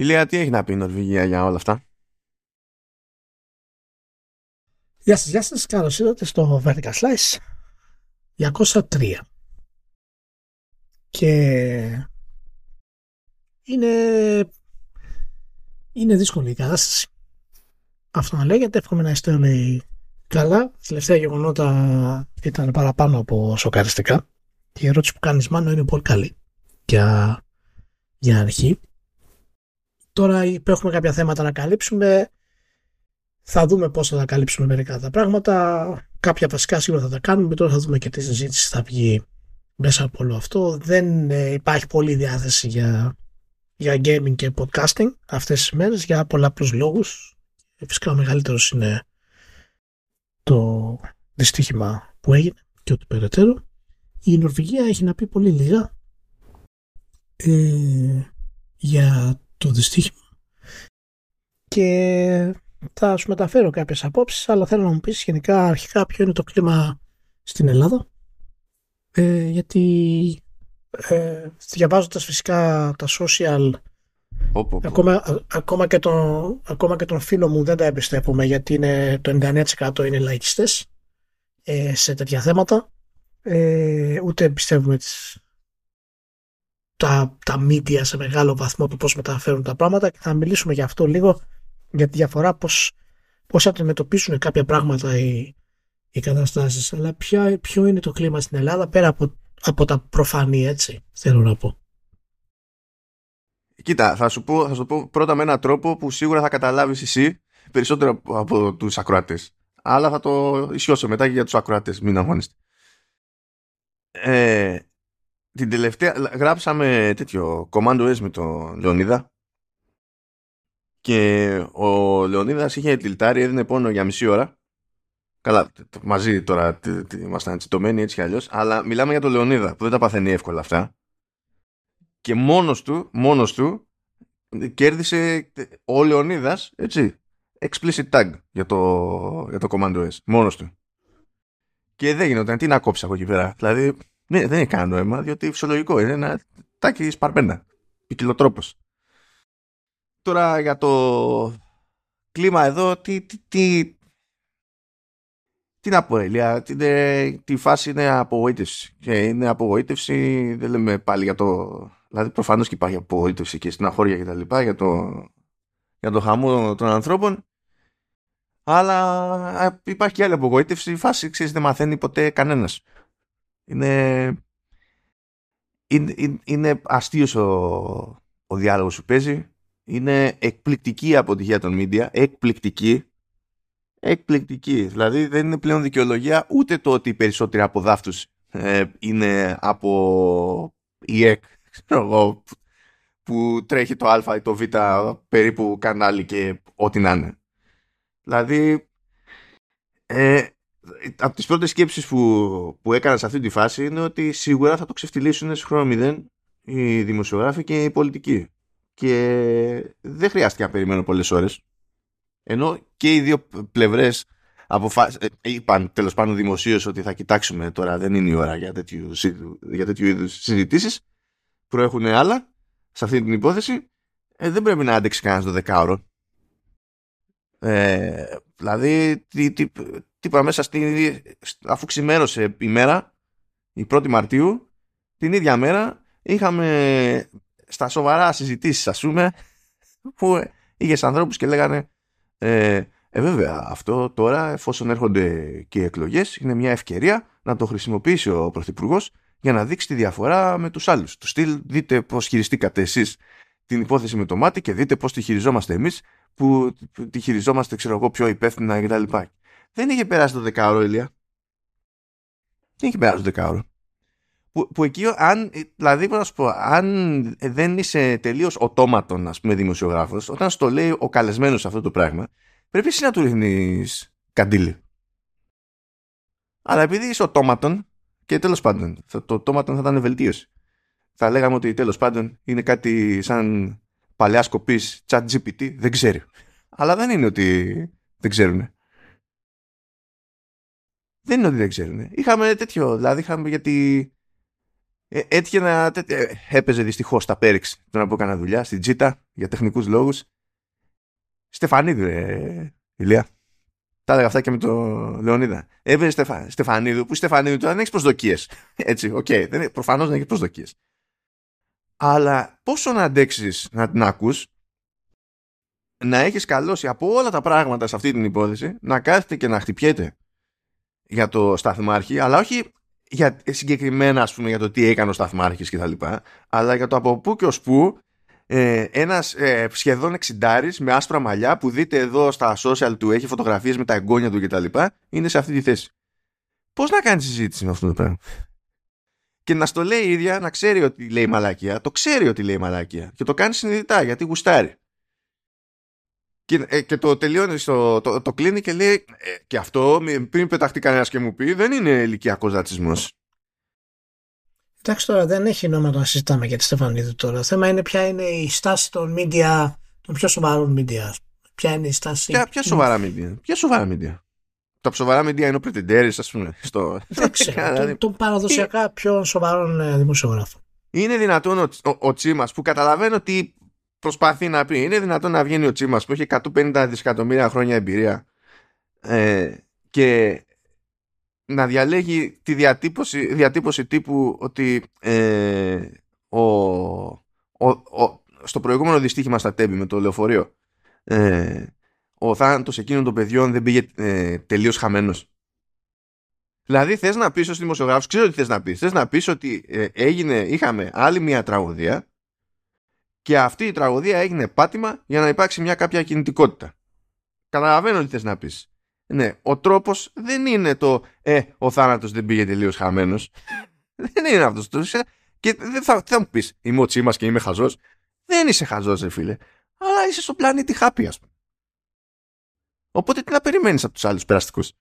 Ηλία, τι έχει να πει η Νορβηγία για όλα αυτά; Γεια σας, γεια σας. Καλώς ήρθατε στο Vertical Slice 203. Και είναι, είναι δύσκολη η κατάσταση. Αυτό να λέγεται. Εύχομαι να είστε όλοι καλά. Τα τελευταία γεγονότα ήταν παραπάνω από σοκαριστικά. Και η ερώτηση που κάνεις μάλλον είναι πολύ καλή για, για αρχή. Τώρα έχουμε κάποια θέματα να καλύψουμε. Θα δούμε πώς θα τα καλύψουμε μερικά τα πράγματα. Κάποια βασικά σίγουρα θα τα κάνουμε. Τώρα θα δούμε και τι συζήτηση θα βγει μέσα από όλο αυτό. Δεν ε, υπάρχει πολλή διάθεση για, για gaming και podcasting αυτές τις μέρες για πολλαπλούς λόγους. Φυσικά ο μεγαλύτερος είναι το δυστύχημα που έγινε και ό,τι περαιτέρω. Η Νορβηγία έχει να πει πολύ λίγα ε, για το δυστύχημα. Και θα σου μεταφέρω κάποιες απόψεις αλλά θέλω να μου πεις γενικά αρχικά ποιο είναι το κλίμα στην Ελλάδα. Ε, γιατί ε, διαβάζοντας φυσικά τα social Ακόμα, ακόμα, και τον, ακόμα και τον φίλο μου δεν τα εμπιστεύομαι γιατί είναι, το 99% είναι λαϊκιστές ε, σε τέτοια θέματα. Ε, ούτε εμπιστεύουμε τις, τα, τα media σε μεγάλο βαθμό του πώς μεταφέρουν τα πράγματα και θα μιλήσουμε για αυτό λίγο για τη διαφορά πώς, πώς αντιμετωπίσουν κάποια πράγματα οι, οι καταστάσεις αλλά ποια, ποιο είναι το κλίμα στην Ελλάδα πέρα από, από τα προφανή έτσι θέλω να πω Κοίτα, θα σου, πω, θα σου πω πρώτα με έναν τρόπο που σίγουρα θα καταλάβεις εσύ περισσότερο από, από τους ακροατές. Αλλά θα το ισιώσω μετά και για τους ακροατές, μην αγχώνεστε. Ε, την τελευταία, γράψαμε τέτοιο Commando S με τον Λεωνίδα και ο Λεωνίδας είχε τυλτάρει, έδινε πόνο για μισή ώρα. Καλά, μαζί τώρα ήμασταν τσιτωμένοι έτσι κι αλλιώς, αλλά μιλάμε για τον Λεωνίδα που δεν τα παθαίνει εύκολα αυτά και μόνος του, μόνος του κέρδισε ο Λεωνίδας, έτσι, explicit tag για το, για το Commando S, μόνος του. Και δεν γινόταν, τι να κόψεις από εκεί πέρα. Δηλαδή, ναι, δεν είναι κανένα νόημα, διότι φυσιολογικό είναι ένα τάκι σπαρπένα, ποικιλοτρόπος. Τώρα για το κλίμα εδώ, τι, τι, τι, τι να πω, Ελία, τη, τη φάση είναι απογοήτευση. Και είναι απογοήτευση, δεν λέμε πάλι για το Δηλαδή προφανώς και υπάρχει απογοήτευση και στην αχώρια και τα λοιπά για το, για το χαμό των ανθρώπων αλλά υπάρχει και άλλη απογοήτευση η φάση ξέρεις δεν μαθαίνει ποτέ κανένας είναι είναι, είναι αστείος ο, ο διάλογος που παίζει. Είναι εκπληκτική η αποτυχία των media. Εκπληκτική. Εκπληκτική. Δηλαδή δεν είναι πλέον δικαιολογία ούτε το ότι οι περισσότεροι από δάφτους ε, είναι από η ΕΚ ξέρω εγώ, που τρέχει το α ή το β περίπου κανάλι και ό,τι να είναι. Δηλαδή, ε, από τις πρώτες σκέψεις που, που έκανα σε αυτή τη φάση είναι ότι σίγουρα θα το ξεφτυλίσουν σε χρόνο μηδέν οι δημοσιογράφοι και οι πολιτικοί. Και δεν χρειάστηκε να περιμένω πολλές ώρες. Ενώ και οι δύο πλευρές αποφα... Ε, είπαν τέλος πάντων δημοσίως ότι θα κοιτάξουμε τώρα δεν είναι η ώρα για τέτοιου, για τέτοιου είδους συζητήσεις προέχουν άλλα σε αυτή την υπόθεση, ε, δεν πρέπει να άντεξει κανένας το δεκάωρο. Ε, δηλαδή, τι, τι, τι μέσα στη, αφού ξημέρωσε η μέρα, η 1η Μαρτίου, την ίδια μέρα είχαμε στα σοβαρά συζητήσεις, ας πούμε, που είχες ανθρώπους και λέγανε ε, ε, βέβαια, αυτό τώρα, εφόσον έρχονται και οι εκλογές, είναι μια ευκαιρία να το χρησιμοποιήσει ο Πρωθυπουργός για να δείξει τη διαφορά με τους άλλους. Του στυλ δείτε πώς χειριστήκατε εσείς την υπόθεση με το μάτι και δείτε πώς τη χειριζόμαστε εμείς που τη χειριζόμαστε ξέρω εγώ πιο υπεύθυνα κτλ. Δεν είχε περάσει το δεκάωρο Ηλία. Δεν είχε περάσει το δεκάωρο. Που, που εκεί, αν, δηλαδή, να σου πω, αν δεν είσαι τελείως οτόματον, ας πούμε, δημοσιογράφος, όταν στο λέει ο καλεσμένος αυτό το πράγμα, πρέπει εσύ να του ρίχνεις καντήλι. Αλλά επειδή είσαι οτόματον, και τέλος πάντων, το automaton θα ήταν βελτίωση. Θα λέγαμε ότι τέλος πάντων είναι κάτι σαν παλιά σκοπής chat GPT, δεν ξέρει. Αλλά δεν είναι ότι δεν ξέρουν. Δεν είναι ότι δεν ξέρουν. Είχαμε τέτοιο, δηλαδή είχαμε γιατί Ε, έτυχε να ε, έπαιζε δυστυχώς στα Πέριξ τον που έκανα δουλειά στην Τζίτα για τεχνικούς λόγους. Στεφανίδου, ε, ηλία. Τα έλεγα αυτά και με τον Λεωνίδα. Έπαιζε Στεφα... Στεφανίδου, που Στεφανίδου τώρα δεν έχεις προσδοκίες. Έτσι, ok, okay, προφανώς δεν έχεις προσδοκίες. Αλλά πόσο να αντέξεις να την ακούς, να έχει κολλήσει από όλα τα πράγματα σε αυτή την υπόθεση, να κάθεται και να χτυπιέται για το σταθμάρχη, αλλά όχι για, συγκεκριμένα ας πούμε, για το τι έκανε ο σταθμάρχης και τα λοιπά, αλλά για το από πού και ως πού ε, ένας ε, σχεδόν εξηντάρης με άσπρα μαλλιά που δείτε εδώ στα social του έχει φωτογραφίες με τα εγγόνια του και τα λοιπά είναι σε αυτή τη θέση. Πώς να κάνεις συζήτηση με αυτό το πράγμα; Και να στο λέει η ίδια να ξέρει ότι λέει μαλακία, το ξέρει ότι λέει μαλακία και το κάνει συνειδητά γιατί γουστάρει. Και, ε, και το τελειώνει, στο, το, το κλείνει και λέει ε, και αυτό πριν πεταχτεί κανένας και μου πει δεν είναι ηλικιακός ρατσισμός. Εντάξει τώρα δεν έχει νόημα να συζητάμε για τη Στεφανίδου τώρα. Το θέμα είναι ποια είναι η στάση των media, των πιο σοβαρών media. Ποια είναι η στάση. Ποια, ποια σοβαρά media. Ποια σοβαρά media. Τα σοβαρά media είναι ο Pretenders, ας πούμε. Στο... Δεν ξέρω. των παραδοσιακά πιο σοβαρών ε, δημοσιογράφων. Είναι δυνατόν ο, ο, ο Τσίμας που καταλαβαίνω ότι προσπαθεί να πει. Είναι δυνατόν να βγαίνει ο Τσίμας που έχει 150 δισεκατομμύρια χρόνια εμπειρία ε, και να διαλέγει τη διατύπωση, διατύπωση τύπου ότι ε, ο, ο, ο, στο προηγούμενο δυστύχημα στα τέμπη με το λεωφορείο ε, ο θάνατος εκείνων των παιδιών δεν πήγε ε, τελείως χαμένος. Δηλαδή θες να πεις ως δημοσιογράφος, ξέρω τι θες να πεις, θες να πεις ότι ε, έγινε, είχαμε άλλη μια τραγωδία και αυτή η τραγωδία έγινε πάτημα για να υπάρξει μια κάποια κινητικότητα. Καταλαβαίνω τι θες να πεις. Ναι, ο τρόπος δεν είναι το «Ε, ο θάνατος δεν πήγε τελείως χαμένος». δεν είναι αυτός. Το, και δεν θα, θα μου πεις «Είμαι ο Τσίμας και είμαι χαζός». Δεν είσαι χαζός, ρε φίλε. Αλλά είσαι στο πλανήτη χάπι, ας πούμε. Οπότε τι να περιμένεις από τους άλλους περαστικούς;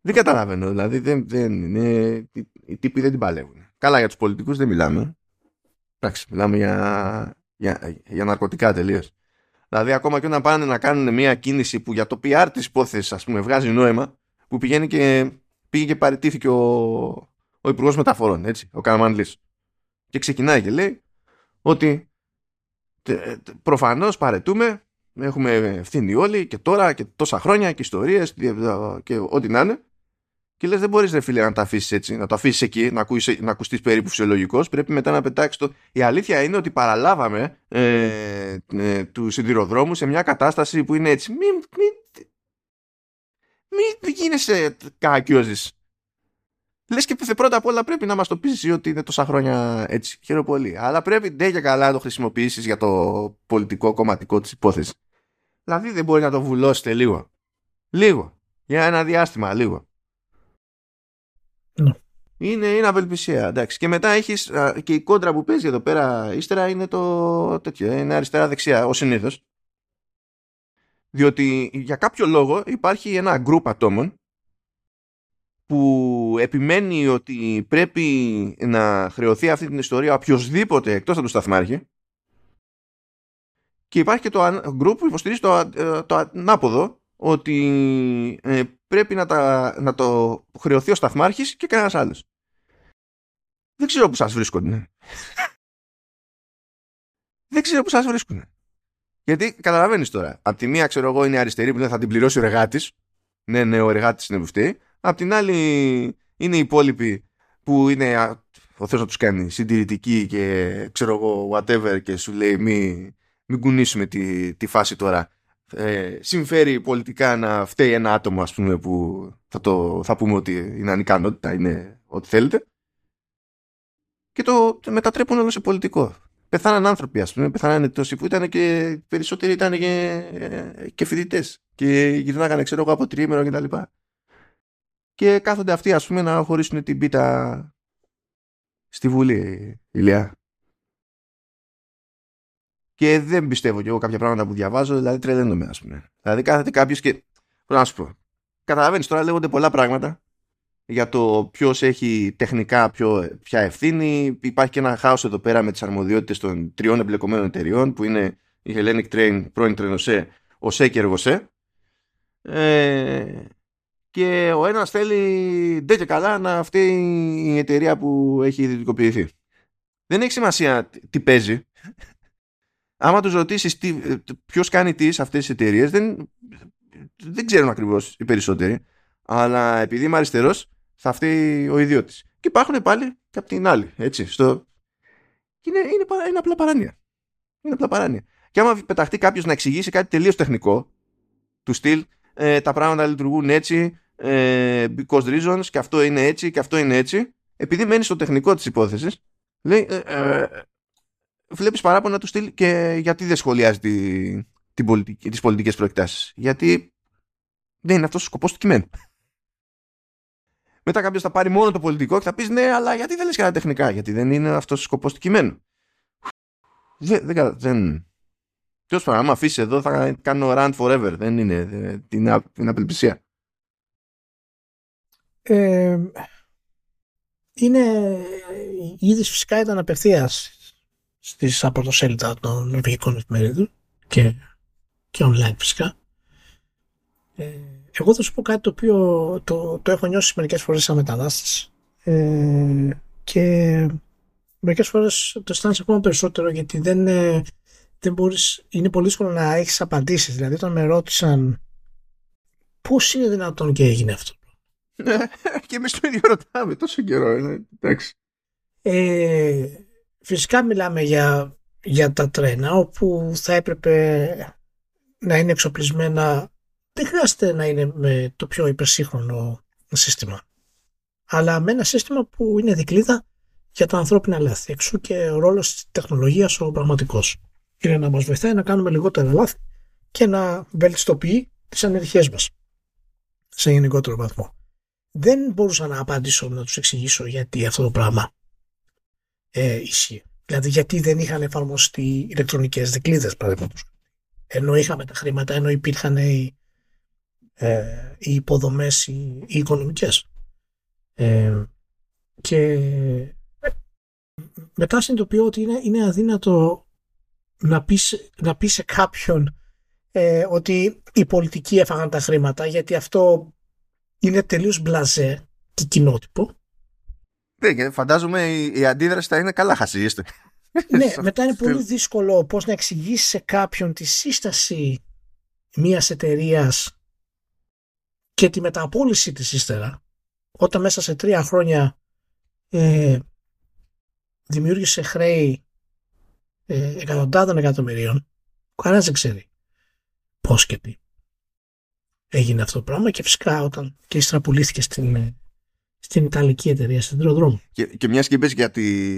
Δεν καταλαβαίνω, δηλαδή δεν, δεν είναι, οι τύποι δεν την παλεύουν. Καλά για τους πολιτικούς δεν μιλάμε. Εντάξει, μιλάμε για, για, για ναρκωτικά τελείως. Δηλαδή, ακόμα και όταν πάνε να κάνουν μια κίνηση που για το PR της υπόθεσης, ας πούμε, βγάζει νόημα, που πηγαίνει και, πήγε και παραιτήθηκε ο, ο Υπουργός Μεταφορών, έτσι, ο Καραμανλής. Και ξεκινάει και λέει ότι προφανώς παρετούμε, έχουμε ευθύνη όλοι και τώρα και τόσα χρόνια και ιστορίες και ό,τι να είναι. Και λες, δεν μπορείς, φίλε, να το αφήσεις έτσι, να το αφήσεις εκεί, να, ακούσεις, να ακουστείς περίπου φυσιολογικός. Πρέπει μετά να πετάξεις το. Η αλήθεια είναι ότι παραλάβαμε ε, ε, τους σιδηροδρόμους σε μια κατάσταση που είναι έτσι. Μην. Μην, μην γίνεσαι κακιόζη. Λες και πρώτα απ' όλα πρέπει να μας το πείσει ότι είναι τόσα χρόνια έτσι. Χαίρομαι πολύ. Αλλά πρέπει ντε και καλά να το χρησιμοποιήσεις για το πολιτικό κομματικό της υπόθεσης. Δηλαδή δεν μπορεί να το βουλώσετε λίγο. Λίγο. Για ένα διάστημα, λίγο. Ναι. Είναι, είναι απελπισία. Εντάξει. Και μετά έχεις και η κόντρα που παίζει εδώ πέρα ύστερα είναι το τέτοιο. Είναι αριστερά-δεξιά, ω συνήθως. Διότι για κάποιο λόγο υπάρχει ένα γκρουπ ατόμων που επιμένει ότι πρέπει να χρεωθεί αυτή την ιστορία οποιοδήποτε εκτός από το σταθμάρχη και υπάρχει και το γκρουπ που υποστηρίζει το, ε, το ανάποδο ότι ε, πρέπει να, τα, να το χρεωθεί ο σταθμάρχης και κανένας άλλος. Δεν ξέρω που σας βρίσκονται. Δεν ξέρω που σας βρίσκουν. Γιατί καταλαβαίνεις τώρα. Απ' τη μία ξέρω εγώ είναι αριστερή που δεν θα την πληρώσει ο εργάτης. Ναι, ναι, ο εργάτης είναι βουφτή. Απ' την άλλη είναι οι υπόλοιποι που είναι ο Θεός να τους κάνει συντηρητικοί και ξέρω εγώ whatever και σου λέει μην, μην κουνήσουμε τη, τη φάση τώρα ε, συμφέρει πολιτικά να φταίει ένα άτομο ας πούμε που θα, το, θα πούμε ότι είναι ανικανότητα, είναι ό,τι θέλετε και το, μετατρέπουν όλο σε πολιτικό. Πεθάναν άνθρωποι, ας πούμε, πεθάναν τόσοι που ήταν και περισσότεροι ήταν και, και φοιτητές. Και γυρνάγανε, ξέρω εγώ, από τριήμερο κτλ. Και, και κάθονται αυτοί, ας πούμε, να χωρίσουν την πίτα στη Βουλή, ηλιά. Και δεν πιστεύω κι εγώ κάποια πράγματα που διαβάζω, δηλαδή τρελαίνομαι, ας πούμε. Δηλαδή κάθεται κάποιος και. Πρέπει να σου πω. Καταλαβαίνεις τώρα λέγονται πολλά πράγματα για το ποιος έχει τεχνικά πιο, ποια ευθύνη. Υπάρχει και ένα χάος εδώ πέρα με τις αρμοδιότητες των τριών εμπλεκομένων εταιριών που είναι η Hellenic Train, πρώην Τρενοσέ, ο ΣΕ και Εργοσέ. Ε, και ο ένας θέλει ντε και καλά να αυτή η εταιρεία που έχει ιδιωτικοποιηθεί. Δεν έχει σημασία τι παίζει. Άμα τους ρωτήσεις τι, ποιος κάνει τι σε αυτές τις εταιρείες, δεν, δεν ξέρουν ακριβώς οι περισσότεροι. Αλλά επειδή είμαι αριστερός, θα φταίει ο ιδιώτης. Και υπάρχουν πάλι και από την άλλη. Έτσι, στο... είναι, είναι, είναι απλά παράνοια. Είναι απλά παράνοια. Και άμα πεταχτεί κάποιος να εξηγήσει κάτι τελείως τεχνικό, του στυλ, ε, τα πράγματα λειτουργούν έτσι, ε, because reasons, και αυτό είναι έτσι, και αυτό είναι έτσι, επειδή μένει στο τεχνικό της υπόθεσης, λέει, ε, ε, βλέπεις παράπονα του στυλ και γιατί δεν σχολιάζει τη, την πολιτική, τις πολιτικές προεκτάσεις. Γιατί δεν είναι αυτός ο σκοπός του κειμένου. Μετά κάποιος θα πάρει μόνο το πολιτικό και θα πεις ναι, αλλά γιατί δεν λες και τα τεχνικά, Γιατί δεν είναι αυτός ο σκοπός του κειμένου. Δεν. δεν, δεν... Ποιο φορά, άμα αφήσεις εδώ θα κάνω run forever. Δεν είναι. την, την απελπισία. Ε, είναι. Η είδηση φυσικά ήταν απευθείας στις απορτοσέλιδα των νορβηγικών εφημερίδων και, και online φυσικά. Ε, εγώ θα σου πω κάτι το οποίο το, το έχω νιώσει μερικές φορές σαν μετανάστης ε, και μερικές φορές το αισθάνεσαι ακόμα περισσότερο γιατί δεν, ε, δεν μπορείς, είναι πολύ δύσκολο να έχεις απαντήσεις. Δηλαδή όταν με ρώτησαν πώς είναι δυνατόν και έγινε αυτό. Ναι, και εμείς το ίδιο ρωτάμε τόσο καιρό. Είναι. Εντάξει. Ε, φυσικά μιλάμε για, για τα τρένα όπου θα έπρεπε να είναι εξοπλισμένα δεν χρειάζεται να είναι με το πιο υπερσύγχρονο σύστημα. Αλλά με ένα σύστημα που είναι δικλίδα για τα ανθρώπινα λάθη. Εξού και ο ρόλος της τεχνολογίας ο πραγματικός. Είναι να μας βοηθάει να κάνουμε λιγότερα λάθη και να βελτιστοποιεί τις ανεργίες μας σε γενικότερο βαθμό. Δεν μπορούσα να απαντήσω να τους εξηγήσω γιατί αυτό το πράγμα ε, ισχύει. Δηλαδή γιατί δεν είχαν εφαρμοστεί ηλεκτρονικές δικλείδε, παραδείγματος. Ενώ είχαμε τα χρήματα, ενώ υπήρχαν οι ε, οι υποδομές οι, οι οικονομικές. Ε, και μετά συνειδητοποιώ ότι είναι, είναι αδύνατο να πεις, να πεις σε κάποιον ε, ότι οι πολιτικοί έφαγαν τα χρήματα γιατί αυτό είναι τελείως μπλαζέ και κοινότυπο. Ναι, φαντάζομαι η, η αντίδραση θα είναι καλά χασίστε. ναι, μετά είναι πολύ δύσκολο πώς να εξηγήσει σε κάποιον τη σύσταση μιας εταιρείας και τη μεταπόληση της ύστερα όταν μέσα σε τρία χρόνια ε, δημιούργησε χρέη ε, εκατοντάδων εκατομμυρίων κανένας δεν ξέρει πώς και τι έγινε αυτό το πράγμα και φυσικά όταν και ύστερα πουλήθηκε στην, ε, στην Ιταλική εταιρεία, στην Τροδρόμου. Και, και μιας και είπες για,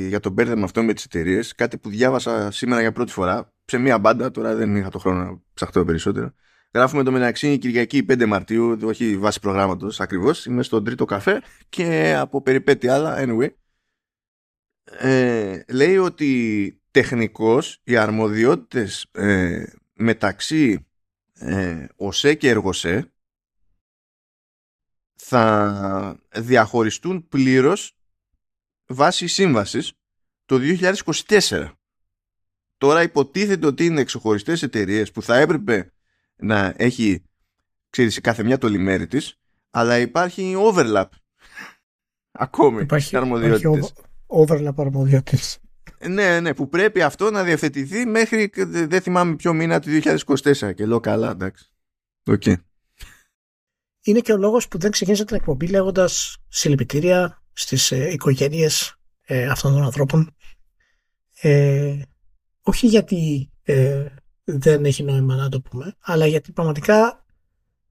για το μπέρδεμα αυτό με τις εταιρείες, κάτι που διάβασα σήμερα για πρώτη φορά σε μία μπάντα, τώρα δεν είχα το χρόνο να ψαχτώ περισσότερο, Γράφουμε το μεταξύ Κυριακή 5 Μαρτίου, όχι βάση προγράμματος ακριβώς. Είμαι στον τρίτο καφέ και από περιπέτει άλλα, anyway. Ε, λέει ότι τεχνικώς οι αρμοδιότητες ε, μεταξύ ε, ΟΣΕ και ΕΡΓΟΣΕ θα διαχωριστούν πλήρως βάσει σύμβασης το 2024. Τώρα υποτίθεται ότι είναι εξοχωριστές εταιρείες που θα έπρεπε να έχει ξέρεις, κάθε μια το λιμέρι της αλλά υπάρχει overlap ακόμη υπάρχει, αρμοδιότητες. overlap αρμοδιότητες. Ναι, ναι, που πρέπει αυτό να διευθετηθεί μέχρι δεν θυμάμαι ποιο μήνα του 2024 και λέω καλά, εντάξει. Okay. Είναι και ο λόγος που δεν ξεκίνησε την εκπομπή λέγοντας συλληπιτήρια στις ε, οικογένειες ε, αυτών των ανθρώπων. Ε, όχι γιατί ε, δεν έχει νόημα να το πούμε, αλλά γιατί πραγματικά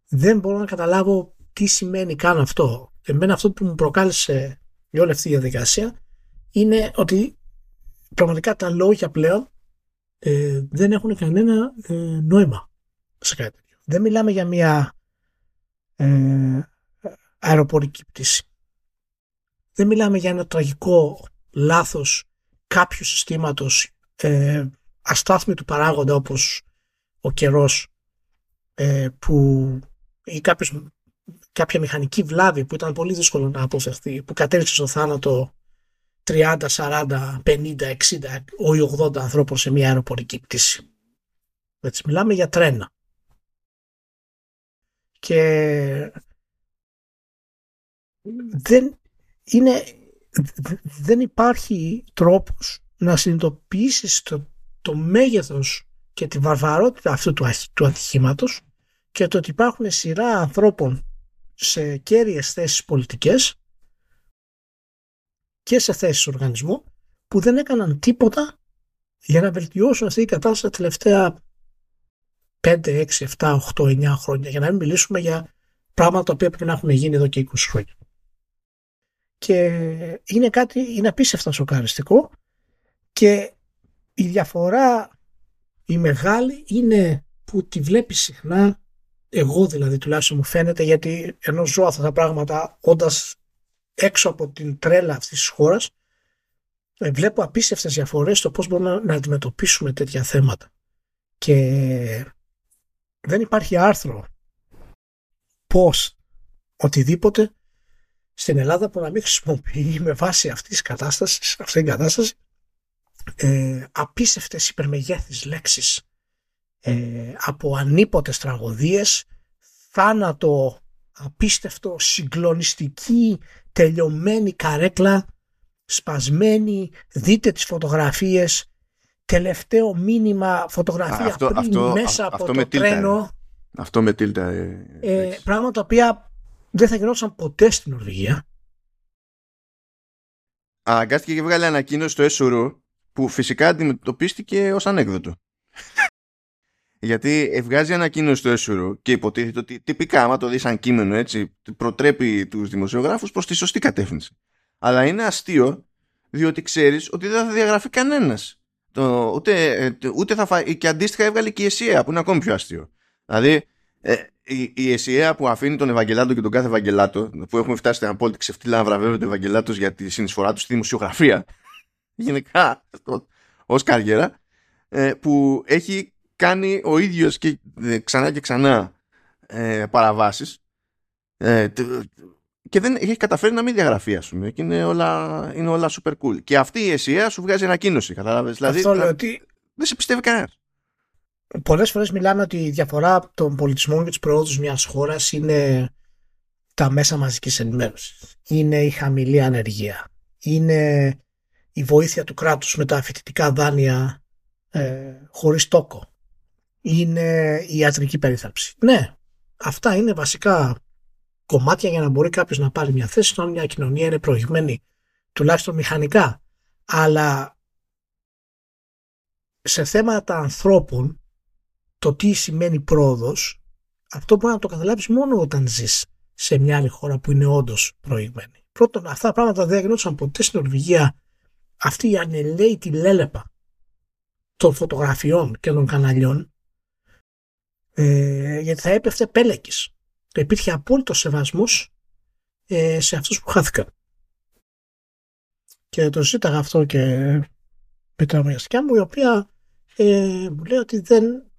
δεν μπορώ να καταλάβω τι σημαίνει καν αυτό. Εμένα αυτό που μου προκάλεσε η όλη αυτή η διαδικασία είναι ότι πραγματικά τα λόγια πλέον ε, δεν έχουν κανένα ε, νόημα σε κάτι τέτοιο. Δεν μιλάμε για μια ε, αεροπορική πτήση. Δεν μιλάμε για ένα τραγικό λάθος κάποιου συστήματος ε, αστάθμητου παράγοντα όπως ο καιρός ε, που ή κάποιος, κάποια μηχανική βλάβη που ήταν πολύ δύσκολο να αποφευθεί που κατέληξε στο θάνατο 30, 40, 50, 60 ή 80 ανθρώπων σε μια αεροπορική πτήση. Έτσι, μιλάμε για τρένα. Και δεν είναι δεν υπάρχει τρόπος να συνειδητοποιήσεις το, το μέγεθος και τη βαρβαρότητα αυτού του, του ατυχήματος και το ότι υπάρχουν σειρά ανθρώπων σε κέρυες θέσεις πολιτικές και σε θέσεις οργανισμού που δεν έκαναν τίποτα για να βελτιώσουν αυτή η κατάσταση τα τελευταία 5, 6, 7, 8, 9 χρόνια για να μην μιλήσουμε για πράγματα τα οποία πρέπει να έχουν γίνει εδώ και 20 χρόνια. Και είναι κάτι, είναι απίστευτα σοκαριστικό και η διαφορά η μεγάλη είναι που τη βλέπεις συχνά εγώ δηλαδή τουλάχιστον μου φαίνεται γιατί ενώ ζω αυτά τα πράγματα όντας έξω από την τρέλα αυτής της χώρας ε, βλέπω απίστευτες διαφορές στο πώς μπορούμε να αντιμετωπίσουμε τέτοια θέματα και δεν υπάρχει άρθρο πώς οτιδήποτε στην Ελλάδα που να μην χρησιμοποιεί με βάση αυτής της κατάστασης, αυτή την κατάσταση ε, απίστευτες υπερμεγέθεις λέξεις ε, από ανίποτες τραγωδίες, θάνατο απίστευτο, συγκλονιστική, τελειωμένη καρέκλα, σπασμένη, δείτε τις φωτογραφίες, τελευταίο μήνυμα, φωτογραφία αυτό, πριν αυτό, μέσα από το τρένο. Αυτό με τίλτα. Ε, ε, πράγματα τα οποία δεν θα γινόταν ποτέ στην Νορβηγία. Αναγκάστηκε και βγάλει ανακοίνωση στο ΕΣΟΡΟ που φυσικά αντιμετωπίστηκε ως ανέκδοτο. Γιατί βγάζει ανακοίνωση στο ΕΣΟΡΟ και υποτίθεται ότι τυπικά, άμα το δεις σαν κείμενο έτσι, προτρέπει τους δημοσιογράφους προς τη σωστή κατεύθυνση. Αλλά είναι αστείο, διότι ξέρεις ότι δεν θα διαγραφεί κανένα. Ούτε, ε, ούτε θα φα... Και αντίστοιχα έβγαλε και η ΕΣΥΑ, που είναι ακόμη πιο αστείο. Δηλαδή, ε, η, η ΕΣΥΑ που αφήνει τον Ευαγγελάτο και τον κάθε Ευαγγελάτο, που έχουμε φτάσει στην απόλυτη ξεφτύλα να βραβεύεται ο Ευαγγελάτο για τη συνεισφορά του στη δημοσιογραφία, γενικά ως καριέρα, ε, που έχει κάνει ο ίδιος και ε, ξανά και ξανά ε, παραβάσεις ε, και δεν έχει καταφέρει να μην διαγραφεί ας πούμε και είναι όλα, είναι όλα super cool. Και αυτή η αισία σου βγάζει ανακοίνωση κατάλαβες. Δηλαδή Αυτό λέω ότι... δεν σε πιστεύει κανένας. Πολλές φορές μιλάμε ότι η διαφορά των πολιτισμών και της προόδους μιας χώρας είναι τα μέσα μαζικής ενημέρωσης. Είναι η χαμηλή ανεργία. Είναι η βοήθεια του κράτους με τα φοιτητικά δάνεια ε, χωρίς τόκο. Είναι η ιατρική περίθαλψη. Ναι, αυτά είναι βασικά κομμάτια για να μπορεί κάποιος να πάρει μια θέση όταν μια κοινωνία είναι προηγμένη τουλάχιστον μηχανικά. Αλλά σε θέματα ανθρώπων το τι σημαίνει πρόοδος αυτό μπορεί να το καταλάβεις μόνο όταν ζεις σε μια άλλη χώρα που είναι όντως προηγμένη. Πρώτον, αυτά τα πράγματα δεν γινόντουσαν ποτέ στην Νορβηγία αυτή η ανελαίτη λέλεπα των φωτογραφιών και των καναλιών ε, γιατί θα έπεφτε πέλεκης. Υπήρχε απόλυτος σεβασμός ε, σε αυτούς που χάθηκαν. Και το ζήταγα αυτό και με την αμοιαστικιά μου, η οποία ε, μου λέει ότι δεν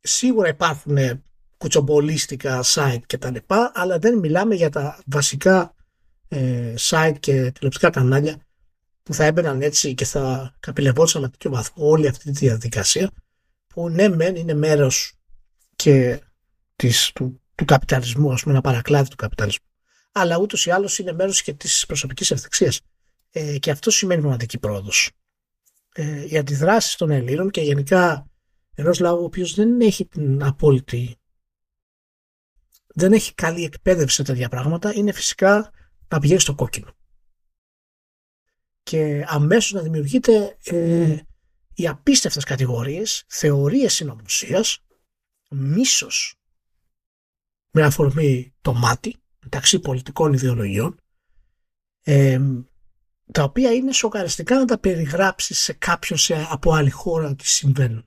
σίγουρα υπάρχουν κουτσομπολίστικα site και τα λοιπά, αλλά δεν μιλάμε για τα βασικά ε, site και τηλεοπτικά κανάλια που θα έμπαιναν έτσι και θα καπηλευόντουσαν με τέτοιο βαθμό όλη αυτή τη διαδικασία που ναι μεν είναι μέρος και της, του, του καπιταλισμού, ας πούμε, ένα παρακλάδι του καπιταλισμού. Αλλά ούτως ή άλλως είναι μέρος και της προσωπικής ευθεξία. Ε, και αυτό σημαίνει πραγματική πρόοδος. Ε, οι αντιδράσεις των Ελλήνων και γενικά ενός λαού ο οποίος δεν έχει την απόλυτη. δεν έχει καλή εκπαίδευση σε τέτοια πράγματα είναι φυσικά να πηγαίνει στο κόκκινο. Και αμέσως να δημιουργείται ε, οι απίστευτες κατηγορίες, θεωρίες συνωμοσίας μίσος με αφορμή το μάτι μεταξύ πολιτικών ιδεολογιών ε, τα οποία είναι σοκαριστικά να τα περιγράψεις σε κάποιον σε, από άλλη χώρα ότι συμβαίνουν.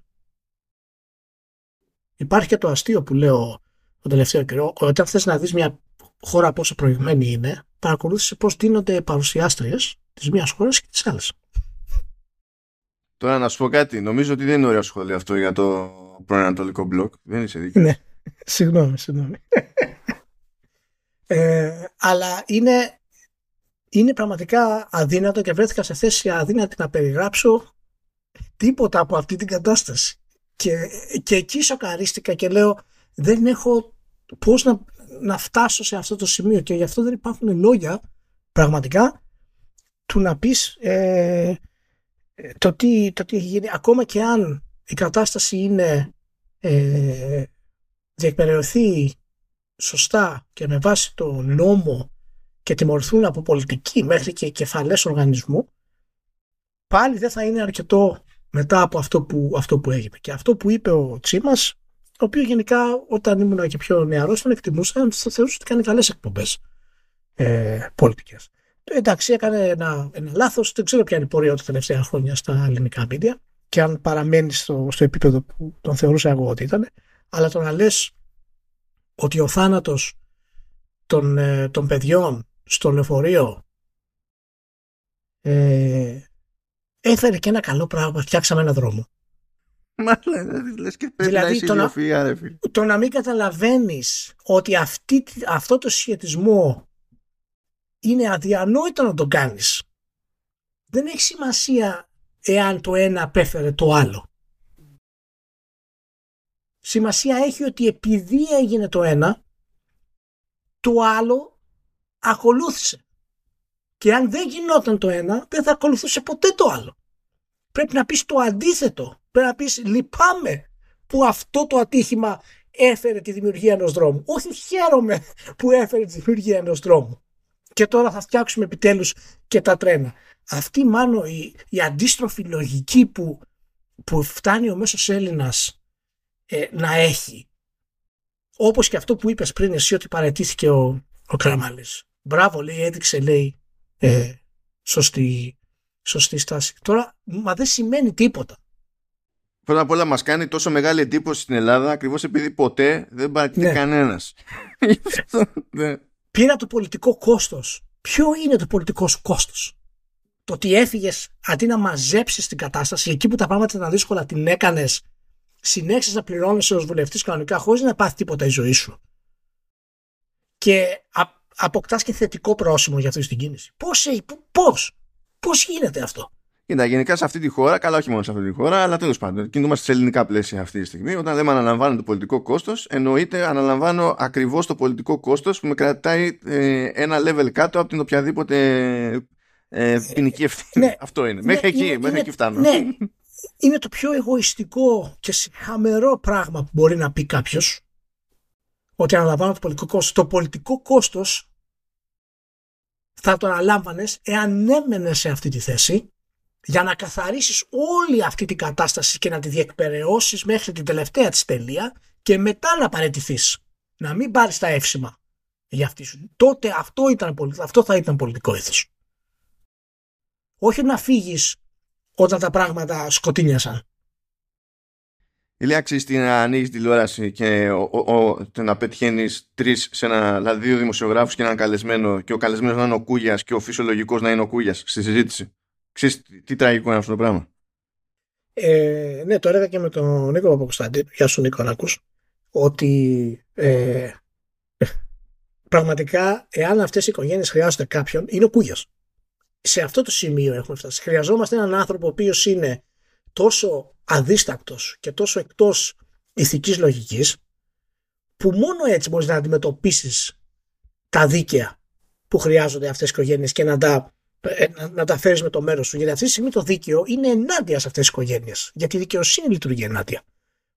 Υπάρχει και το αστείο που λέω τον τελευταίο καιρό, όταν θες να δεις μια χώρα πόσο προηγμένη είναι, παρακολούθησε πώς δίνονται παρουσιάστριες της μίας χώρας και της άλλης. Τώρα να σου πω κάτι, νομίζω ότι δεν είναι ωραίο σχόλιο αυτό για το πρώην Ανατολικό μπλοκ. Δεν είσαι δίκιο. Ναι, συγγνώμη, συγγνώμη. ε, αλλά είναι, είναι πραγματικά αδύνατο και βρέθηκα σε θέση αδύνατη να περιγράψω τίποτα από αυτή την κατάσταση. Και, και εκεί σοκαρίστηκα και λέω δεν έχω πώς να, να φτάσω σε αυτό το σημείο και γι' αυτό δεν υπάρχουν λόγια πραγματικά του να πεις ε, το, τι, το τι έχει γίνει ακόμα και αν η κατάσταση είναι ε, διεκπαιρεωθεί σωστά και με βάση το νόμο και τιμωρηθούν από πολιτική μέχρι και κεφαλές οργανισμού πάλι δεν θα είναι αρκετό μετά από αυτό που, αυτό που έγινε. Και αυτό που είπε ο Τσίμας το οποίο γενικά όταν ήμουν και πιο νεαρός τον εκτιμούσα, θα θεωρούσα ότι κάνει καλές εκπομπές ε, πολιτικές. Ε, εντάξει, έκανε ένα, ένα λάθος, δεν ξέρω ποια είναι η πορεία τα τελευταία χρόνια στα ελληνικά μίντια και αν παραμένει στο, στο επίπεδο που τον θεωρούσα εγώ ότι ήταν, αλλά το να λες ότι ο θάνατος των, ε, των παιδιών στο λεωφορείο ε, έφερε και ένα καλό πράγμα, φτιάξαμε ένα δρόμο. Μα λες και πρέπει δηλαδή, να το, να, το να μην καταλαβαίνεις ότι αυτή, αυτό το σχετισμό είναι αδιανόητο να τον κάνεις. Δεν έχει σημασία εάν το ένα απέφερε το άλλο. Σημασία έχει ότι επειδή έγινε το ένα, το άλλο ακολούθησε. Και αν δεν γινόταν το ένα, δεν θα ακολουθούσε ποτέ το άλλο. Πρέπει να πεις το αντίθετο. Πρέπει να πεις λυπάμαι που αυτό το ατύχημα έφερε τη δημιουργία ενός δρόμου. Όχι χαίρομαι που έφερε τη δημιουργία ενός δρόμου. Και τώρα θα φτιάξουμε επιτέλους και τα τρένα. Αυτή μάλλον η, η αντίστροφη λογική που, που φτάνει ο μέσος Έλληνας ε, να έχει. Όπως και αυτό που είπες πριν εσύ ότι παρετήθηκε ο, ο Κραμάλης. Μπράβο λέει έδειξε λέει ε, σωστή, σωστή στάση. Τώρα, μα δεν σημαίνει τίποτα. Πρώτα απ' όλα μας κάνει τόσο μεγάλη εντύπωση στην Ελλάδα ακριβώς επειδή ποτέ δεν παρατηρεί ναι. κανένας. ναι. Πήρα το πολιτικό κόστος. Ποιο είναι το πολιτικό σου κόστος; Το ότι έφυγες αντί να μαζέψεις την κατάσταση, εκεί που τα πράγματα ήταν δύσκολα, την έκανες, συνέχισες να πληρώνεσαι ως βουλευτής κανονικά, χωρίς να πάθει τίποτα η ζωή σου. Και αποκτάς και θετικό πρόσημο για αυτή την κίνηση. Πώς, πώς, πώς γίνεται αυτό; Κοίτα, γενικά σε αυτή τη χώρα, καλά όχι μόνο σε αυτή τη χώρα, αλλά τέλος πάντων, κινούμαστε σε ελληνικά πλαίσια αυτή τη στιγμή. Όταν λέμε αναλαμβάνω το πολιτικό κόστος, εννοείται αναλαμβάνω ακριβώς το πολιτικό κόστος που με κρατάει ε, ένα level κάτω από την οποιαδήποτε ε, ποινική ευθύνη. Ναι, Αυτό είναι. μέχρι ναι, εκεί, είναι, μέχρι εκεί φτάνω. Ναι, είναι το πιο εγωιστικό και χαμερό πράγμα που μπορεί να πει κάποιος ότι αναλαμβάνω το πολιτικό κόστος. Το πολιτικό κόστος θα το αναλάμβανες εάν έμενε σε αυτή τη θέση για να καθαρίσεις όλη αυτή την κατάσταση και να τη διεκπαιρεώσεις μέχρι την τελευταία της τελεία και μετά να παραιτηθείς. Να μην πάρεις τα εύσημα για αυτή σου. Τότε αυτό, ήταν, αυτό θα ήταν πολιτικό ήθος. Όχι να φύγεις όταν τα πράγματα σκοτίνιασαν. Ηλία τι να ανοίγεις τηλεόραση και ο, ο, να πετυχαίνεις τρεις σε ένα, δηλαδή δύο δημοσιογράφους και έναν καλεσμένο και ο καλεσμένος να είναι ο Κούγιας και ο φυσιολογικός να είναι ο Κούγιας στη συζήτηση. Ξέρεις τι τραγικό είναι αυτό το πράγμα; Ε, ναι, το έλεγα και με τον Νίκο Παπακοσταντίνο. Γεια σου Νίκο, να ακούς. Ότι ε, πραγματικά εάν αυτές οι οικογένειες χρειάζονται κάποιον, είναι ο Κούγιας. Σε αυτό το σημείο έχουμε φτάσει. Χρειαζόμαστε έναν άνθρωπο ο οποίος είναι τόσο αδίστακτος και τόσο εκτός ηθικής λογικής που μόνο έτσι μπορείς να αντιμετωπίσεις τα δίκαια που χρειάζονται αυτές οι οικογένειες και να τα ε, να, να τα φέρεις με το μέρος σου. Γιατί αυτή τη στιγμή το δίκαιο είναι ενάντια σε αυτές τις οικογένειες. Γιατί η δικαιοσύνη λειτουργεί ενάντια.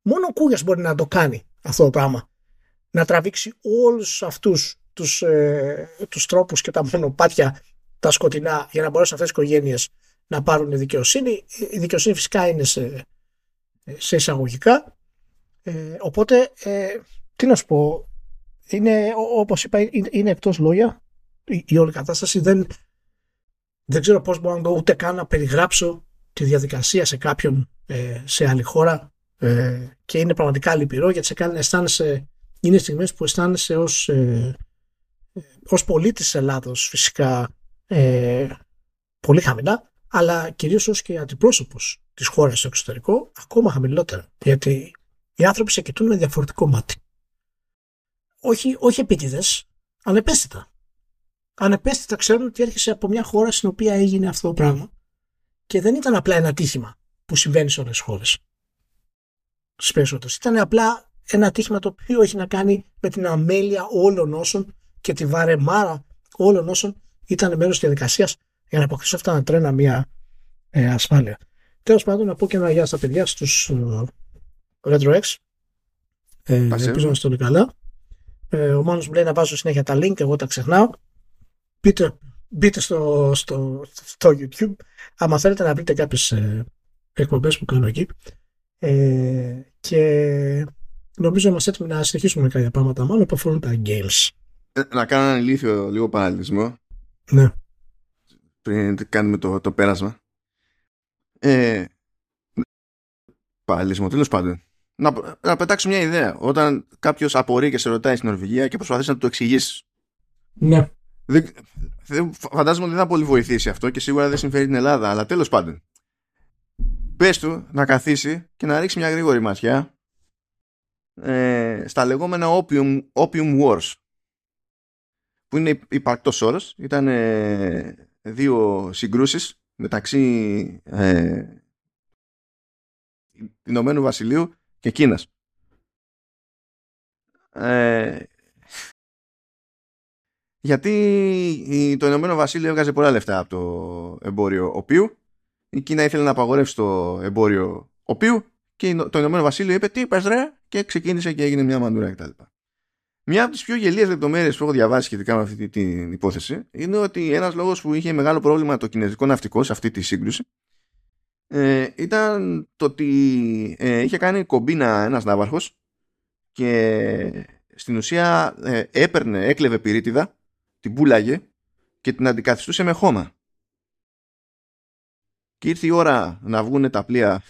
Μόνο ο Κούγιας μπορεί να το κάνει αυτό το πράγμα. Να τραβήξει όλους αυτούς τους ε, τους τρόπους και τα μονοπάτια τα σκοτεινά για να μπορέσουν αυτές οι οικογένειες να πάρουν δικαιοσύνη. Η δικαιοσύνη φυσικά είναι σε, σε εισαγωγικά. Ε, οπότε, ε, τι να σου πω, είναι, όπως είπα, είναι, είναι εκτός λόγια η, η όλη κατάσταση. Δεν, δεν ξέρω πώς μπορώ να το ούτε καν να περιγράψω τη διαδικασία σε κάποιον ε, σε άλλη χώρα ε, και είναι πραγματικά λυπηρό γιατί σε κάνει αισθάνεσαι, είναι στιγμές που αισθάνεσαι ως, ε, ως πολίτης της Ελλάδος φυσικά ε, πολύ χαμηλά αλλά κυρίως ως και αντιπρόσωπος της χώρας στο εξωτερικό ακόμα χαμηλότερα γιατί οι άνθρωποι σε κοιτούν με διαφορετικό μάτι. Όχι, όχι επίτηδες, ανεπαίσθητα ανεπαίσθητα ξέρουν ότι έρχεσαι από μια χώρα στην οποία έγινε αυτό το πράγμα. Και δεν ήταν απλά ένα τύχημα που συμβαίνει σε όλες τις χώρες. Στις περισσότερες. Ήταν απλά ένα ατύχημα το οποίο έχει να κάνει με την αμέλεια όλων όσων και τη βαρεμάρα όλων όσων ήταν μέρος της διαδικασίας για να αποκτήσουν αυτά τα τρένα μια ε, ασφάλεια. Τέλος πάντων, να πω και ένα γεια στα παιδιά, στους uh, ε, RetroX. Ε, ελπίζω να είστε όλοι καλά. Ε, ο Μάνος μου λέει να βάζω συνέχεια τα link, εγώ τα ξεχνάω. Μπείτε, μπείτε στο, στο, στο YouTube. Άμα θέλετε να βρείτε κάποιες ε, εκπομπές που κάνω εκεί. Ε, και νομίζω είμαστε έτοιμοι να συνεχίσουμε με κάποια πράγματα μάλλον που αφορούν τα games. Ε, να κάνω ένα ηλίθιο λίγο παραλληλισμό. Ναι. Πριν κάνουμε το, το πέρασμα. Ε, παραλληλισμό, τέλος πάντων. Να, να πετάξω μια ιδέα. Όταν κάποιος απορεί και σε ρωτάει στην Νορβηγία και προσπαθείς να του το εξηγήσει. Ναι. Δεν, δεν, φαντάζομαι ότι δεν θα πολύ βοηθήσει αυτό και σίγουρα δεν συμφέρει την Ελλάδα, αλλά τέλος πάντων. Πες του να καθίσει και να ρίξει μια γρήγορη ματιά ε, στα λεγόμενα opium, opium wars που είναι υπαρκτός όρος. Ήταν ε, δύο συγκρούσεις μεταξύ ε, Ηνωμένου Βασιλείου και Κίνας. Ε, γιατί το Ηνωμένο Βασίλειο έβγαζε πολλά λεφτά από το εμπόριο οποίου η Κίνα ήθελε να απαγορεύσει το εμπόριο οποίου και το Ηνωμένο Βασίλειο είπε τι είπες ρε και ξεκίνησε και έγινε μια μαντούρα κτλ. Μια από τις πιο γελίες λεπτομέρειες που έχω διαβάσει σχετικά με αυτή την υπόθεση είναι ότι ένας λόγος που είχε μεγάλο πρόβλημα το κινέζικο ναυτικό σε αυτή τη σύγκρουση ε, ήταν το ότι ε, είχε κάνει κομπίνα ένας ναύαρχος και στην ουσία ε, έπαιρνε, έκλεβε πυρίτιδα, την πουλάγε και την αντικαθιστούσε με χώμα. Και ήρθε η ώρα να βγουν τα πλοία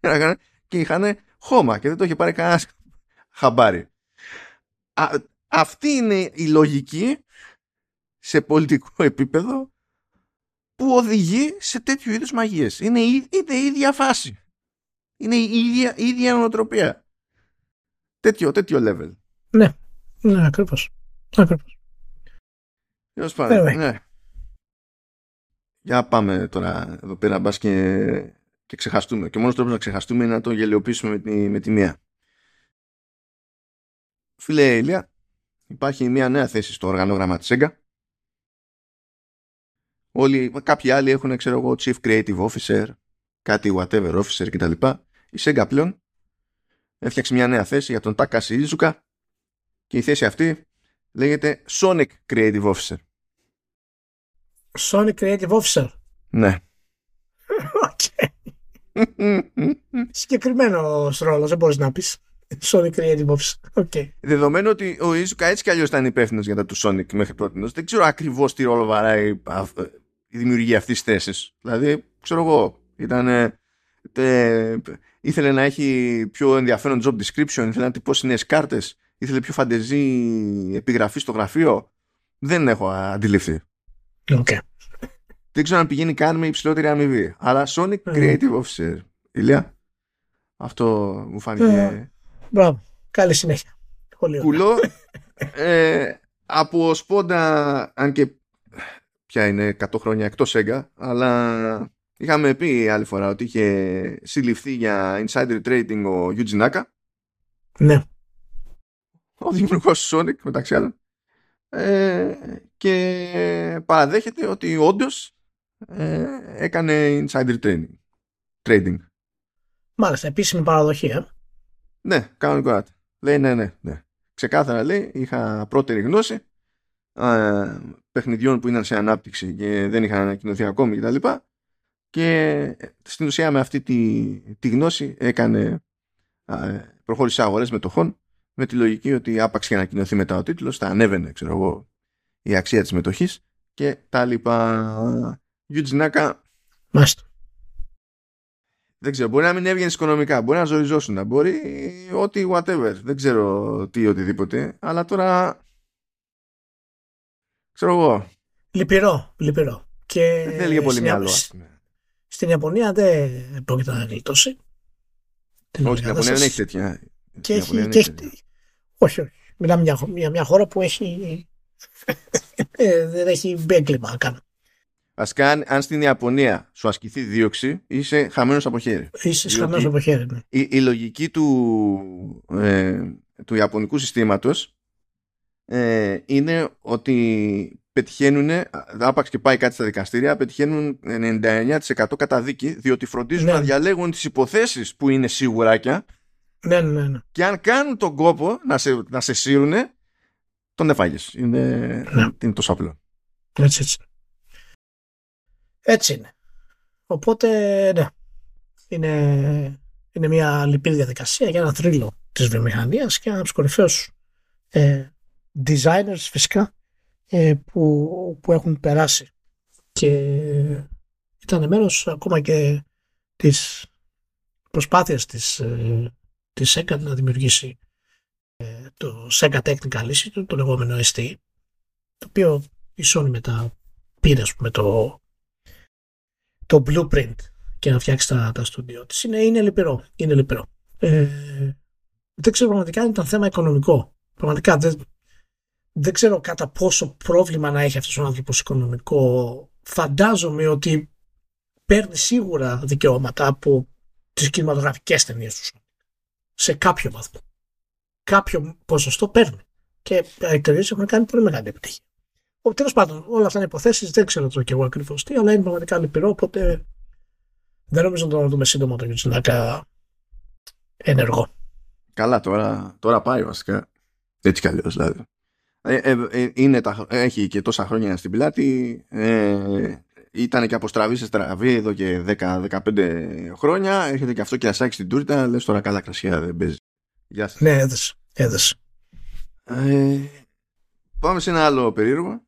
και είχαν χώμα και δεν το είχε πάρει κανένας χαμπάρι. αυτή είναι η λογική σε πολιτικό επίπεδο που οδηγεί σε τέτοιου είδους μαγείες. Είναι, είναι η ίδια φάση. Είναι η ίδια, η ίδια νοοτροπία. Τέτοιο, τέτοιο level. Ναι, ναι, ακριβώς. Ακριβώς. Τέλος πάντων, ναι. Για πάμε τώρα εδώ πέρα μπας και, και ξεχαστούμε. Και μόνος τρόπος να ξεχαστούμε είναι να το γελιοποιήσουμε με τη, με τη μία. Φίλε Ηλία, υπάρχει μια νέα θέση στο οργανόγραμμα της SEGA. Όλοι, κάποιοι άλλοι έχουν, ξέρω εγώ, Chief Creative Officer, κάτι whatever officer κτλ. Η SEGA πλέον έφτιαξε μια νέα θέση για τον Τάκα Ιζούκα και η θέση αυτή λέγεται Sonic Creative Officer. Sonic Creative Officer. Ναι. Οκ. Συγκεκριμένος ρόλος, δεν μπορείς να πεις. Sonic Creative Office. Okay. Δεδομένου ότι ο Ιζουκα έτσι κι αλλιώς ήταν υπεύθυνος για τα του Sonic μέχρι πρώτη, δεν ξέρω ακριβώς τι ρόλο βαράει η δημιουργία αυτής της θέσης. Δηλαδή, ξέρω εγώ, ήταν. ήθελε να έχει πιο ενδιαφέρον job description, ήθελε να τυπώσει νέες κάρτες, ήθελε πιο φαντεζή επιγραφή στο γραφείο. Δεν έχω αντιληφθεί. Okay. Δεν ξέρω αν πηγαίνει καν με υψηλότερη αμοιβή. Αλλά Sonic Creative Officer. Ηλία. Αυτό μου φάνηκε. Μπράβο. Καλή συνέχεια. Κουλό. ε, από σπόντα, αν και πια είναι 100 χρόνια εκτός ΕΓΑ, αλλά είχαμε πει άλλη φορά ότι είχε συλληφθεί για insider trading ο Yuji Naka. Ναι. Ο δημιουργός Sonic μεταξύ άλλων. Ε, και παραδέχεται ότι όντως ε, έκανε insider trading. trading. Μάλιστα, επίσημη παραδοχή, ε. Ναι, κανονικά. Λέει ναι, ναι, ναι. Ξεκάθαρα λέει, είχα πρώτερη γνώση ε, παιχνιδιών που ήταν σε ανάπτυξη και δεν είχαν ανακοινωθεί ακόμη κτλ. Και, και στην ουσία με αυτή τη, τη γνώση έκανε ε, προχώρησε αγορές μετοχών με τη λογική ότι άπαξ και ανακοινωθεί μετά ο τίτλος θα ανέβαινε ξέρω εγώ η αξία της μετοχής και τα λοιπά. Γιουτζινάκα Μάλιστα δεν ξέρω, μπορεί να μην έβγαινες οικονομικά, μπορεί να ζοριζόσουν, μπορεί ό,τι whatever, δεν ξέρω τι οτιδήποτε, αλλά τώρα ξέρω εγώ. Λυπηρό, λυπηρό. Και δεν θέλει πολύ μυαλό. Στην Ιαπωνία δεν πρόκειται να γλιτώσει. Όχι, στην Ιαπωνία δεν έχει τέτοια. Και έχει, και έχει... Όχι, όχι. Μιλάμε για μια, μια χώρα που έχει. Ε, δεν έχει μπέγκλημα καν. Βασικά, αν, αν στην Ιαπωνία σου ασκηθεί δίωξη, είσαι χαμένος από χέρι. Είσαι Διότι- χαμένος από χέρι. Ναι. Η, η λογική του, ε, του Ιαπωνικού συστήματος ε, είναι ότι πετυχαίνουν, άπαξ και πάει κάτι στα δικαστήρια, πετυχαίνουν 99% καταδίκη, διότι φροντίζουν Ναι. να διαλέγουν τις υποθέσεις που είναι σιγουράκια Ναι, ναι, ναι. και αν κάνουν τον κόπο να σε, να σε σύρουνε, τον έφαγες. Είναι, Ναι. είναι τόσο απλό. Έτσι, έτσι. Έτσι είναι. Οπότε, ναι. Είναι, είναι μια λυπηρή διαδικασία για ένα θρύλο της βιομηχανίας και ένας από τους κορυφαίους ε, designers φυσικά ε, που, που έχουν περάσει και ήταν μέρος ακόμα και της προσπάθειας της, ε, της Sega να δημιουργήσει ε, το Sega Technical Institute, το λεγόμενο ST, το οποίο η Sony μετά πήρε ας πούμε, το, το blueprint και να φτιάξεις τα, τα στούντιο της. Είναι, είναι λυπηρό. Είναι λυπηρό. Ε, δεν ξέρω πραγματικά αν ήταν θέμα οικονομικό. Πραγματικά δεν, δεν ξέρω κατά πόσο πρόβλημα να έχει αυτός ο άνθρωπος οικονομικό. Φαντάζομαι ότι παίρνει σίγουρα δικαιώματα από τις κινηματογραφικές ταινίες του Sony. Σε κάποιο βαθμό. Κάποιο ποσοστό παίρνει. Και οι εταιρείε έχουν κάνει πολύ μεγάλη επιτυχία. Τέλος πάντων, όλα αυτά είναι υποθέσεις. Δεν ξέρω το κι εγώ ακριβώς τι, αλλά είναι πραγματικά λυπηρό. Οπότε δεν νομίζω να το δούμε σύντομα το Γιουτσινάκα ενεργό. Καλά, τώρα, τώρα πάει βασικά. Έτσι κι αλλιώς δηλαδή. Ε, ε, ε, είναι τα, έχει και τόσα χρόνια στην πλάτη. Ε, ήταν και από στραβή σε στραβή εδώ και 10-15 χρόνια. Έρχεται και αυτό και ασάκι στην τούρτα. Λες τώρα καλά κρασιά δεν παίζει. Γεια σας. Ναι, έδεσε. έδεσε. Ε, πάμε σε ένα άλλο περίεργο.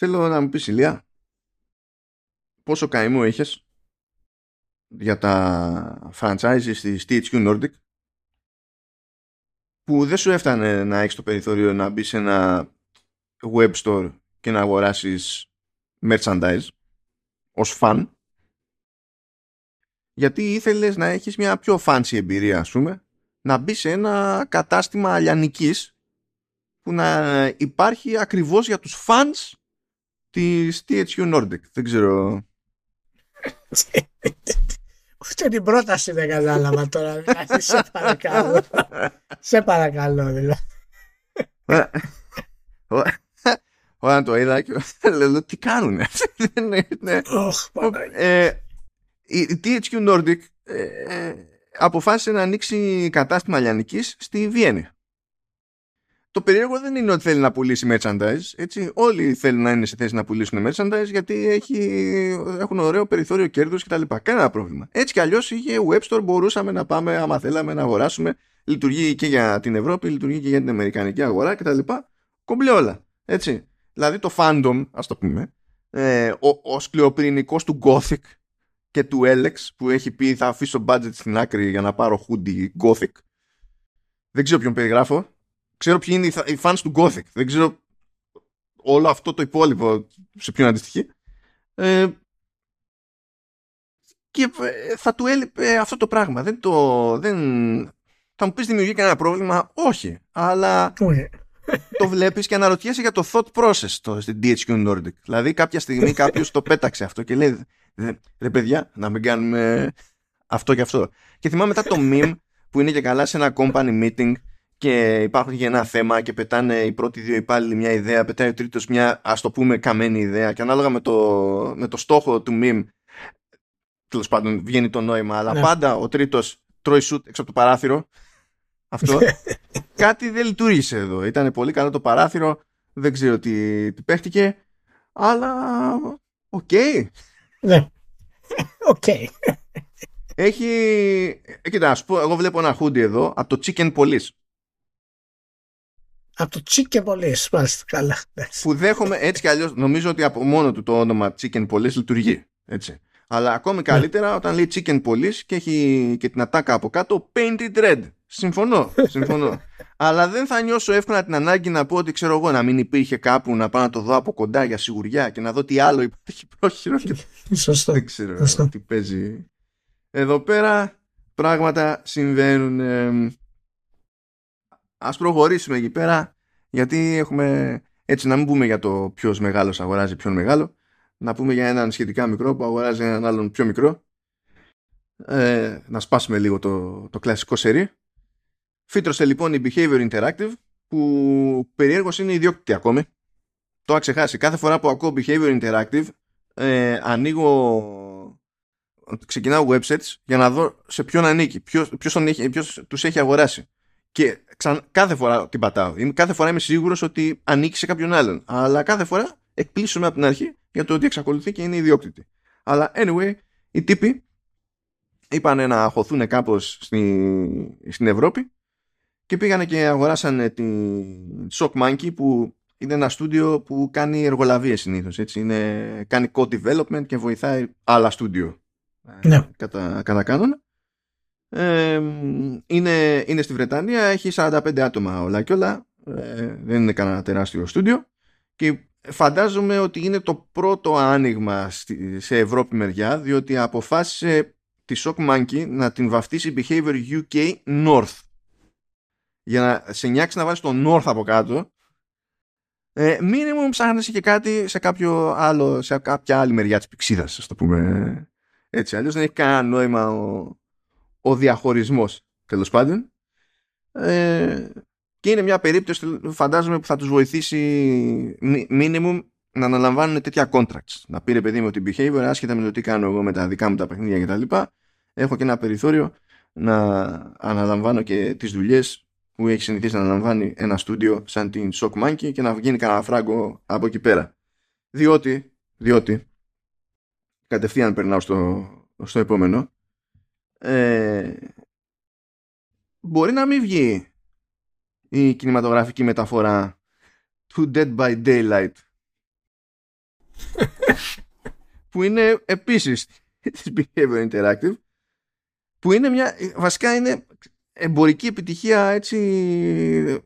Θέλω να μου πεις Ηλία πόσο καημό είχες για τα franchises της THQ Nordic που δεν σου έφτανε να έχεις το περιθώριο να μπεις σε ένα web store και να αγοράσεις merchandise ως fan; Γιατί ήθελες να έχεις μια πιο fancy εμπειρία ας πούμε να μπεις σε ένα κατάστημα αλιανικής που να υπάρχει ακριβώς για τους fans της THQ Nordic. Δεν ξέρω... Αυτή την πρόταση δεν κατάλαβα τώρα. δηλαδή, σε παρακαλώ. σε παρακαλώ, δηλαδή. Όταν το είδα και λέω τι κάνουνε; Δεν είναι- Ωχ, Παναγία. Ε, η η THQ Nordic ε, ε, αποφάσισε να ανοίξει κατάστημα λιανικής στη Βιέννη. Το περίεργο δεν είναι ότι θέλει να πουλήσει merchandise. Έτσι. Όλοι θέλουν να είναι σε θέση να πουλήσουν merchandise γιατί έχει, έχουν ωραίο περιθώριο κέρδους κτλ. Κανένα πρόβλημα. Έτσι κι αλλιώς είχε web store, μπορούσαμε να πάμε άμα θέλαμε να αγοράσουμε. Λειτουργεί και για την Ευρώπη, λειτουργεί και για την Αμερικανική αγορά κτλ. Κομπλέ όλα. Έτσι. Δηλαδή το fandom, ας το πούμε, ε, ο, ο σκληροπυρηνικός του Gothic και του Alex που έχει πει θα αφήσω budget στην άκρη για να πάρω hoodie Gothic. Δεν ξέρω ποιον περιγράφω. Ξέρω ποιοι είναι οι, θα- οι fans του Gothic. Δεν ξέρω όλο αυτό το υπόλοιπο σε ποιον αντιστοιχεί. Ε, και ε, θα του έλειπε αυτό το πράγμα. Δεν το... Δεν... Θα μου πεις δημιουργεί κανένα πρόβλημα; Όχι. Αλλά Όχι. το βλέπεις και αναρωτιέσαι για το thought process το, στην DHQ Nordic. Δηλαδή κάποια στιγμή κάποιος το πέταξε αυτό και λέει «Ρε- ρε παιδιά να μην κάνουμε αυτό και αυτό. Και θυμάμαι μετά το meme που είναι και καλά σε ένα company meeting και υπάρχουν και ένα θέμα και πετάνε οι πρώτοι δύο υπάλληλοι μια ιδέα, πετάει ο τρίτος μια ας το πούμε καμένη ιδέα και ανάλογα με το, με το στόχο του meme τέλος πάντων βγαίνει το νόημα αλλά Ναι. πάντα ο τρίτος τρώει σουτ έξω από το παράθυρο αυτό κάτι δεν λειτουργήσε εδώ. Ήταν πολύ καλό το παράθυρο. Δεν ξέρω τι, τι παίχτηκε. Αλλά οκ. Ναι. Οκ. Έχει... ε, Κοίτα, να σου πω, εγώ βλέπω ένα χούντι εδώ από το Chicken Police. Από το Chicken Police. Μάλιστα. Καλά. Εντάξει. Που δέχομαι έτσι κι αλλιώς νομίζω ότι από μόνο του το όνομα Chicken Police λειτουργεί. Έτσι. Αλλά ακόμη καλύτερα όταν λέει Chicken Police και έχει και την ατάκα από κάτω Painted Red. Συμφωνώ. Συμφωνώ. Αλλά δεν θα νιώσω εύκολα την ανάγκη να πω ότι ξέρω εγώ να μην υπήρχε κάπου να πάω να το δω από κοντά για σιγουριά και να δω τι άλλο υπάρχει πρόχειρο και Σωστό. Δεν ξέρω Σωστό. τι παίζει. Εδώ πέρα πράγματα συμβαίνουν. ε, Ας προχωρήσουμε εκεί πέρα γιατί έχουμε, Έτσι να μην πούμε για το ποιος μεγάλος αγοράζει ποιον μεγάλο, να πούμε για έναν σχετικά μικρό που αγοράζει έναν άλλον πιο μικρό. Ε, να σπάσουμε λίγο το, το κλασικό σερί. Φύτρωσε λοιπόν η Behavior Interactive που περιέργως είναι ιδιόκτητη ακόμη. Το έχω ξεχάσει. Κάθε φορά που ακούω Behavior Interactive ε, ανοίγω ξεκινάω websites για να δω σε ποιον ανήκει, ποιος, ποιος, τον έχει, ποιος τους έχει αγοράσει. Και κάθε φορά την πατάω. Κάθε φορά είμαι σίγουρος ότι ανήκει σε κάποιον άλλον. Αλλά κάθε φορά εκπλήσουμε από την αρχή για το ότι εξακολουθεί και είναι ιδιόκτητη. Αλλά anyway, οι τύποι είπαν να χωθούν κάπως στη, στην Ευρώπη και πήγανε και αγοράσανε την Shock Monkey που είναι ένα στούντιο που κάνει εργολαβίες συνήθως. Έτσι. Είναι, κάνει code development και βοηθάει άλλα στούντιο ναι. κατά, κατά κανόνα. Ε, είναι, είναι στη Βρετανία, έχει 45 άτομα όλα και όλα. Ε, δεν είναι κανένα τεράστιο στούντιο. Και φαντάζομαι ότι είναι το πρώτο άνοιγμα σε Ευρώπη μεριά, διότι αποφάσισε τη Shock Monkey να την βαφτίσει Behavior UK North. Για να σε νιάξεις να βάλεις το North από κάτω, ε, minimum ψάχνεσαι και κάτι σε κάποιο άλλο, σε κάποια άλλη μεριά της πηξίδας, ας το πούμε έτσι. Αλλιώς δεν έχει κανένα νόημα ο, ο διαχωρισμός, τέλος πάντων. Ε, και είναι μια περίπτωση, φαντάζομαι, που θα τους βοηθήσει minimum να αναλαμβάνουν τέτοια contracts. Να πήρε παιδί μου ότι behavior, άσχετα με το τι κάνω εγώ με τα δικά μου τα παιχνίδια κτλ. Έχω και ένα περιθώριο να αναλαμβάνω και τις δουλειές που έχει συνηθίσει να αναλαμβάνει ένα στούντιο σαν την Shock Monkey και να βγαίνει κανένα φράγκο από εκεί πέρα. Διότι, διότι κατευθείαν περνάω στο, στο επόμενο ε, μπορεί να μην βγει η κινηματογραφική μεταφορά του Dead by Daylight. Που είναι επίσης της Behavior Interactive που είναι μια βασικά είναι εμπορική επιτυχία έτσι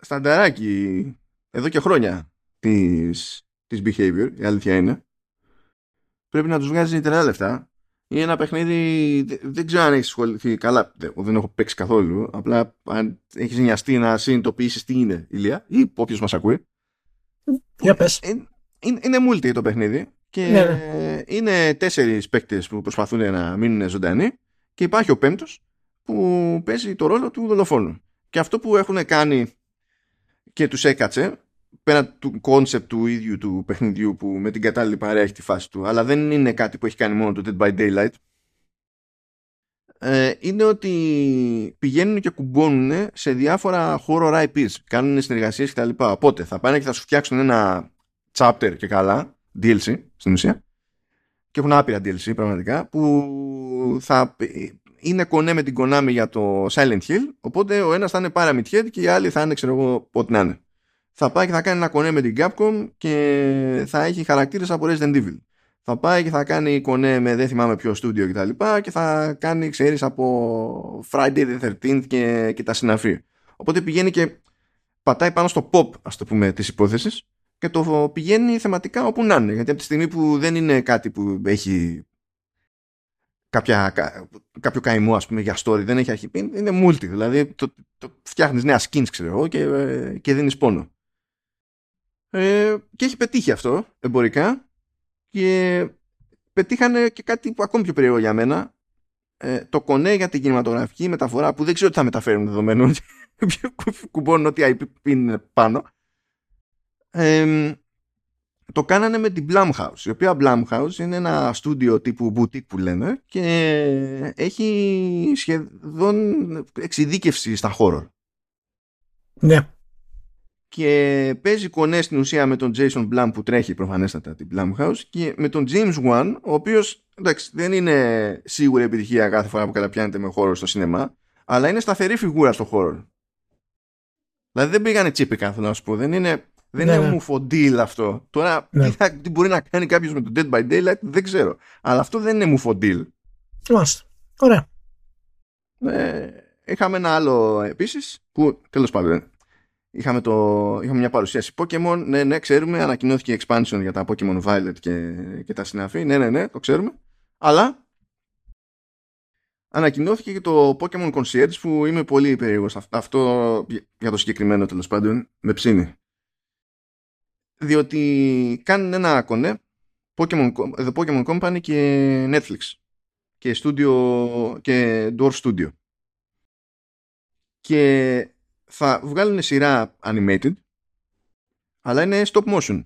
στανταράκι εδώ και χρόνια της, της Behavior η αλήθεια είναι. Πρέπει να τους βγάζει τεράστια λεφτά είναι ένα παιχνίδι, δεν ξέρω αν έχεις σχοληθεί καλά, δεν έχω παίξει καθόλου. Απλά αν έχεις νοιαστεί να συνειδητοποιήσεις τι είναι, Ηλία, ή όποιος μας ακούει. Για πες. Ε, είναι, είναι multi το παιχνίδι και ναι, ναι. είναι τέσσερις παίκτες που προσπαθούν να μείνουν ζωντανοί και υπάρχει ο πέμπτος που παίζει το ρόλο του δολοφόνου. Και αυτό που έχουν κάνει και τους έκατσε πέρα του κόνσεπτ του ίδιου του παιχνιδιού που με την κατάλληλη παρέα έχει τη φάση του, αλλά δεν είναι κάτι που έχει κάνει μόνο το Dead by Daylight, ε, είναι ότι πηγαίνουν και κουμπώνουν σε διάφορα horror IPs, κάνουν συνεργασίες κτλ. Οπότε θα πάνε και θα σου φτιάξουν ένα chapter και καλά, DLC στην ουσία, και έχουν άπειρα DLC πραγματικά, που θα είναι κονέ με την Konami για το Silent Hill, οπότε ο ένας θα είναι Pyramid Head και οι άλλοι θα είναι ξέρω εγώ ό,τι να είναι θα πάει και θα κάνει ένα κονέ με την Capcom και θα έχει χαρακτήρες από Resident Evil. Θα πάει και θα κάνει κονέ με δεν θυμάμαι ποιο στούντιο κτλ. Και, και θα κάνει, ξέρεις, από Friday the 13th και, και τα συναφή. Οπότε πηγαίνει και πατάει πάνω στο pop, ας το πούμε, της υπόθεσης και το πηγαίνει θεματικά όπου να είναι. Γιατί από τη στιγμή που δεν είναι κάτι που έχει κάποια, κάποιο καημό ας πούμε για story, δεν έχει αρχή, είναι multi. Δηλαδή το, το φτιάχνεις νέα skins ξέρω εγώ και, και δίνεις πόνο. Ε, και έχει πετύχει αυτό εμπορικά. Και πετύχανε και κάτι που ακόμη πιο περίεργο για μένα. Ε, το κονέ για την κινηματογραφική μεταφορά που δεν ξέρω τι θα μεταφέρουν δεδομένου κουμπώνουν ό,τι IP είναι πάνω. Ε, το κάνανε με την Blumhouse η οποία Blumhouse είναι ένα στούντιο τύπου boutique που λένε και έχει σχεδόν εξειδίκευση στα horror. Ναι και παίζει κονέ στην ουσία με τον Jason Blum που τρέχει προφανέστατα την Blumhouse και με τον James Wan ο οποίος εντάξει δεν είναι σίγουρη επιτυχία κάθε φορά που καταπιάνεται με χώρο στο σινεμά αλλά είναι σταθερή φιγούρα στο χώρο δηλαδή δεν πήγανε τσίπικα θέλω να σου πω δεν είναι, δεν ναι, είναι ναι. μουφοντήλ αυτό τώρα ναι. τι, τι, μπορεί να κάνει κάποιος με το Dead by Daylight δεν ξέρω αλλά αυτό δεν είναι μουφοντήλ Μάλιστα. Ωραία. Ε, είχαμε ένα άλλο επίσης που τέλος πάντων Είχαμε, το, είχαμε μια παρουσίαση Pokemon. Ναι, ναι, ξέρουμε. Ανακοινώθηκε expansion για τα Pokemon Violet και, και τα συναφή. Ναι, ναι, ναι, το ξέρουμε. Αλλά ανακοινώθηκε και το Pokemon Concierge που είμαι πολύ περίεργος. Αυτό για το συγκεκριμένο τέλος πάντων με ψήνει. διότι κάνουν ένα κονέ Pokemon, The Pokemon Company και Netflix και, studio, και Dwarf Studio και θα βγάλουν σειρά animated αλλά είναι stop motion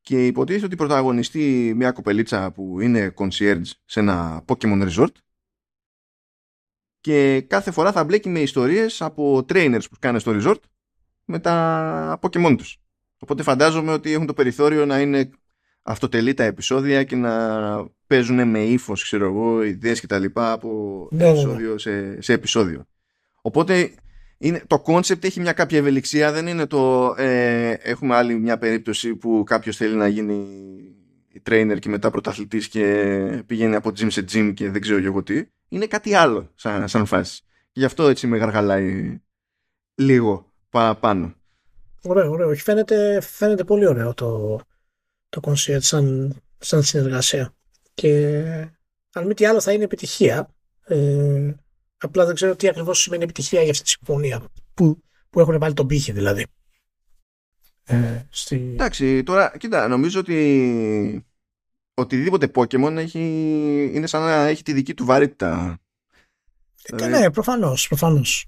και υποτίθεται ότι πρωταγωνιστεί μια κοπελίτσα που είναι concierge σε ένα Pokemon Resort και κάθε φορά θα μπλέκει με ιστορίες από trainers που κάνουν στο resort με τα Pokemon τους. Οπότε φαντάζομαι ότι έχουν το περιθώριο να είναι αυτοτελή τα επεισόδια και να παίζουν με ύφος, ξέρω εγώ, ιδέες και τα λοιπά από ναι, ναι, ναι. επεισόδιο σε, σε επεισόδιο. Οπότε είναι, το κόνσεπτ έχει μια κάποια ευελιξία, δεν είναι το ε, έχουμε άλλη μια περίπτωση που κάποιος θέλει να γίνει trainer και μετά πρωταθλητής και πηγαίνει από gym σε gym και δεν ξέρω εγώ τι. Είναι κάτι άλλο σαν, σαν φάση. Γι' αυτό έτσι με γαργαλάει λίγο παραπάνω. Ωραίο, ωραίο. Φαίνεται, φαίνεται πολύ ωραίο το, το concert σαν, σαν συνεργασία. Και αν μη τι άλλο θα είναι επιτυχία. Ε, απλά δεν ξέρω τι ακριβώς σημαίνει επιτυχία για αυτή τη συμφωνία. Που, που έχουν βάλει τον πύχη δηλαδή. Ε, στη... Εντάξει, τώρα κοίτα, νομίζω ότι οτιδήποτε Pokemon έχει, είναι σαν να έχει τη δική του βαρύτητα. Ε, δηλαδή... Ναι, προφανώς, προφανώς.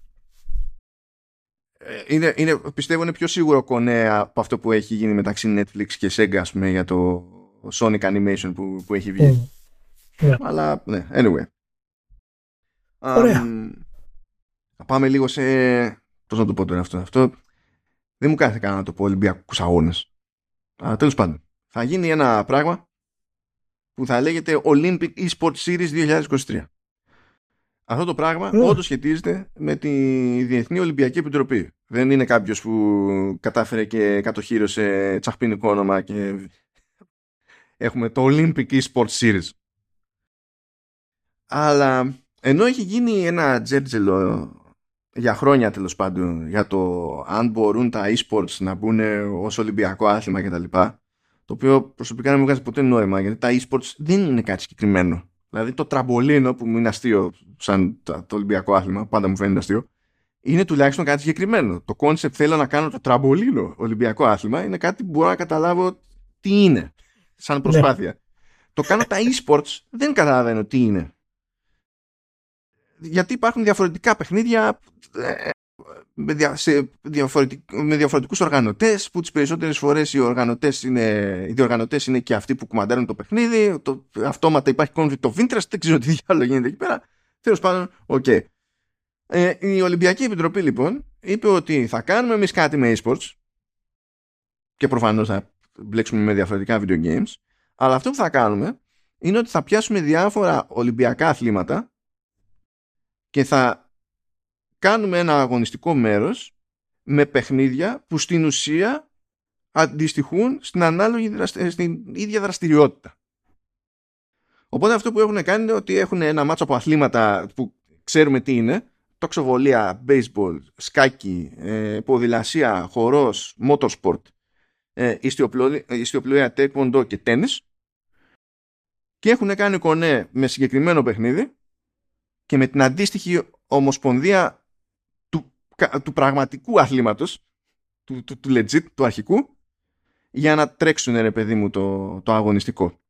Ε, είναι, είναι, πιστεύω είναι πιο σίγουρο κονέ από αυτό που έχει γίνει μεταξύ Netflix και Sega ας πούμε, για το Sonic Animation που, που έχει βγει. Mm. Yeah. Αλλά ναι, anyway. Ωραία. θα πάμε λίγο σε... Πώς να το πω τώρα αυτό. Αυτό δεν μου κάνει κανένα να το πω Ολυμπιακούς αγώνες. Αλλά τέλος πάντων. Θα γίνει ένα πράγμα που θα λέγεται Olympic Esports Series 2023. Αυτό το πράγμα mm. όντως σχετίζεται με τη Διεθνή Ολυμπιακή Επιτροπή. Δεν είναι κάποιος που κατάφερε και κατοχύρωσε τσαχπίνικο όνομα και έχουμε το Olympic Esports Series. Αλλά ενώ έχει γίνει ένα τζέρτζελο για χρόνια τέλος πάντων για το αν μπορούν τα esports να μπουν ως Ολυμπιακό άθλημα κτλ. Το οποίο προσωπικά δεν μου βγάζει ποτέ νόημα γιατί τα esports δεν είναι κάτι συγκεκριμένο. Δηλαδή το τραμπολίνο που μου είναι αστείο σαν το, Ολυμπιακό άθλημα, πάντα μου φαίνεται αστείο, είναι τουλάχιστον κάτι συγκεκριμένο. Το κόνσεπτ θέλω να κάνω το τραμπολίνο Ολυμπιακό άθλημα είναι κάτι που μπορώ να καταλάβω τι είναι σαν ναι. προσπάθεια. Το κάνω τα e-sports δεν καταλαβαίνω τι είναι. Γιατί υπάρχουν διαφορετικά παιχνίδια ε, με, δια, σε διαφορετικ, με διαφορετικούς οργανωτές που τις περισσότερες φορές οι, οργανωτές είναι, οι διοργανωτές είναι και αυτοί που κουμαντάρουν το παιχνίδι το, αυτόματα υπάρχει conflict of interest δεν ξέρω τι άλλο γίνεται εκεί πέρα τέλος πάντων, OK okay. ε, η Ολυμπιακή Επιτροπή λοιπόν είπε ότι θα κάνουμε εμείς κάτι με eSports και προφανώς θα μπλέξουμε με διαφορετικά video games αλλά αυτό που θα κάνουμε είναι ότι θα πιάσουμε διάφορα Ολυμπιακά αθλήματα και θα κάνουμε ένα αγωνιστικό μέρος με παιχνίδια που στην ουσία αντιστοιχούν στην ανάλογη στην ίδια δραστηριότητα. Οπότε αυτό που έχουν κάνει είναι ότι έχουν ένα μάτσο από αθλήματα που ξέρουμε τι είναι, τοξοβολία, baseball, σκάκι, ε, ποδηλασία, χορός, motorsport, ε, ιστιοπλοεία, taekwondo και τέννις και έχουν κάνει κονέ με συγκεκριμένο παιχνίδι και με την αντίστοιχη ομοσπονδία του πραγματικού αθλήματος, του, του, του legit, του αρχικού, για να τρέξουν ρε παιδί μου το, το αγωνιστικό.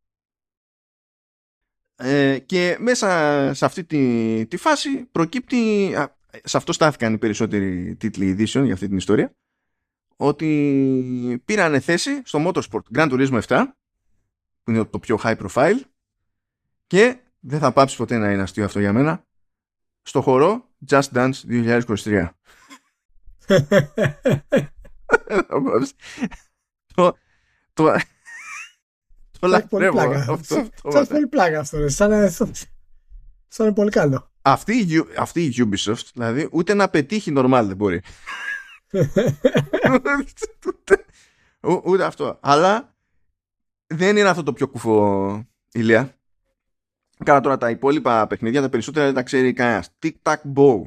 Ε, και μέσα σε αυτή τη, τη φάση προκύπτει, σε αυτό στάθηκαν οι περισσότεροι τίτλοι ειδήσεων για αυτή την ιστορία, ότι πήρανε θέση στο Motorsport Grand Turismo 7, που είναι το πιο high profile, και δεν θα πάψει ποτέ να είναι αστείο αυτό για μένα, στο χορό Just Dance 2023 το, το, το λατρεύω αυτό. Σαν πολύ πλάκα αυτό. Σαν είναι πολύ καλό. Αυτή, αυτή η Ubisoft, δηλαδή, ούτε να πετύχει normal δεν μπορεί. ούτε αυτό. Αλλά δεν είναι αυτό το πιο κουφό ηλία. Κάνα τώρα τα υπόλοιπα παιχνίδια, τα περισσότερα δεν τα ξέρει κανένας. Tic-tac bow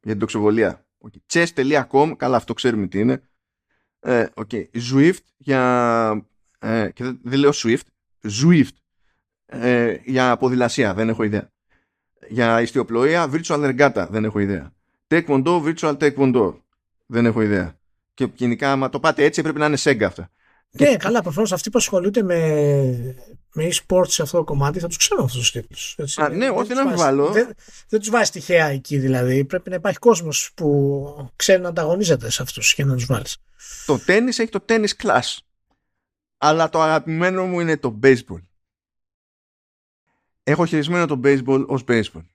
για την τοξοβολία. Okay. Chess.com, καλά αυτό ξέρουμε τι είναι. Ε, okay. Zwift για... Ε, και δεν, λέω Swift, Zwift ε, για ποδηλασία, δεν έχω ιδέα. Για ιστιοπλοεία, Virtual Regatta, δεν έχω ιδέα. Taekwondo, Virtual Taekwondo, δεν έχω ιδέα. Και γενικά, άμα το πάτε έτσι, πρέπει να είναι Sega αυτά. Ναι, καλά, προφανώς αυτοί που ασχολούνται με, με e-sports σε αυτό το κομμάτι θα τους ξέρουν αυτούς τους τίτλους. Ναι, όχι, δεν αμφιβάλλω. Δεν, δεν τους βάζει τυχαία εκεί δηλαδή. Πρέπει να υπάρχει κόσμος που ξέρει να ανταγωνίζεται σε αυτούς για να τους βάλεις. Το τέννη έχει το tennis class. Αλλά το αγαπημένο μου είναι το baseball. Έχω χειρισμένο το baseball ως baseball.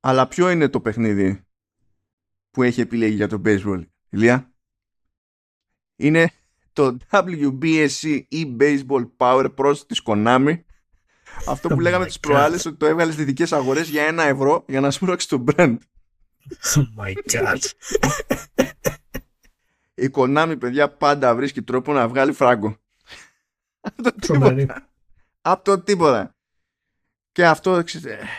Αλλά ποιο είναι το παιχνίδι που έχει επιλέγει για το baseball, Ηλία; Είναι το WBSC e-Baseball Power Pro της Konami αυτό που oh λέγαμε τις προάλλες ότι το έβγαλες στις δικές αγορές για ένα ευρώ για να σπρώξει το brand. Oh my god. Η Konami, παιδιά, πάντα βρίσκει τρόπο να βγάλει φράγκο. Από το τίποτα. Από το τίποτα. Και αυτό,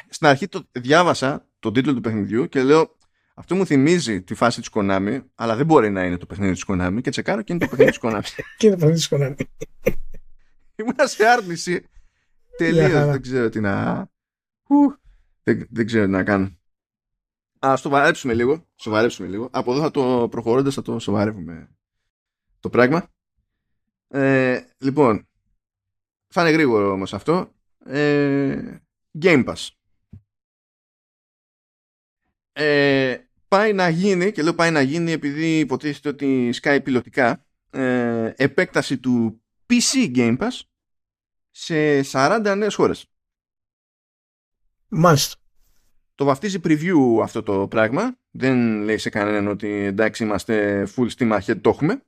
στην αρχή το διάβασα τον τίτλο του παιχνιδιού και λέω αυτό μου θυμίζει τη φάση της Konami, αλλά δεν μπορεί να είναι το παιχνίδι της Konami και τσεκάρω και είναι το παιχνίδι της Konami. και είναι το παιχνίδι της Konami. Ήμουνα σε άρνηση. Τελείως δεν ξέρω τι να... Δεν, δεν ξέρω τι να κάνω. Α σοβαρέψουμε λίγο. Σοβαρέψουμε λίγο. Από εδώ θα το προχωρώντας θα το σοβαρεύουμε το πράγμα. Ε, λοιπόν, θα είναι γρήγορο όμως αυτό. Ε, Game Pass. Ε, πάει να γίνει, και λέω πάει να γίνει επειδή υποτίθεται ότι σκάει πιλωτικά, ε, επέκταση του PC Game Pass σε 40 νέες χώρες. Μάλιστα. Το βαφτίζει preview αυτό το πράγμα. Δεν λέει σε κανέναν ότι εντάξει είμαστε full steam ahead, το έχουμε.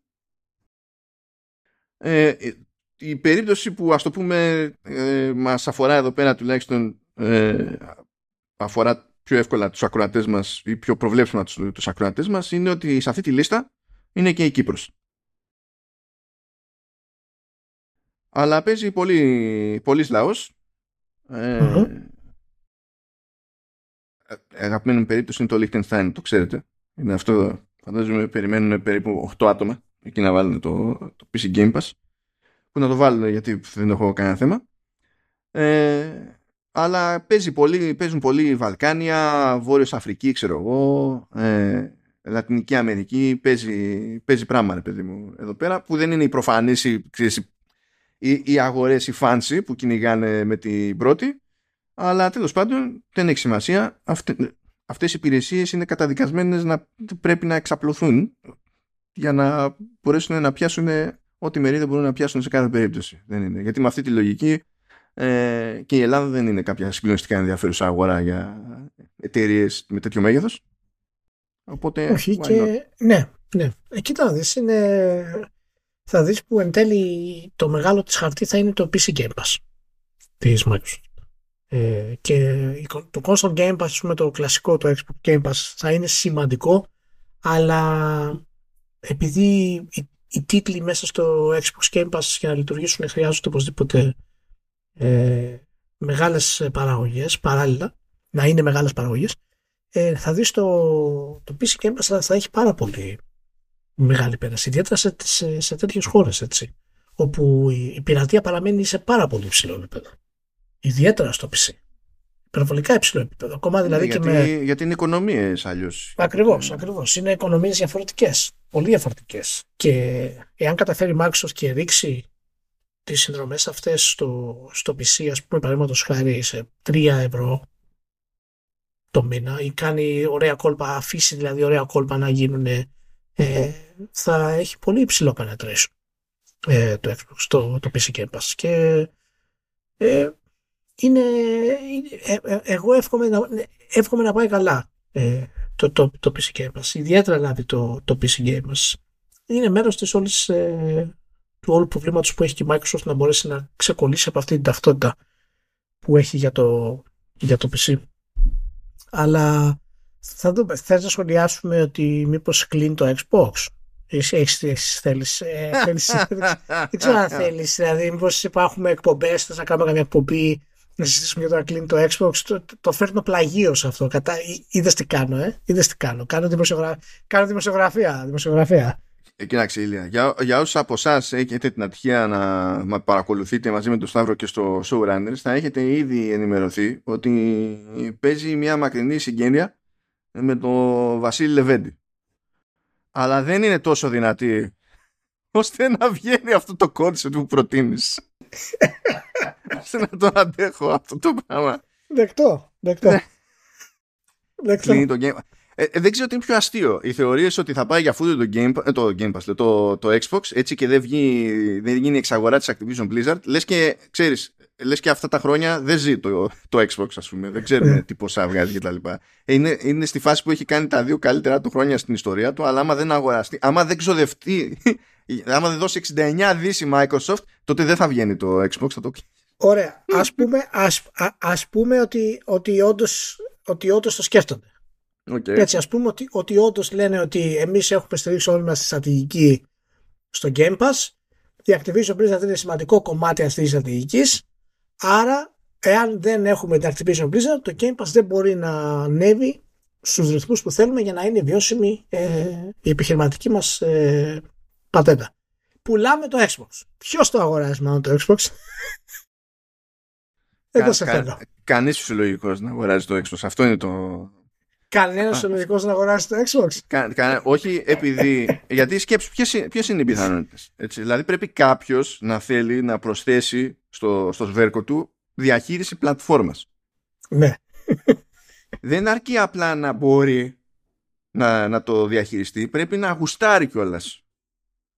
Ε, η περίπτωση που ας το πούμε ε, μας αφορά εδώ πέρα τουλάχιστον ε, αφορά πιο εύκολα τους ακροατές μας ή πιο προβλέψιμα τους, τους ακροατές μας είναι ότι σε αυτή τη λίστα είναι και η Κύπρος. Αλλά παίζει πολύ, πολύς λαός. Ε, Αγαπημένη περίπτωση είναι το Liechtenstein, το ξέρετε. Είναι αυτό, φαντάζομαι, περιμένουν περίπου 8 άτομα εκεί να βάλουν το, το PC Game Pass. Που να το βάλουν γιατί δεν έχω κανένα θέμα. Ε, αλλά παίζει πολύ, παίζουν πολύ Βαλκάνια, Βόρειος Αφρική, ξέρω εγώ, ε, Λατινική Αμερική, παίζει, παίζει πράγμα, ρε παιδί μου, εδώ πέρα, που δεν είναι η προφανής, οι, οι, οι αγορές, οι fancy που κυνηγάνε με την πρώτη, αλλά τέλος πάντων δεν έχει σημασία. Αυτέ, αυτές οι υπηρεσίες είναι καταδικασμένες να πρέπει να εξαπλωθούν για να μπορέσουν να πιάσουν ό,τι μερίδα μπορούν να πιάσουν σε κάθε περίπτωση. Δεν είναι. Γιατί με αυτή τη λογική ε, και η Ελλάδα δεν είναι κάποια συγκλονιστικά ενδιαφέρουσα αγορά για εταιρείες με τέτοιο μέγεθος. Οπότε, Όχι και... Ναι, ναι. Εκεί θα δεις είναι... Θα δεις που εν τέλει το μεγάλο της χαρτί θα είναι το PC Game Pass της Microsoft. Ε, και το console Game Pass, με το κλασικό το Xbox Game Pass θα είναι σημαντικό αλλά επειδή οι, οι τίτλοι μέσα στο Xbox Game Pass για να λειτουργήσουν χρειάζονται οπωσδήποτε ε, μεγάλες παραγωγές παράλληλα, να είναι μεγάλες παραγωγές, ε, θα δεις το, το PC Game Pass θα, έχει πάρα πολύ μεγάλη πέραση, ιδιαίτερα σε, σε, σε τέτοιες χώρες, έτσι, όπου η, η πειρατεία παραμένει σε πάρα πολύ υψηλό επίπεδο. Ιδιαίτερα στο PC. Υπερβολικά υψηλό επίπεδο. Ακόμα δηλαδή γιατί, και με... γιατί είναι οικονομίες αλλιώς. Ακριβώς, ακριβώς. Είναι οικονομίες διαφορετικές. Πολύ διαφορετικές. Και εάν καταφέρει η Microsoft και ρίξει τις συνδρομές αυτές στο, στο PC ας πούμε παραδείγματος χάρη σε 3 ευρώ το μήνα ή κάνει ωραία κόλπα, αφήσει δηλαδή ωραία κόλπα να γίνουν ε, θα έχει πολύ υψηλό penetration ε, το Xbox, το, το PC Game Pass. Και ε, είναι, ε, ε, εγώ εύχομαι να, εύχομαι να πάει καλά ε, το, το, το PC Game Pass. Ιδιαίτερα δηλαδή το, το PC Game Pass. Είναι μέρος της όλης του όλου προβλήματος που έχει και η Microsoft να μπορέσει να ξεκολλήσει από αυτή την ταυτότητα που έχει για το, για το PC. Αλλά θα δούμε. Θες να σχολιάσουμε ότι μήπως κλείνει το Xbox; Έχεις, θέλεις, ε, θέλεις, δεν ξέρω αν θέλεις, δηλαδή μήπως υπάρχουν εκπομπές, θες να κάνουμε καμία εκπομπή να συζητήσουμε για το να κλείνει το Xbox, το, το φέρνω πλαγίως αυτό. Κατά, είδες τι κάνω, ε, είδες τι κάνω. Κάνω, δημοσιογρα... κάνω δημοσιογραφία, δημοσιογραφία. Ε, κοίταξε, Ηλία. Για, για όσους από εσάς έχετε την ατυχία να παρακολουθείτε μαζί με τον Σταύρο και στο Showrunners, θα έχετε ήδη ενημερωθεί ότι παίζει μια μακρινή συγγένεια με τον Βασίλη Λεβέντη. αλλά δεν είναι τόσο δυνατή ώστε να βγαίνει αυτό το κόνσεπτ που προτείνεις. ώστε να το αντέχω αυτό το πράγμα. Δεκτό, δεκτό. Ναι. δεκτό. Κλείνει το game. Ε, ε, δεν ξέρω τι είναι πιο αστείο. Οι θεωρίες ότι θα πάει για αυτό το Game, ε, το, game Pass, λέω, το, το Xbox, έτσι και δεν, βγει, δεν γίνει εξαγορά της Activision Blizzard, λες και ξέρεις, λες και αυτά τα χρόνια δεν ζει το, το Xbox, ας πούμε. Δεν ξέρουμε Ναι. τι ποσά βγάζει κτλ. Ε, είναι, είναι στη φάση που έχει κάνει τα δύο καλύτερα του χρόνια στην ιστορία του, αλλά άμα δεν αγοραστεί, άμα δεν ξοδευτεί, άμα δεν δώσει 69 δις η Microsoft, τότε δεν θα βγαίνει το Xbox. Θα το... Ωραία. Ας πούμε, ας, α, ας πούμε ότι, ότι, όντως, ότι όντως το σκέφτονται. Okay. Έτσι, ας πούμε ότι, ότι όντως λένε ότι εμείς έχουμε στηρίξει όλη μας τη στρατηγική στο Game Pass. Η Activision Blizzard είναι σημαντικό κομμάτι αυτής της στρατηγικής. Άρα, εάν δεν έχουμε την Activision Blizzard, το Game Pass δεν μπορεί να ανέβει στους ρυθμούς που θέλουμε για να είναι βιώσιμη ε, η επιχειρηματική μας ε, πατέντα. Πουλάμε το Xbox. Ποιος το αγοράζει μάλλον το Xbox? Εγώ σε θέλω. Κανείς φυσιολογικός να αγοράζει το Xbox. Αυτό είναι το. Κανένας ζωολογικό να αγοράσει το Xbox. Κα, κα, όχι επειδή. γιατί σκέψου, ποιες είναι οι πιθανότητες. Δηλαδή πρέπει κάποιος να θέλει να προσθέσει στο, στο σβέρκο του διαχείριση πλατφόρμας. Ναι. Δεν αρκεί απλά να μπορεί να, να το διαχειριστεί, πρέπει να γουστάρει κιόλας.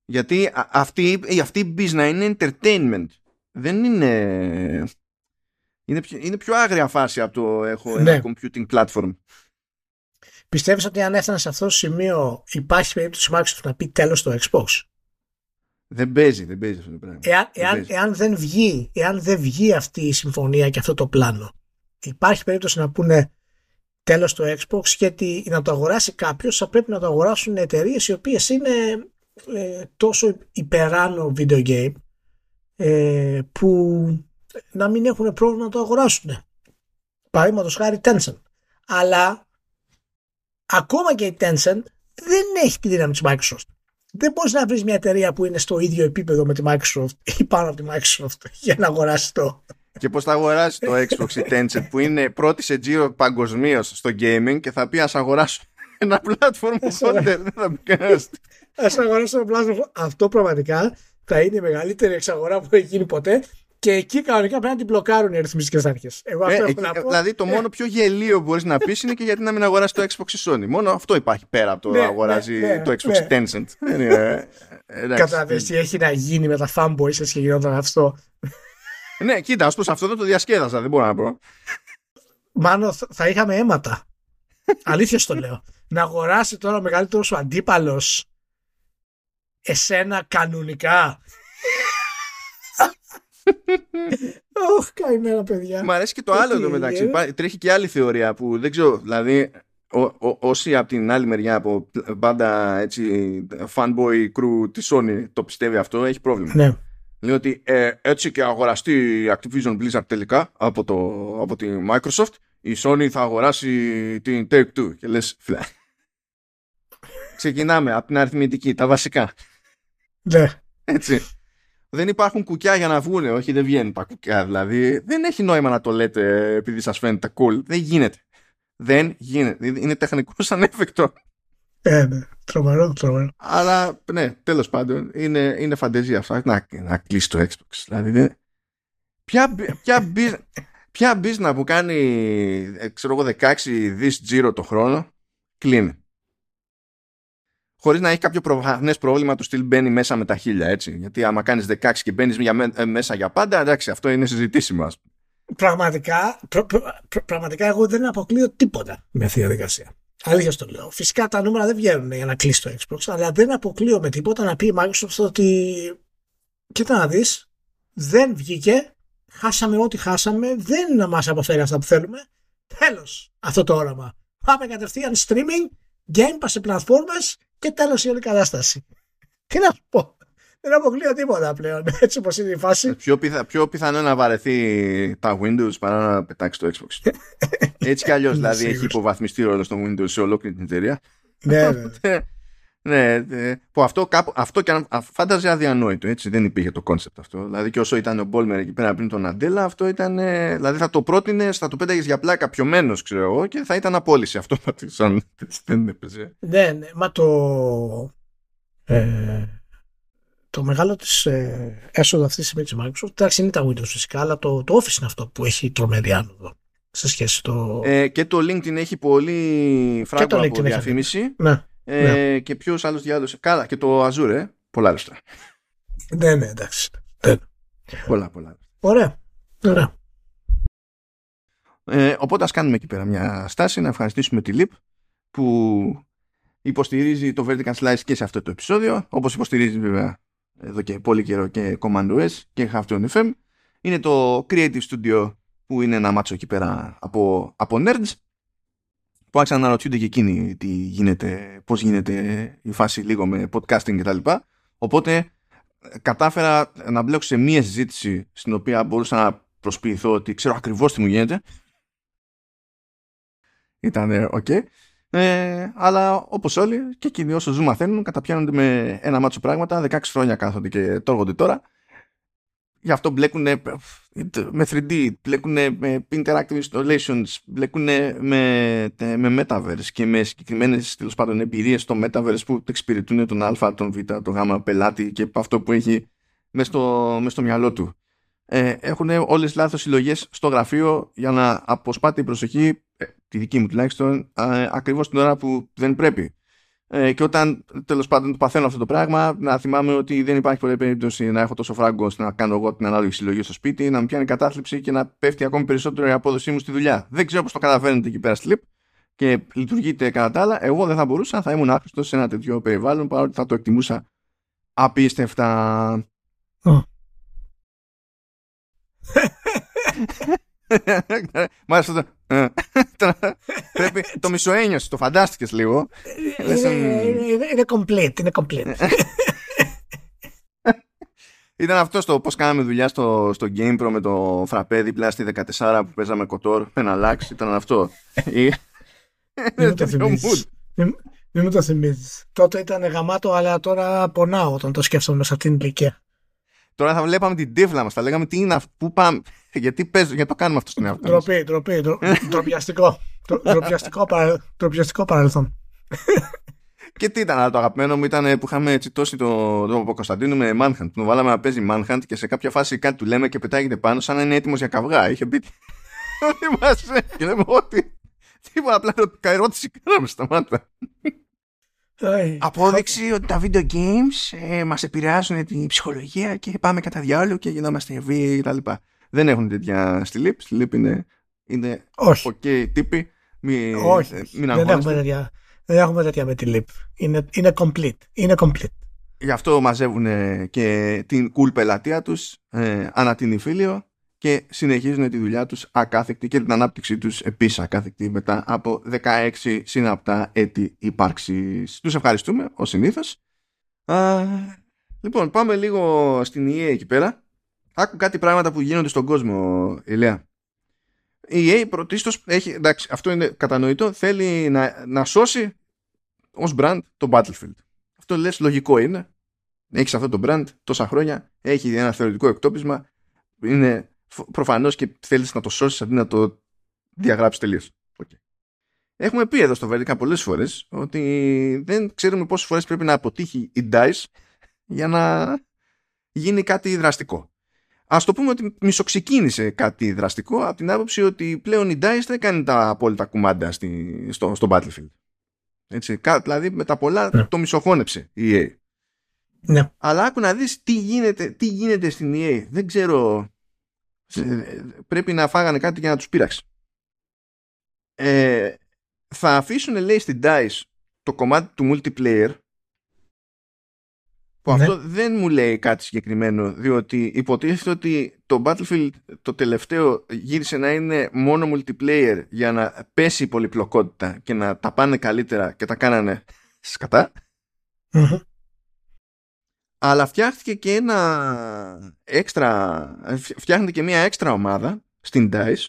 Γιατί α, αυτή, αυτή η business είναι entertainment. Δεν είναι. Είναι πιο, είναι πιο άγρια φάση από το έχω Ναι. ένα computing platform. Πιστεύεις ότι αν έφτανε σε αυτό το σημείο υπάρχει περίπτωση Microsoft να πει τέλος στο Xbox; Δεν παίζει, δεν παίζει αυτό το πράγμα. Εάν, Δεν εάν, παίζει. εάν, δεν βγει, εάν δεν βγει αυτή η συμφωνία και αυτό το πλάνο, υπάρχει περίπτωση να πούνε τέλος το Xbox γιατί να το αγοράσει κάποιος θα πρέπει να το αγοράσουν εταιρείες οι οποίες είναι ε, τόσο υπεράνω video game ε, που να μην έχουν πρόβλημα να το αγοράσουν. Παραδείγματος χάρη Tencent. Αλλά ακόμα και η Tencent δεν έχει τη δύναμη της Microsoft. Δεν μπορείς να βρεις μια εταιρεία που είναι στο ίδιο επίπεδο με τη Microsoft ή πάνω από τη Microsoft για να αγοράσει το. Και πώς θα αγοράσει το Xbox η Tencent που είναι πρώτη σε τζίρο παγκοσμίως στο gaming και θα πει ας αγοράσω ένα platform holder. Δεν θα πει κανένας. Ας αγοράσω το platform. Αυτό πραγματικά θα είναι η μεγαλύτερη εξαγορά που έχει γίνει ποτέ και εκεί κανονικά πρέπει να την μπλοκάρουν οι ρυθμιστικές αρχές. Εγώ αυτό Ε, έχω εκεί- να πω. δηλαδή το μόνο πιο γελίο που μπορείς να πεις είναι και γιατί να μην αγοράσει το Xbox η Sony. Μόνο αυτό υπάρχει πέρα από το Ναι, αγοράζει ναι, ναι, το Xbox ναι. Tencent. Δεν είναι- ε, εντάξει. Κατάλαβες τι έχει να γίνει με τα fanboys έτσι και γινόταν αυτό. Ναι, κοίτα, ως προς αυτό δεν το διασκέδασα, δεν μπορώ να πω. Μάλλον θα- θα είχαμε αίματα. Αλήθεια στο λέω. Να αγοράσει τώρα ο μεγαλύτερος σου αντίπαλος εσένα κανονικά. Ωχ, καημένα παιδιά. Μ' αρέσει και το άλλο Τι εδώ μεταξύ. ε. Υπά- Τρέχει και άλλη θεωρία που δεν ξέρω, δηλαδή ό, ό- όσοι από την άλλη μεριά από πάντα έτσι fanboy crew της Sony το πιστεύει αυτό έχει πρόβλημα. Ναι. Λέει ότι ε, έτσι και αγοραστεί η Activision Blizzard τελικά από, το, από τη Microsoft η Sony θα αγοράσει την Take-Two και λες φίλε ξεκινάμε από την αριθμητική τα βασικά ναι. έτσι δεν υπάρχουν κουκιά για να βγουν όχι δεν βγαίνουν τα κουκιά δηλαδή δεν έχει νόημα να το λέτε επειδή σας φαίνεται cool δεν γίνεται δεν γίνεται είναι τεχνικός ανέφικτο Ε, ναι. Τρομερό, τρομερό. Αλλά ναι, τέλος πάντων είναι, είναι φαντεζία αυτό. Να, να κλείσει το Xbox. Δηλαδή, δεν... ποια, ποια, business, ποια business που κάνει ε, ξέρω εγώ 16 δις τζίρο το χρόνο κλείνει. Χωρίς να έχει κάποιο προφανές πρόβλημα του στυλ μπαίνει μέσα με τα χίλια έτσι. Γιατί άμα κάνεις 16 και μπαίνεις για, με- ε, μέσα για πάντα εντάξει αυτό είναι συζητήσιμο ας πούμε. Πραγματικά, προ- προ- προ- πραγματικά εγώ δεν αποκλείω τίποτα με αυτή τη διαδικασία. Αλήθεια στο λέω. Φυσικά τα νούμερα δεν βγαίνουν για να κλείσει το Xbox, αλλά δεν αποκλείω με τίποτα να πει η Microsoft ότι κοίτα να δεις, δεν βγήκε, χάσαμε ό,τι χάσαμε, δεν μας αποφέρει αυτά που θέλουμε. Τέλος αυτό το όραμα. Πάμε κατευθείαν streaming, game pass σε πλατφόρμες και τέλος η όλη κατάσταση. Τι να σου πω. Δεν αποκλείω τίποτα πλέον, έτσι όπως είναι η φάση. Πιο, πιθα, πιο πιθανό να βαρεθεί τα Windows παρά να πετάξει το Xbox. Έτσι κι αλλιώς δηλαδή έχει Σίγουρος. υποβαθμιστεί ρόλος στο Windows σε ολόκληρη την εταιρεία. ναι, ναι. Ε, Ναι, που αυτό, κάπου, αυτό και αν φάνταζε αδιανόητο, έτσι, δεν υπήρχε το κόνσεπτ αυτό. Δηλαδή και όσο ήταν ο Μπάλμερ εκεί πέρα πριν τον Ναντέλα, αυτό ήταν, δηλαδή θα το πρότεινε, θα το πέταγες για πλάκα πιωμένος, ξέρω εγώ, και θα ήταν απόλυση αυτό. Σαν, δεν έπαιζε. Ναι, ναι, μα το, ε, το μεγάλο της ε, έσοδο αυτής της στιγμή της Microsoft, εντάξει είναι τα Windows φυσικά, αλλά το, το Office είναι αυτό που έχει τρομερή άνοδο σε σχέση το... Ε, και το LinkedIn έχει πολύ φράγκο από διαφήμιση. Ναι. Ε, ναι. Και ποιος άλλος διάδοσε. Καλά, και το Azure, ε. πολλά λεφτά. Ναι, ναι, εντάξει. Ναι. Πολλά, πολλά. Ωραία. Ωραία. Ε, οπότε ας κάνουμε εκεί πέρα μια στάση να ευχαριστήσουμε τη LIP που υποστηρίζει το Vertical Slice και σε αυτό το επεισόδιο όπως υποστηρίζει βέβαια εδώ και πολύ καιρό και Command OS και Halftone FM είναι το Creative Studio που είναι ένα μάτσο εκεί πέρα από, από nerds που άρχισαν να αναρωτιούνται και εκείνοι τι γίνεται, πώς γίνεται η φάση λίγο με podcasting κτλ. Οπότε κατάφερα να μπλέξω σε μία συζήτηση στην οποία μπορούσα να προσποιηθώ ότι ξέρω ακριβώς τι μου γίνεται. Ήταν οκ. Ε, αλλά όπως όλοι και εκείνοι όσο ζουν μαθαίνουν καταπιάνονται με ένα μάτσο πράγματα 16 χρόνια κάθονται και τρώγονται τώρα Γι' αυτό μπλέκουν με 3D, μπλέκουν με interactive installations, μπλέκουν με, με metaverse και με συγκεκριμένες τέλος πάντων εμπειρίες στο metaverse που εξυπηρετούν τον Α, τον Β, τον Γ πελάτη και αυτό που έχει μέσα στο, μες στο μυαλό του. Ε, έχουν όλες λάθος συλλογές στο γραφείο για να αποσπάται η προσοχή, ε, τη δική μου τουλάχιστον, ε, ακριβώς την ώρα που δεν πρέπει. Ε, και όταν τέλος πάντων το παθαίνω αυτό το πράγμα, να θυμάμαι ότι δεν υπάρχει πολλή περίπτωση να έχω τόσο φράγκο ώστε να κάνω εγώ την ανάλογη συλλογή στο σπίτι, να μου πιάνει κατάθλιψη και να πέφτει ακόμη περισσότερο η απόδοσή μου στη δουλειά. Δεν ξέρω πώς το καταφέρνετε εκεί πέρα στη και λειτουργείτε κατά τα άλλα. Εγώ δεν θα μπορούσα, θα ήμουν άχρηστος σε ένα τέτοιο περιβάλλον, παρότι θα το εκτιμούσα απίστευτα. Μάλιστα το. Ε, πρέπει το μισοένιωσε, το φαντάστηκες λίγο. Είναι complete, είναι complete. Ήταν αυτό το πώς κάναμε δουλειά στο, στο GamePro με το φραπέ δίπλα στη 14 που παίζαμε κοτόρ. Ένα αλλάξει, ήταν αυτό. Μην μου το θυμίζεις. Τότε ήταν γαμάτο, αλλά τώρα πονάω όταν το σκέφτομαι σε αυτήν την ηλικία. Τώρα θα βλέπαμε την τύφλα μας. Θα λέγαμε τι είναι αυτό, πού πάμε. Γιατί παίζω, γιατί το κάνουμε αυτό στην εαυτό Τροπή, τροπή, τροπιαστικό. Τροπιαστικό παρελθόν. Και τι ήταν, το αγαπημένο μου ήταν που είχαμε τσιτώσει τον το, το Κωνσταντίνο με Manhunt. Τον βάλαμε να παίζει Manhunt και σε κάποια φάση κάτι του λέμε και πετάγεται πάνω σαν να είναι έτοιμος για καυγά. Είχε πει. Θυμάσαι. Και λέμε ότι. Τίποτα, απλά ερώτηση κάναμε στα μάτια. Απόδειξη ότι τα video games ε, μας επηρεάζουν την ψυχολογία και πάμε κατά διάλογο και γινόμαστε βίαιοι κτλ. Δεν έχουν τέτοια στη Leap. Στη Leap είναι, είναι Όχι. ok τύποι. Μη, Όχι. Μην δεν, έχουμε τέτοια, δεν έχουμε τέτοια με τη Leap. Είναι, είναι complete. Είναι complete. Γι' αυτό μαζεύουν και την cool πελατεία τους ε, ανά την Ιφίλιο και συνεχίζουν τη δουλειά τους ακάθεκτη και την ανάπτυξή τους επίσης ακάθεκτη μετά από 16 συναπτά έτη ύπαρξης. Τους ευχαριστούμε ως συνήθως. Α, λοιπόν, πάμε λίγο στην EA εκεί πέρα. Άκου κάτι πράγματα που γίνονται στον κόσμο, Ηλία. Η EA πρωτίστως έχει, εντάξει, αυτό είναι κατανοητό, θέλει να, να σώσει ως brand το Battlefield. Αυτό λες λογικό είναι. Έχεις αυτό το brand τόσα χρόνια, έχει ένα θεωρητικό εκτόπισμα, είναι προφανώς και θέλεις να το σώσεις αντί να το διαγράψεις τελείως. Okay. Έχουμε πει εδώ στο Vertical πολλές φορές ότι δεν ξέρουμε πόσες φορές πρέπει να αποτύχει η DICE για να γίνει κάτι δραστικό. Α το πούμε ότι μισοξεκίνησε κάτι δραστικό από την άποψη ότι πλέον η DICE δεν κάνει τα απόλυτα κουμάντα στη, στο, στο Battlefield. Έτσι, δηλαδή με τα πολλά ναι. το μισοχώνεψε η EA. Ναι. Αλλά άκου να δεις τι γίνεται, τι γίνεται στην EA. Δεν ξέρω πρέπει να φάγανε κάτι για να τους πείράξει. Ε, θα αφήσουν λέει στην DICE το κομμάτι του multiplayer που ναι. αυτό δεν μου λέει κάτι συγκεκριμένο διότι υποτίθεται ότι το Battlefield το τελευταίο γύρισε να είναι μόνο multiplayer για να πέσει η πολυπλοκότητα και να τα πάνε καλύτερα και τα κάνανε σκατά αλλά φτιάχτηκε και ένα έξτρα, φτιάχνεται και μια έξτρα ομάδα στην DICE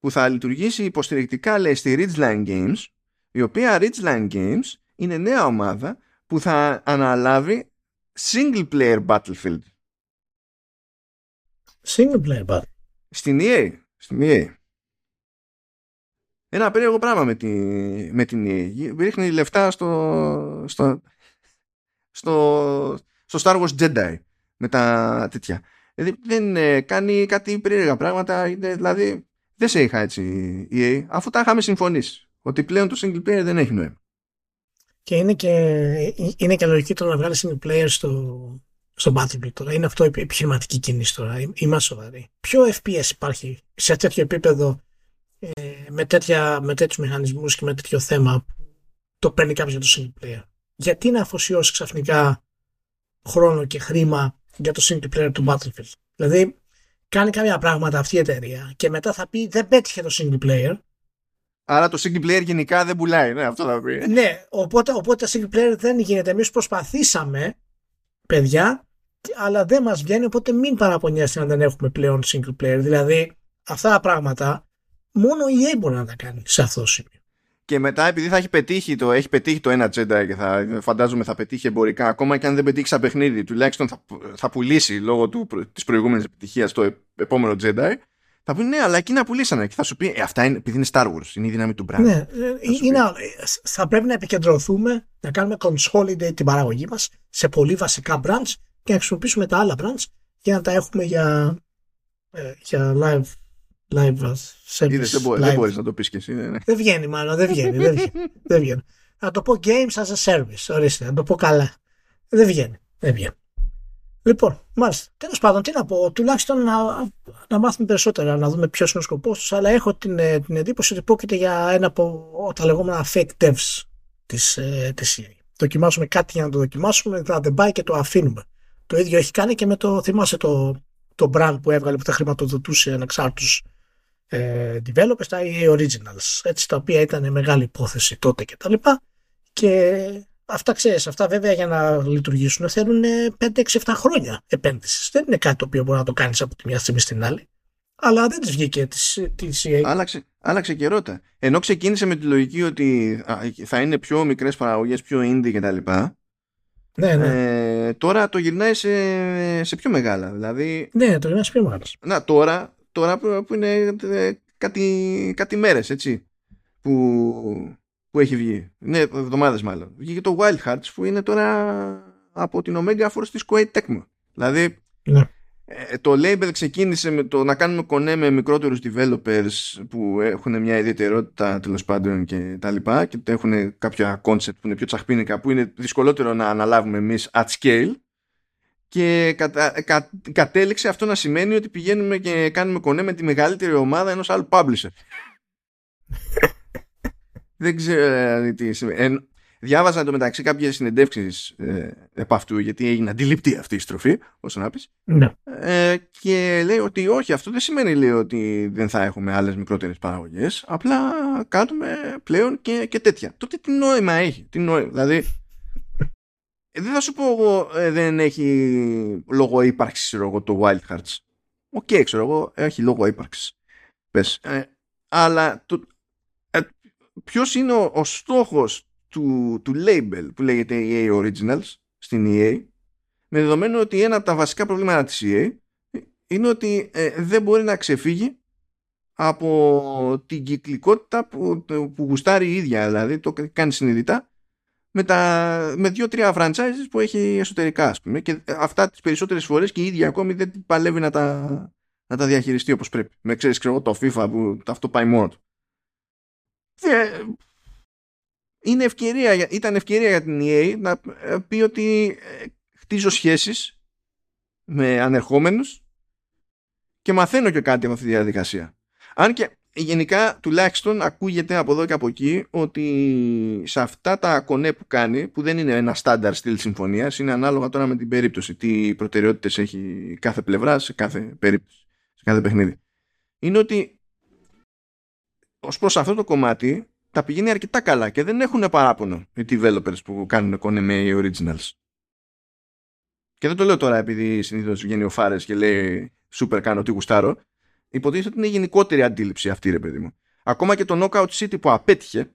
που θα λειτουργήσει υποστηρικτικά λέει στη Ridgeline Games η οποία Ridgeline Games είναι νέα ομάδα που θα αναλάβει single player Battlefield. Single player Battlefield. Στην EA. Στην EA. Ένα περίεργο πράγμα με, τη, με την EA. Ρίχνει λεφτά στο, στο, στο, στο Star Wars Jedi με τα τέτοια. Δηλαδή δεν ε, κάνει κάτι περίεργα πράγματα. δηλαδή δεν σε είχα έτσι EA αφού τα είχαμε συμφωνήσει. Ότι πλέον το single player δεν έχει νόημα. Και είναι και, είναι και λογική το να βγάλει single player στο, στο Battlefield τώρα. Είναι αυτό η επιχειρηματική κίνηση τώρα. Είμαστε σοβαροί. Ποιο FPS υπάρχει σε τέτοιο επίπεδο ε, με, τέτοια, με τέτοιους μηχανισμούς και με τέτοιο θέμα το παίρνει κάποιος για το single player; Γιατί να αφοσιώσει ξαφνικά χρόνο και χρήμα για το single player του Battlefield. Δηλαδή κάνει κάποια πράγματα αυτή η εταιρεία και μετά θα πει δεν πέτυχε το single player Άρα το single player γενικά δεν πουλάει. Ναι, αυτό θα πει. Ναι, οπότε, οπότε το single player δεν γίνεται. Εμείς προσπαθήσαμε, παιδιά, αλλά δεν μας βγαίνει. Οπότε μην παραπονιάστε αν δεν έχουμε πλέον single player. Δηλαδή, αυτά τα πράγματα μόνο η EA μπορεί να τα κάνει σε αυτό το σημείο. Και μετά, επειδή θα έχει πετύχει το, έχει πετύχει το ένα Jedi και θα, φαντάζομαι θα πετύχει εμπορικά, ακόμα και αν δεν πετύχει σαν παιχνίδι, τουλάχιστον θα, θα πουλήσει λόγω της προηγούμενης επιτυχίας το επόμενο Jedi θα πούνε ναι, αλλά εκείνα πουλήσανε. Και θα σου πει, ε, αυτά είναι επειδή είναι Star Wars, είναι η δύναμη του brand. Ναι, θα, ε, είναι, θα πρέπει να επικεντρωθούμε, να κάνουμε consolidate την παραγωγή μας σε πολύ βασικά brands και να χρησιμοποιήσουμε τα άλλα brands για να τα έχουμε για, ε, για live, live service. Είδες, δεν, μπορεί, δεν μπορείς να το πεις και εσύ. Ναι, ναι. Δεν βγαίνει μάλλον, δεν βγαίνει. δεν, βγαίνει, δεν βγαίνει. Να το πω games as a service, ορίστε, να το πω καλά. Δεν βγαίνει, δεν βγαίνει. Λοιπόν, μάλιστα. Τέλος πάντων, τι να πω, τουλάχιστον να, να μάθουμε περισσότερα, να δούμε ποιος είναι ο σκοπός τους, αλλά έχω την, ε, την εντύπωση ότι πρόκειται για ένα από τα λεγόμενα fake devs της ε, της EA. Δοκιμάσουμε κάτι για να το δοκιμάσουμε, να δεν πάει και το αφήνουμε. Το ίδιο έχει κάνει και με το, θυμάσαι το, το brand που έβγαλε που τα χρηματοδοτούσε ανεξάρτητου ε, developers, τα EA Originals, έτσι, τα οποία ήταν μεγάλη υπόθεση τότε κτλ. Και, και Αυτά ξέρεις, αυτά βέβαια για να λειτουργήσουν θέλουν 5-6-7 χρόνια επένδυσης. Δεν είναι κάτι το οποίο μπορεί να το κάνεις από τη μια στιγμή στην άλλη. Αλλά δεν της βγήκε της CA. Άλλαξε, άλλαξε και ρώτα. Ενώ ξεκίνησε με τη λογική ότι θα είναι πιο μικρές παραγωγές, πιο indie κτλ. Ναι, ναι. Ε, τώρα το γυρνάει σε, σε πιο μεγάλα. Δηλαδή, ναι, το γυρνάει σε πιο μεγάλα. Να, τώρα, τώρα που είναι ε, κάτι, κάτι μέρες, έτσι. Που που έχει βγει. Ναι, εβδομάδες μάλλον. Βγήκε το Wild Hearts που είναι τώρα από την Omega Force της Kuwait Tecmo. Δηλαδή ναι. ε, το label ξεκίνησε με το να κάνουμε κονέ με μικρότερους developers που έχουν μια ιδιαιτερότητα τέλος πάντων και τα λοιπά και έχουν κάποια concept που είναι πιο τσαχπίνικα που είναι δυσκολότερο να αναλάβουμε εμείς at scale και κατα, κα, κατέληξε αυτό να σημαίνει ότι πηγαίνουμε και κάνουμε κονέ με τη μεγαλύτερη ομάδα ενός άλλου publisher. Δεν ξέρω τι σημαίνει. διάβαζα εντωμεταξύ κάποιες συνεντεύξεις ε, επ' αυτού, γιατί έγινε αντιληπτή αυτή η στροφή, όσο να πει. Ναι. Ε, και λέει ότι όχι, αυτό δεν σημαίνει λέει, ότι δεν θα έχουμε άλλες μικρότερες παραγωγές. Απλά κάνουμε πλέον και, και τέτοια. Τότε τι νόημα έχει. Τι νόημα, δηλαδή. Ε, δεν θα σου πω εγώ ε, δεν έχει λόγο ύπαρξης το Wild Hearts. OK, okay, ξέρω εγώ, έχει λόγο ύπαρξης. Πες. Ε, αλλά το, ποιος είναι ο, ο στόχος του, του label που λέγεται EA Originals στην EA με δεδομένο ότι ένα από τα βασικά προβλήματα της EA είναι ότι ε, δεν μπορεί να ξεφύγει από την κυκλικότητα που, που γουστάρει η ίδια δηλαδή το κάνει συνειδητά με, τα, με δύο-τρία franchises που έχει εσωτερικά ας πούμε. Και αυτά τις περισσότερες φορές και η ίδια ακόμη δεν παλεύει να τα, να τα διαχειριστεί όπως πρέπει. Με ξέρεις ξέρω το FIFA που αυτό πάει μόνο του. Είναι ευκαιρία, ήταν ευκαιρία για την EA να ε, πει ότι ε, χτίζω σχέσεις με ανερχόμενους και μαθαίνω και κάτι από αυτή τη διαδικασία. Αν και γενικά τουλάχιστον ακούγεται από εδώ και από εκεί ότι σε αυτά τα κονέ που κάνει που δεν είναι ένα στάνταρ στυλ συμφωνίας είναι ανάλογα τώρα με την περίπτωση τι προτεραιότητες έχει κάθε πλευρά σε κάθε περίπτωση σε κάθε παιχνίδι είναι ότι Ω προς αυτό το κομμάτι τα πηγαίνει αρκετά καλά και δεν έχουν παράπονο οι developers που κάνουν κονέ με originals. Και δεν το λέω τώρα επειδή συνήθως βγαίνει ο Φάρες και λέει Σούπερ κάνω τι γουστάρω. Υποτίθεται ότι είναι γενικότερη αντίληψη αυτή, ρε παιδί μου. Ακόμα και το Knockout City που απέτυχε,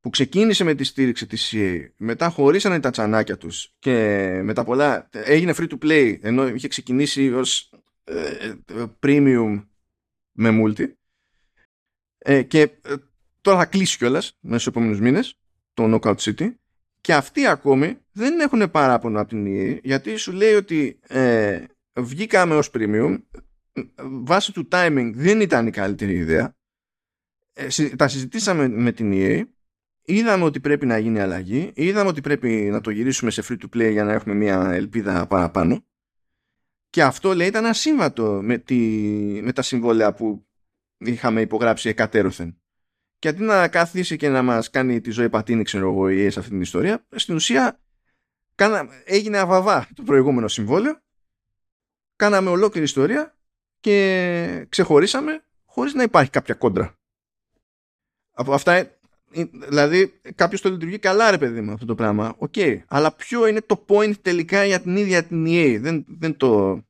που ξεκίνησε με τη στήριξη της EA, μετά χωρίσανε τα τσανάκια τους και μετά πολλά έγινε free to play ενώ είχε ξεκινήσει ως ε, ε, premium με multi ε, και ε, τώρα θα κλείσει κιόλας μέσα στους επόμενους μήνες το Knockout City και αυτοί ακόμη δεν έχουν παράπονο από την EA γιατί σου λέει ότι ε, βγήκαμε ως premium βάσει του timing δεν ήταν η καλύτερη ιδέα. Ε, τα συζητήσαμε με την EA είδαμε ότι πρέπει να γίνει αλλαγή. Είδαμε ότι πρέπει να το γυρίσουμε σε free to play για να έχουμε μια ελπίδα παραπάνω. Και αυτό λέει ήταν ασύμβατο με, τη, με τα συμβόλαια που είχαμε υπογράψει εκατέρωθεν. Και αντί να κάθισε και να μας κάνει τη ζωή πατίνη, ξέρω εγώ, ή σε αυτή την ιστορία, στην ουσία κάνα, έγινε αβαβά το προηγούμενο συμβόλαιο, κάναμε ολόκληρη ιστορία και ξεχωρίσαμε χωρίς να υπάρχει κάποια κόντρα. Από αυτά, ε, δηλαδή κάποιος το λειτουργεί καλά ρε παιδί μου αυτό το πράγμα, OK, okay. αλλά ποιο είναι το point τελικά για την ίδια την EA, δεν, δεν το,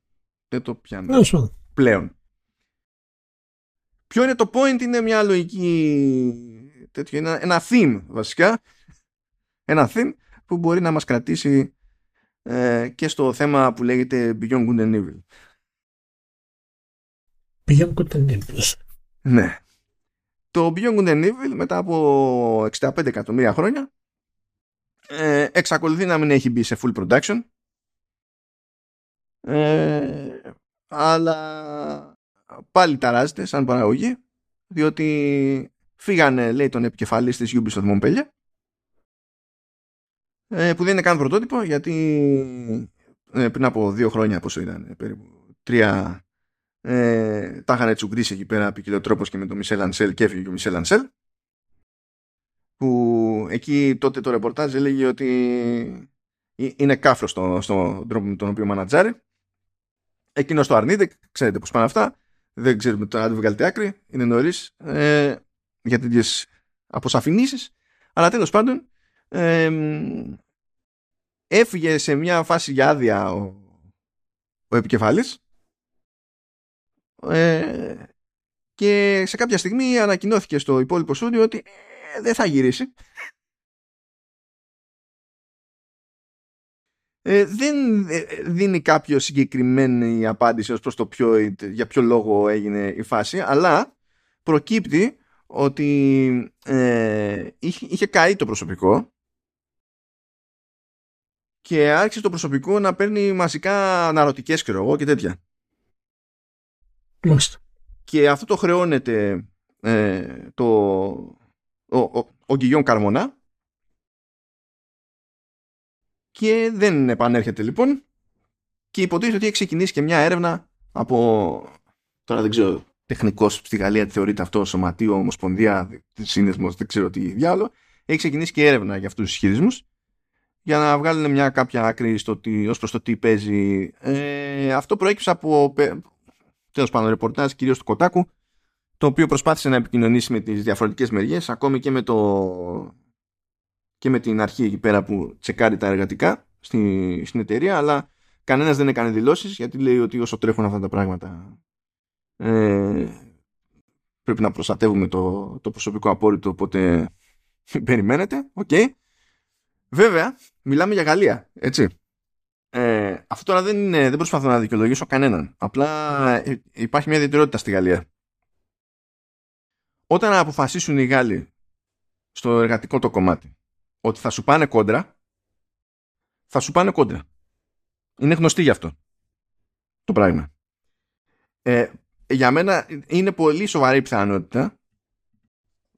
δεν το πιάνω πλέον. Ποιο είναι το point είναι μια λογική τέτοιο, ένα, ένα theme βασικά ένα theme που μπορεί να μας κρατήσει ε, και στο θέμα που λέγεται Beyond Good and Evil. Beyond Good and Evil. Ναι. Το Beyond Good and Evil μετά από 65 εκατομμύρια χρόνια ε, εξακολουθεί να μην έχει μπει σε full production ε, αλλά πάλι ταράζεται σαν παραγωγή διότι φύγανε λέει τον επικεφαλής της Ubisoft Montpellier ε, που δεν είναι καν πρωτότυπο γιατί ε, πριν από δύο χρόνια πόσο ήταν περίπου τρία ε, τα είχαν τσουγκρίσει εκεί πέρα τρόπος και με τον Μισελ Ανσέλ και έφυγε και ο Μισελ Ανσέλ που εκεί τότε το ρεπορτάζ έλεγε ότι είναι κάφρος στον στο τρόπο με τον οποίο μανατζάρει εκείνος το αρνείται, ξέρετε πώς πάνε αυτά δεν ξέρουμε το αν βγάλετε άκρη, είναι νωρίς ε, για τέτοιες αποσαφηνήσεις. Αλλά τέλος πάντων, ε, έφυγε σε μια φάση για άδεια ο, ο επικεφάλης ε, και σε κάποια στιγμή ανακοινώθηκε στο υπόλοιπο στούντιο ότι ε, δεν θα γυρίσει ε, δεν ε, δίνει κάποιο συγκεκριμένη απάντηση ως προς το ποιο, για ποιο λόγο έγινε η φάση, αλλά προκύπτει ότι ε, είχε, είχε καεί το προσωπικό και άρχισε το προσωπικό να παίρνει μαζικά αναρωτικές και και τέτοια. Μάλιστα. Και αυτό το χρεώνεται ε, το, ο, ο, ο Γκυγιόν Καρμονά. Και δεν επανέρχεται λοιπόν. Και υποτίθεται ότι έχει ξεκινήσει και μια έρευνα από τώρα δεν ξέρω τεχνικός στη Γαλλία θεωρείται αυτό σωματείο, ομοσπονδία, σύνδεσμος, δεν ξέρω τι διάλογο. Έχει ξεκινήσει και έρευνα για αυτούς τους ισχυρισμούς για να βγάλουν μια κάποια άκρη στο τι, ως προς το τι παίζει. Ε, αυτό προέκυψε από τέλος πάντων ρεπορτάζ κυρίως του Κοτάκου το οποίο προσπάθησε να επικοινωνήσει με τις διαφορετικές μεριές ακόμη και με το και με την αρχή εκεί πέρα που τσεκάρει τα εργατικά στη, στην εταιρεία, αλλά κανένας δεν έκανε δηλώσεις γιατί λέει ότι όσο τρέχουν αυτά τα πράγματα ε, πρέπει να προστατεύουμε το, το προσωπικό απόρρητο, οπότε περιμένετε, OK. Okay. Βέβαια, μιλάμε για Γαλλία, έτσι. Ε, αυτό τώρα δεν, είναι, δεν προσπαθώ να δικαιολογήσω κανέναν. Απλά ε, υπάρχει μια ιδιαιτερότητα στη Γαλλία. Όταν αποφασίσουν οι Γάλλοι στο εργατικό το κομμάτι ότι θα σου πάνε κόντρα, θα σου πάνε κόντρα. Είναι γνωστή γι' αυτό το πράγμα. Ε, για μένα είναι πολύ σοβαρή πιθανότητα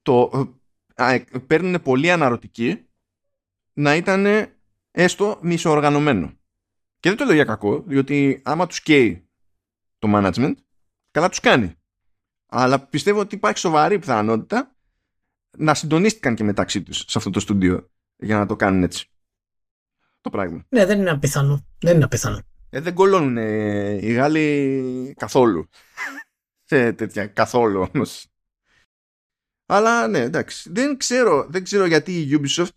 το ε, παίρνουν πολύ αναρωτική να ήταν έστω μισοοργανωμένο. Και δεν το λέω για κακό, διότι άμα τους καίει το management, καλά τους κάνει. Αλλά πιστεύω ότι υπάρχει σοβαρή πιθανότητα να συντονίστηκαν και μεταξύ τους σε αυτό το στούντιο για να το κάνουν έτσι. Το πράγμα. Ναι, δεν είναι απίθανο. Δεν είναι απίθανο. Ε, δεν κολώνουν ε, οι Γάλλοι καθόλου. σε τέτοια καθόλου όμως. Αλλά ναι, εντάξει. Δεν ξέρω, δεν ξέρω γιατί η Ubisoft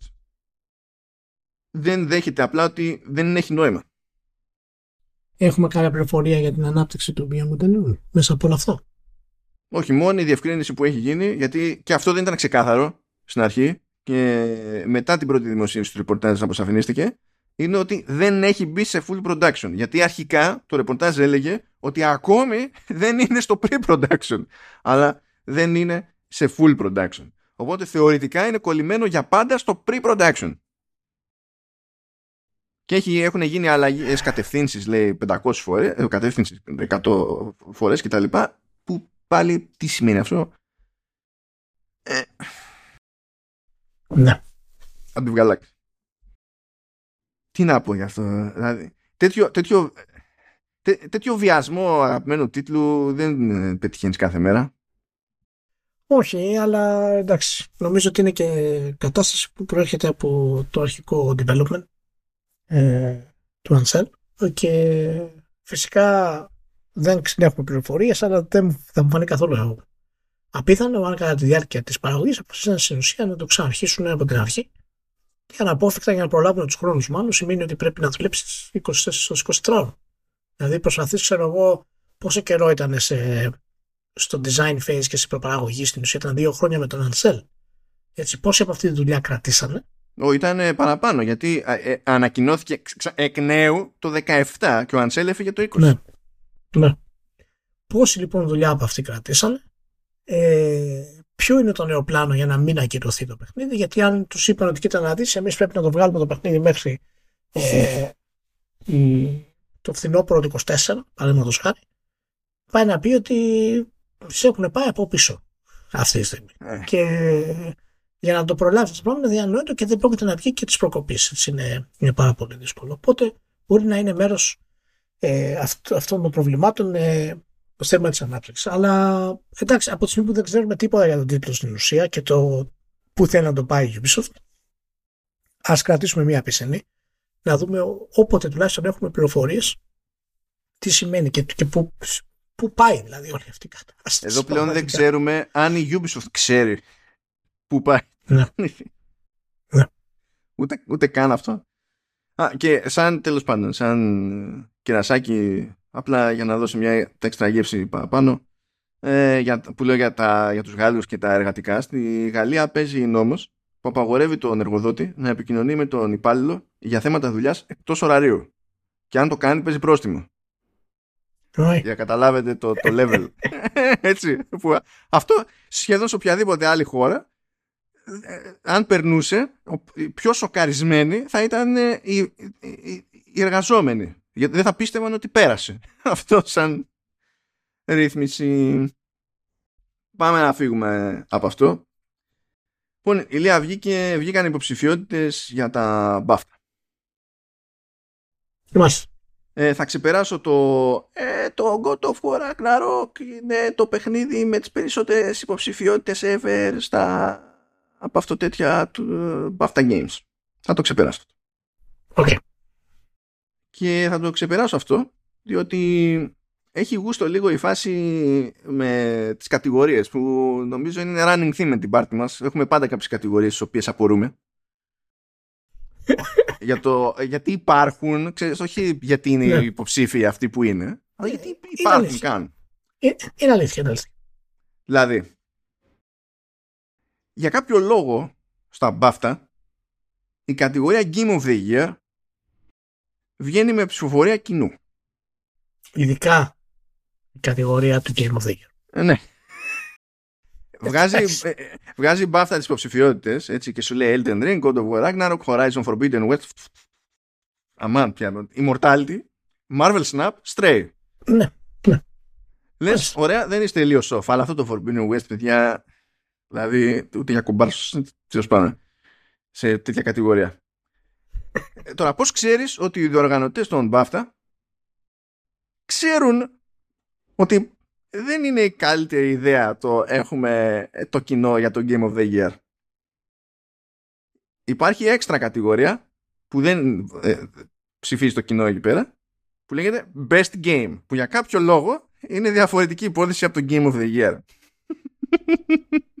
δεν δέχεται απλά ότι δεν έχει νόημα. Έχουμε κάποια πληροφορία για την ανάπτυξη του Beyond μέσα από όλο αυτό. Όχι, μόνο η διευκρίνηση που έχει γίνει, γιατί και αυτό δεν ήταν ξεκάθαρο στην αρχή και μετά την πρώτη δημοσίευση του ρεπορτάζ αποσαφηνίστηκε είναι ότι δεν έχει μπει σε full production. Γιατί αρχικά το ρεπορτάζ έλεγε ότι ακόμη δεν είναι στο pre-production. Αλλά δεν είναι σε full production. Οπότε θεωρητικά είναι κολλημένο για πάντα στο pre-production. Και έχει, έχουν γίνει αλλαγές κατευθύνσεις, λέει, 500 φορές, ε, κατεύθυνσεις 100 φορές κτλ. Που πάλι τι σημαίνει αυτό; Ε, ναι. Αντιβγαλάκι. Τι να πω γι' αυτό. Δηλαδή, τέτοιο, τέτοιο, τέ, τέτοιο βιασμό αγαπημένου τίτλου δεν πετυχαίνεις κάθε μέρα. Όχι, αλλά εντάξει. Νομίζω ότι είναι και κατάσταση που προέρχεται από το αρχικό development ε, του Ansel και φυσικά δεν έχουμε πληροφορίες αλλά δεν θα μου φανεί καθόλου απίθανο αν κατά τη διάρκεια της παραγωγής αποφασίσαν στην ουσία να το ξαναρχίσουν από την αρχή και αναπόφευκτα για να προλάβουν τους χρόνους μάλλον σημαίνει ότι πρέπει να δουλέψεις 24 24 Δηλαδή προσπαθείς, ξέρω εγώ, πόσο καιρό ήταν σε, στο design phase και σε προπαραγωγή στην ουσία. Ήταν δύο χρόνια με τον Ansel. Έτσι, πόσοι από αυτή τη δουλειά κρατήσανε. Ο, ήταν παραπάνω γιατί ε, ανακοινώθηκε εκ νέου το 17 και ο Ansel έφυγε το 20. Ναι. ναι. Πόσοι λοιπόν δουλειά από αυτή κρατήσανε. Ε, ποιο είναι το νέο πλάνο για να μην ακυρωθεί το παιχνίδι. Γιατί αν τους είπαν ότι κοίτα να δεις, εμείς πρέπει να το βγάλουμε το παιχνίδι μέχρι ε, το φθινόπωρο του 24, παραδείγματος χάρη, πάει να πει ότι σε έχουν πάει από πίσω αυτή τη στιγμή. Ε. Και για να το προλάβεις αυτό το πράγμα είναι διανοητό και δεν πρόκειται να βγει και της προκοπής. Είναι, είναι πάρα πολύ δύσκολο. Οπότε μπορεί να είναι μέρος ε, αυτών των προβλημάτων ε, το θέμα της ανάπτυξης. Αλλά εντάξει, από τη στιγμή που δεν ξέρουμε τίποτα για τον τίτλο στην ουσία και το πού θέλει να το πάει η Ubisoft, ας κρατήσουμε μία πισενή να δούμε όποτε τουλάχιστον έχουμε πληροφορίες τι σημαίνει και, και πού, πού πάει δηλαδή όλη αυτή η κατάσταση. Εδώ πλέον δεν ξέρουμε αν η Ubisoft ξέρει πού πάει. Ναι. ναι. Ούτε, ούτε καν αυτό. Α, και σαν τέλος πάντων, σαν κερασάκι απλά για να δώσει μια έξτρα γεύση παραπάνω ε, για, που λέω για, τα, για τους Γάλλους και τα εργατικά στη Γαλλία παίζει νόμος που απαγορεύει τον εργοδότη να επικοινωνεί με τον υπάλληλο για θέματα δουλειάς εκτός ωραρίου και αν το κάνει παίζει πρόστιμο για να καταλάβετε το, το level έτσι που, αυτό σχεδόν σε οποιαδήποτε άλλη χώρα ε, αν περνούσε πιο σοκαρισμένοι θα ήταν οι, οι, οι εργαζόμενοι γιατί δεν θα πίστευαν ότι πέρασε αυτό σαν ρύθμιση. Πάμε να φύγουμε από αυτό. Λοιπόν, η Λία βγήκε, βγήκαν υποψηφιότητες για τα μπάφτα. Ε, θα ξεπεράσω το, ε, το God of War Ragnarok είναι το παιχνίδι με τις περισσότερες υποψηφιότητες ever στα από αυτό τέτοια του BAFTA Games. Θα το ξεπεράσω. Okay και θα το ξεπεράσω αυτό διότι έχει γούστο λίγο η φάση με τις κατηγορίες που νομίζω είναι running theme με την πάρτη μας. Έχουμε πάντα κάποιες κατηγορίες στις οποίες απορούμε. Για το, γιατί υπάρχουν, ξέρεις, όχι γιατί είναι ναι. υποψήφοι αυτοί που είναι, αλλά γιατί υπάρχουν είναι καν. Ε, είναι αλήθεια, είναι αλήθεια. Δηλαδή, για κάποιο λόγο στα BAFTA η κατηγορία Game of the Year βγαίνει με ψηφοφορία κοινού. Ειδικά η κατηγορία του Game of the Year. Ε, ναι. βγάζει, ε, ε, βγάζει μπάφτα τις υποψηφιότητες έτσι, και σου λέει Elden Ring, God of War Ragnarok, Horizon Forbidden West Αμάν πιάνω. Immortality, Marvel Snap, Stray. Ναι, ναι. Λες, ωραία, δεν είστε τελείως off, αλλά αυτό το Forbidden West, παιδιά, δηλαδή ούτε για κομπάρσο, τέλος πάντων, σε τέτοια κατηγορία. Ε, τώρα, πώς ξέρεις ότι οι διοργανωτές των BAFTA ξέρουν ότι δεν είναι η καλύτερη ιδέα το έχουμε το κοινό για το Game of the Year; Υπάρχει έξτρα κατηγορία που δεν ε, ψηφίζει το κοινό εκεί πέρα που λέγεται Best Game που για κάποιο λόγο είναι διαφορετική υπόθεση από το Game of the Year.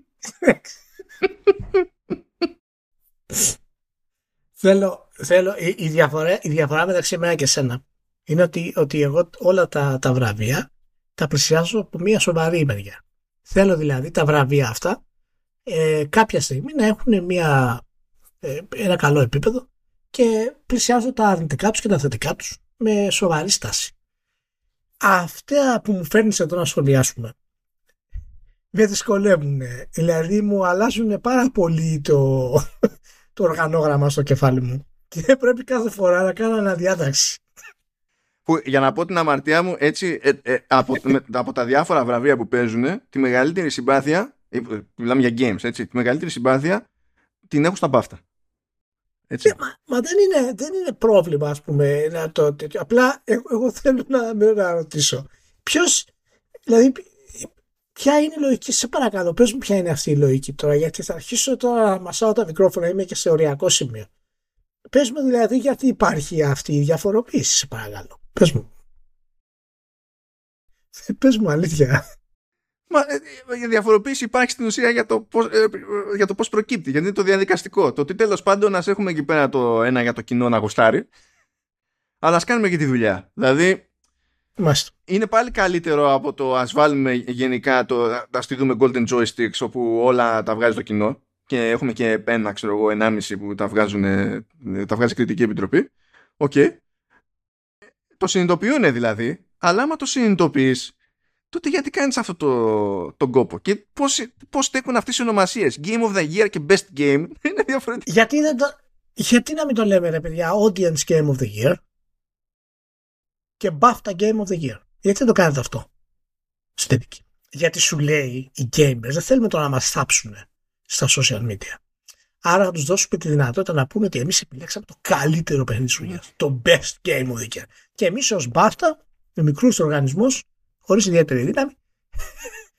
θέλω, θέλω, η, η, διαφορά, η διαφορά μεταξύ εμένα και σένα είναι ότι, ότι εγώ όλα τα, τα βραβεία τα πλησιάζω από μια σοβαρή μεριά. Θέλω δηλαδή τα βραβεία αυτά ε, κάποια στιγμή να έχουν μια, ε, ένα καλό επίπεδο και πλησιάζουν τα αρνητικά τους και τα θετικά τους με σοβαρή στάση. Αυτά που μου φέρνεις εδώ να σχολιάσουμε με δυσκολεύουν. Δηλαδή μου αλλάζουν πάρα πολύ το, το οργανόγραμμα στο κεφάλι μου. Και πρέπει κάθε φορά να κάνω αναδιάταξη. Που, για να πω την αμαρτία μου, έτσι, ε, ε, από, με, από τα διάφορα βραβεία που παίζουν, τη μεγαλύτερη συμπάθεια, ε, μιλάμε για games, έτσι, τη μεγαλύτερη συμπάθεια την έχω στα μπάφτα. Έτσι. Ε, μα, μα δεν, είναι, δεν είναι πρόβλημα, ας πούμε, να το τέτοιο. Απλά εγώ, εγώ θέλω να με να ρωτήσω. Ποιος, δηλαδή, ποια είναι η λογική, σε παρακαλώ, πες μου ποια είναι αυτή η λογική τώρα, γιατί θα αρχίσω τώρα να μασάω τα μικρόφωνα, είμαι και σε οριακό σημείο. Πες μου δηλαδή γιατί υπάρχει αυτή η διαφοροποίηση, σε παρακαλώ. Πες μου. Ε, πες μου αλήθεια. Μα, ε, η διαφοροποίηση υπάρχει στην ουσία για το, πώς, ε, για το πώς προκύπτει, γιατί είναι το διαδικαστικό. Το ότι τέλος πάντων να έχουμε εκεί πέρα το ένα για το κοινό να γουστάρει, αλλά ας κάνουμε και τη δουλειά. Δηλαδή, Μάλιστα. είναι πάλι καλύτερο από το ας βάλουμε γενικά το να στείλουμε golden joysticks όπου όλα τα βγάζει το κοινό και έχουμε και ένα, ξέρω εγώ, ενάμιση που τα, βγάζουν, τα βγάζει κριτική επιτροπή. OK. Okay. Το συνειδητοποιούν δηλαδή, αλλά άμα το συνειδητοποιείς, τότε γιατί κάνεις αυτό το, τον κόπο και πώς, πώς στέκουν αυτές οι ονομασίες; Game of the Year και Best Game είναι διαφορετικά γιατί, δεν το, γιατί να μην το λέμε ρε παιδιά Audience Game of the Year; Και BAFTA Game of the Year. Γιατί δεν το κάνετε αυτό; Στην γιατί σου λέει οι gamers δεν θέλουμε τώρα να μας θάψουν στα social media. Άρα θα τους δώσουμε τη δυνατότητα να πούμε ότι εμείς επιλέξαμε το καλύτερο παιχνίδι της δουλειάς το best game of the year. Και εμείς ως BAFTA με μικρούς οργανισμούς χωρίς ιδιαίτερη δύναμη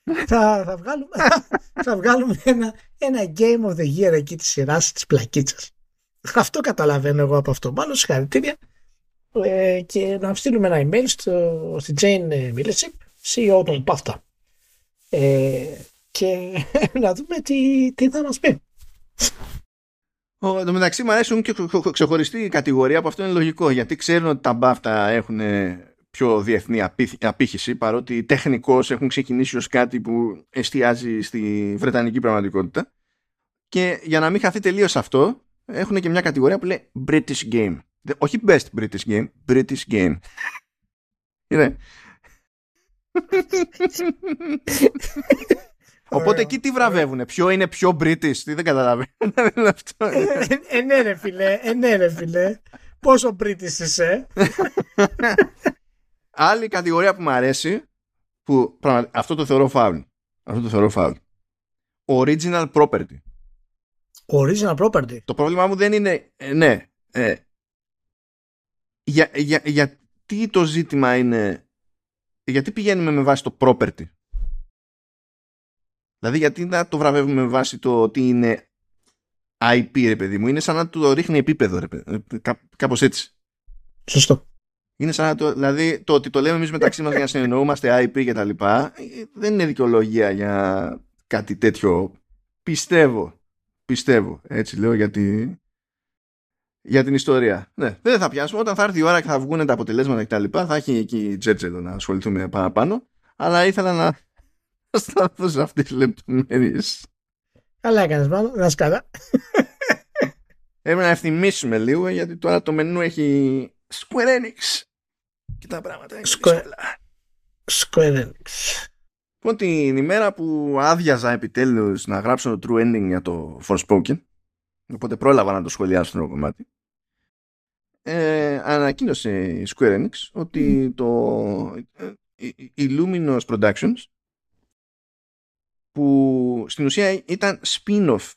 θα, θα, βγάλουμε, θα βγάλουμε ένα, ένα Game of the Year εκεί της σειράς της πλακίτσας. Αυτό καταλαβαίνω εγώ από αυτό. Μάλλον συγχαρητήρια ε, και να στείλουμε ένα email στο, στη Jane Milleship, CEO των PAFTA ε, και να δούμε τι, τι θα μας πει. Ο, εν τω μεταξύ μου αρέσουν και ξεχωριστή η κατηγορία που αυτό είναι λογικό γιατί ξέρουν ότι τα BAFTA έχουν πιο διεθνή απήχηση παρότι τεχνικώς έχουν ξεκινήσει ως κάτι που εστιάζει στη βρετανική πραγματικότητα. Και για να μην χαθεί τελείως αυτό έχουν και μια κατηγορία που λέει British Game όχι Best British Game British Game είναι Οπότε εκεί τι βραβεύουνε, ποιο είναι πιο British, τι δεν καταλαβαίνω. Ε, ναι ρε φίλε, ε, ναι ρε φίλε. Πόσο British είσαι. Άλλη κατηγορία που μου αρέσει, που αυτό το θεωρώ φάουλ. Αυτό το θεωρώ φάουλ. Original property. Original property. Το πρόβλημά μου δεν είναι, ε, ναι, ε, για, για, γιατί το ζήτημα είναι, γιατί πηγαίνουμε με βάση το property; Δηλαδή γιατί να το βραβεύουμε με βάση το ότι είναι IP ρε παιδί μου; Είναι σαν να το ρίχνει επίπεδο ρε παιδί. Κά, κάπως έτσι. Σωστό. Είναι σαν το, δηλαδή το ότι το λέμε εμείς μεταξύ μας για να συνεννοούμαστε IP και τα λοιπά, δεν είναι δικαιολογία για κάτι τέτοιο. Πιστεύω. Πιστεύω. Έτσι λέω για, για την ιστορία. Ναι, δεν θα πιάσουμε. Όταν θα έρθει η ώρα και θα βγουν τα αποτελέσματα και τα λοιπά, θα έχει εκεί η Τζέτζελο να ασχοληθούμε παραπάνω. Αλλά ήθελα να σταθώ σε αυτές τις λεπτομέρειες. Καλά έκανες, μάλλον. Να σκάλα. Έπρεπε να ευθυμίσουμε λίγο γιατί τώρα το μενού έχει Square Enix. Και τα πράγματα είναι Square... Square Enix. Λοιπόν, την ημέρα που άδειαζα επιτέλους να γράψω το True Ending για το Forspoken, οπότε πρόλαβα να το σχολιάσω το κομμάτι, ε, ανακοίνωσε η Square Enix ότι το ε, η Luminous Productions που στην ουσία ήταν spin-off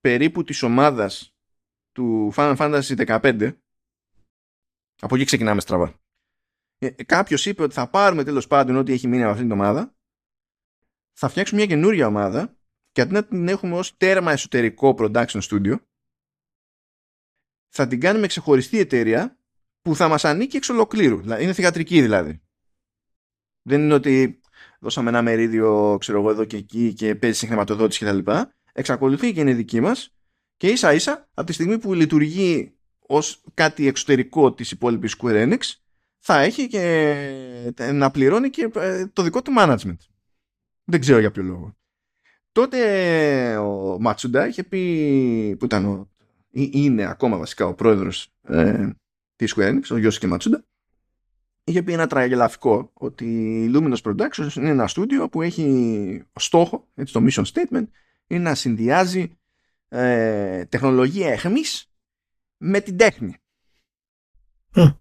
περίπου της ομάδας του Final Fantasy 15 από εκεί ξεκινάμε στραβά. Ε, Κάποιος είπε ότι θα πάρουμε τέλος πάντων ό,τι έχει μείνει από αυτήν την ομάδα, θα φτιάξουμε μια καινούρια ομάδα και αντί να την έχουμε ως τέρμα εσωτερικό production studio, θα την κάνουμε ξεχωριστή εταιρεία που θα μας ανήκει εξ ολοκλήρου. Είναι θηγατρική δηλαδή. Δεν είναι ότι δώσαμε ένα μερίδιο, ξέρω εγώ, εδώ και εκεί και παίζει σε χρηματοδότηση κτλ. Εξακολουθεί και είναι δική μας και ίσα ίσα από τη στιγμή που λειτουργεί ως κάτι εξωτερικό της υπόλοιπης Square Enix θα έχει και να πληρώνει και ε, το δικό του management. Δεν ξέρω για ποιο λόγο. τότε ο Ματσούντα είχε πει, που ήταν ο, είναι ακόμα βασικά ο πρόεδρος ε, της Square Enix, ο Γιώργος και Ματσούντα, είχε πει ένα τραγελαφικό ότι η Luminous Productions είναι ένα στούντιο που έχει στόχο, έτσι το mission statement, είναι να συνδυάζει ε, τεχνολογία εχμής με την τέχνη. Mm.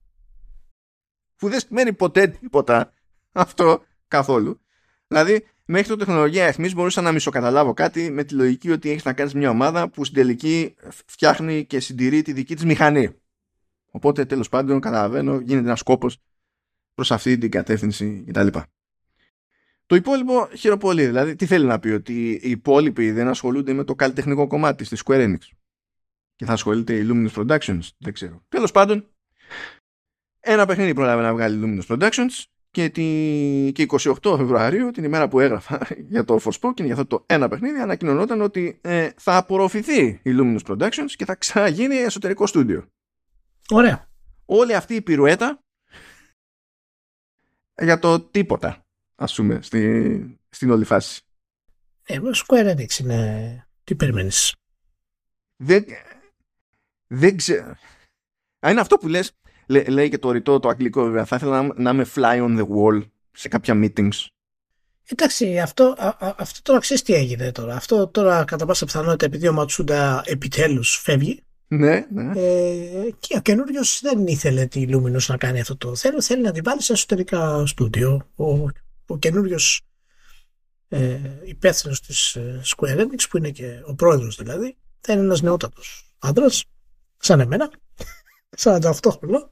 Που δεν σημαίνει ποτέ τίποτα αυτό καθόλου. Δηλαδή, μέχρι το τεχνολογία εχμής μπορούσα να μισοκαταλάβω κάτι με τη λογική ότι έχεις να κάνεις μια ομάδα που στην τελική φτιάχνει και συντηρεί τη δική της μηχανή. Οπότε τέλος πάντων καταλαβαίνω γίνεται ένας κόπος προς αυτή την κατεύθυνση κτλ. Το υπόλοιπο χειροπολί. Δηλαδή, τι θέλει να πει, ότι οι υπόλοιποι δεν ασχολούνται με το καλλιτεχνικό κομμάτι στη Square Enix; Και θα ασχολείται η Luminous Productions, δεν ξέρω. Τέλος πάντων, ένα παιχνίδι πρόλαβε να βγάλει η Luminous Productions και, τη... και 28 Φεβρουαρίου, την ημέρα που έγραφα για το Forspoken, για αυτό το ένα παιχνίδι, ανακοινωνόταν ότι ε, θα απορροφηθεί η Luminous Productions και θα ξαναγίνει εσωτερικό στούντιο. Ωραία. Όλη αυτή η πυρουέτα για το τίποτα, ας πούμε, στη, στην όλη φάση. Ε, Square Enix είναι... Τι περιμένεις; Δεν, δεν ξέρω. Είναι αυτό που λες, λέει και το ρητό το αγγλικό βέβαια, θα ήθελα να, να είμαι fly on the wall σε κάποια meetings. Εντάξει, αυτό, αυτό τώρα ξέρεις τι έγινε τώρα. Αυτό τώρα κατά πάσα πιθανότητα επειδή ο Ματσούντα επιτέλους φεύγει ναι, ναι. Ε, και ο καινούριος δεν ήθελε τη Luminous να κάνει αυτό το θέλω. Θέλει να την βάλει σε εσωτερικά στούντιο. Ο, ο καινούριος ε, υπεύθυνος της ε, Square Enix, που είναι και ο πρόεδρος δηλαδή, θα είναι ένας νεότατος άντρας, σαν εμένα, 48 χρονών,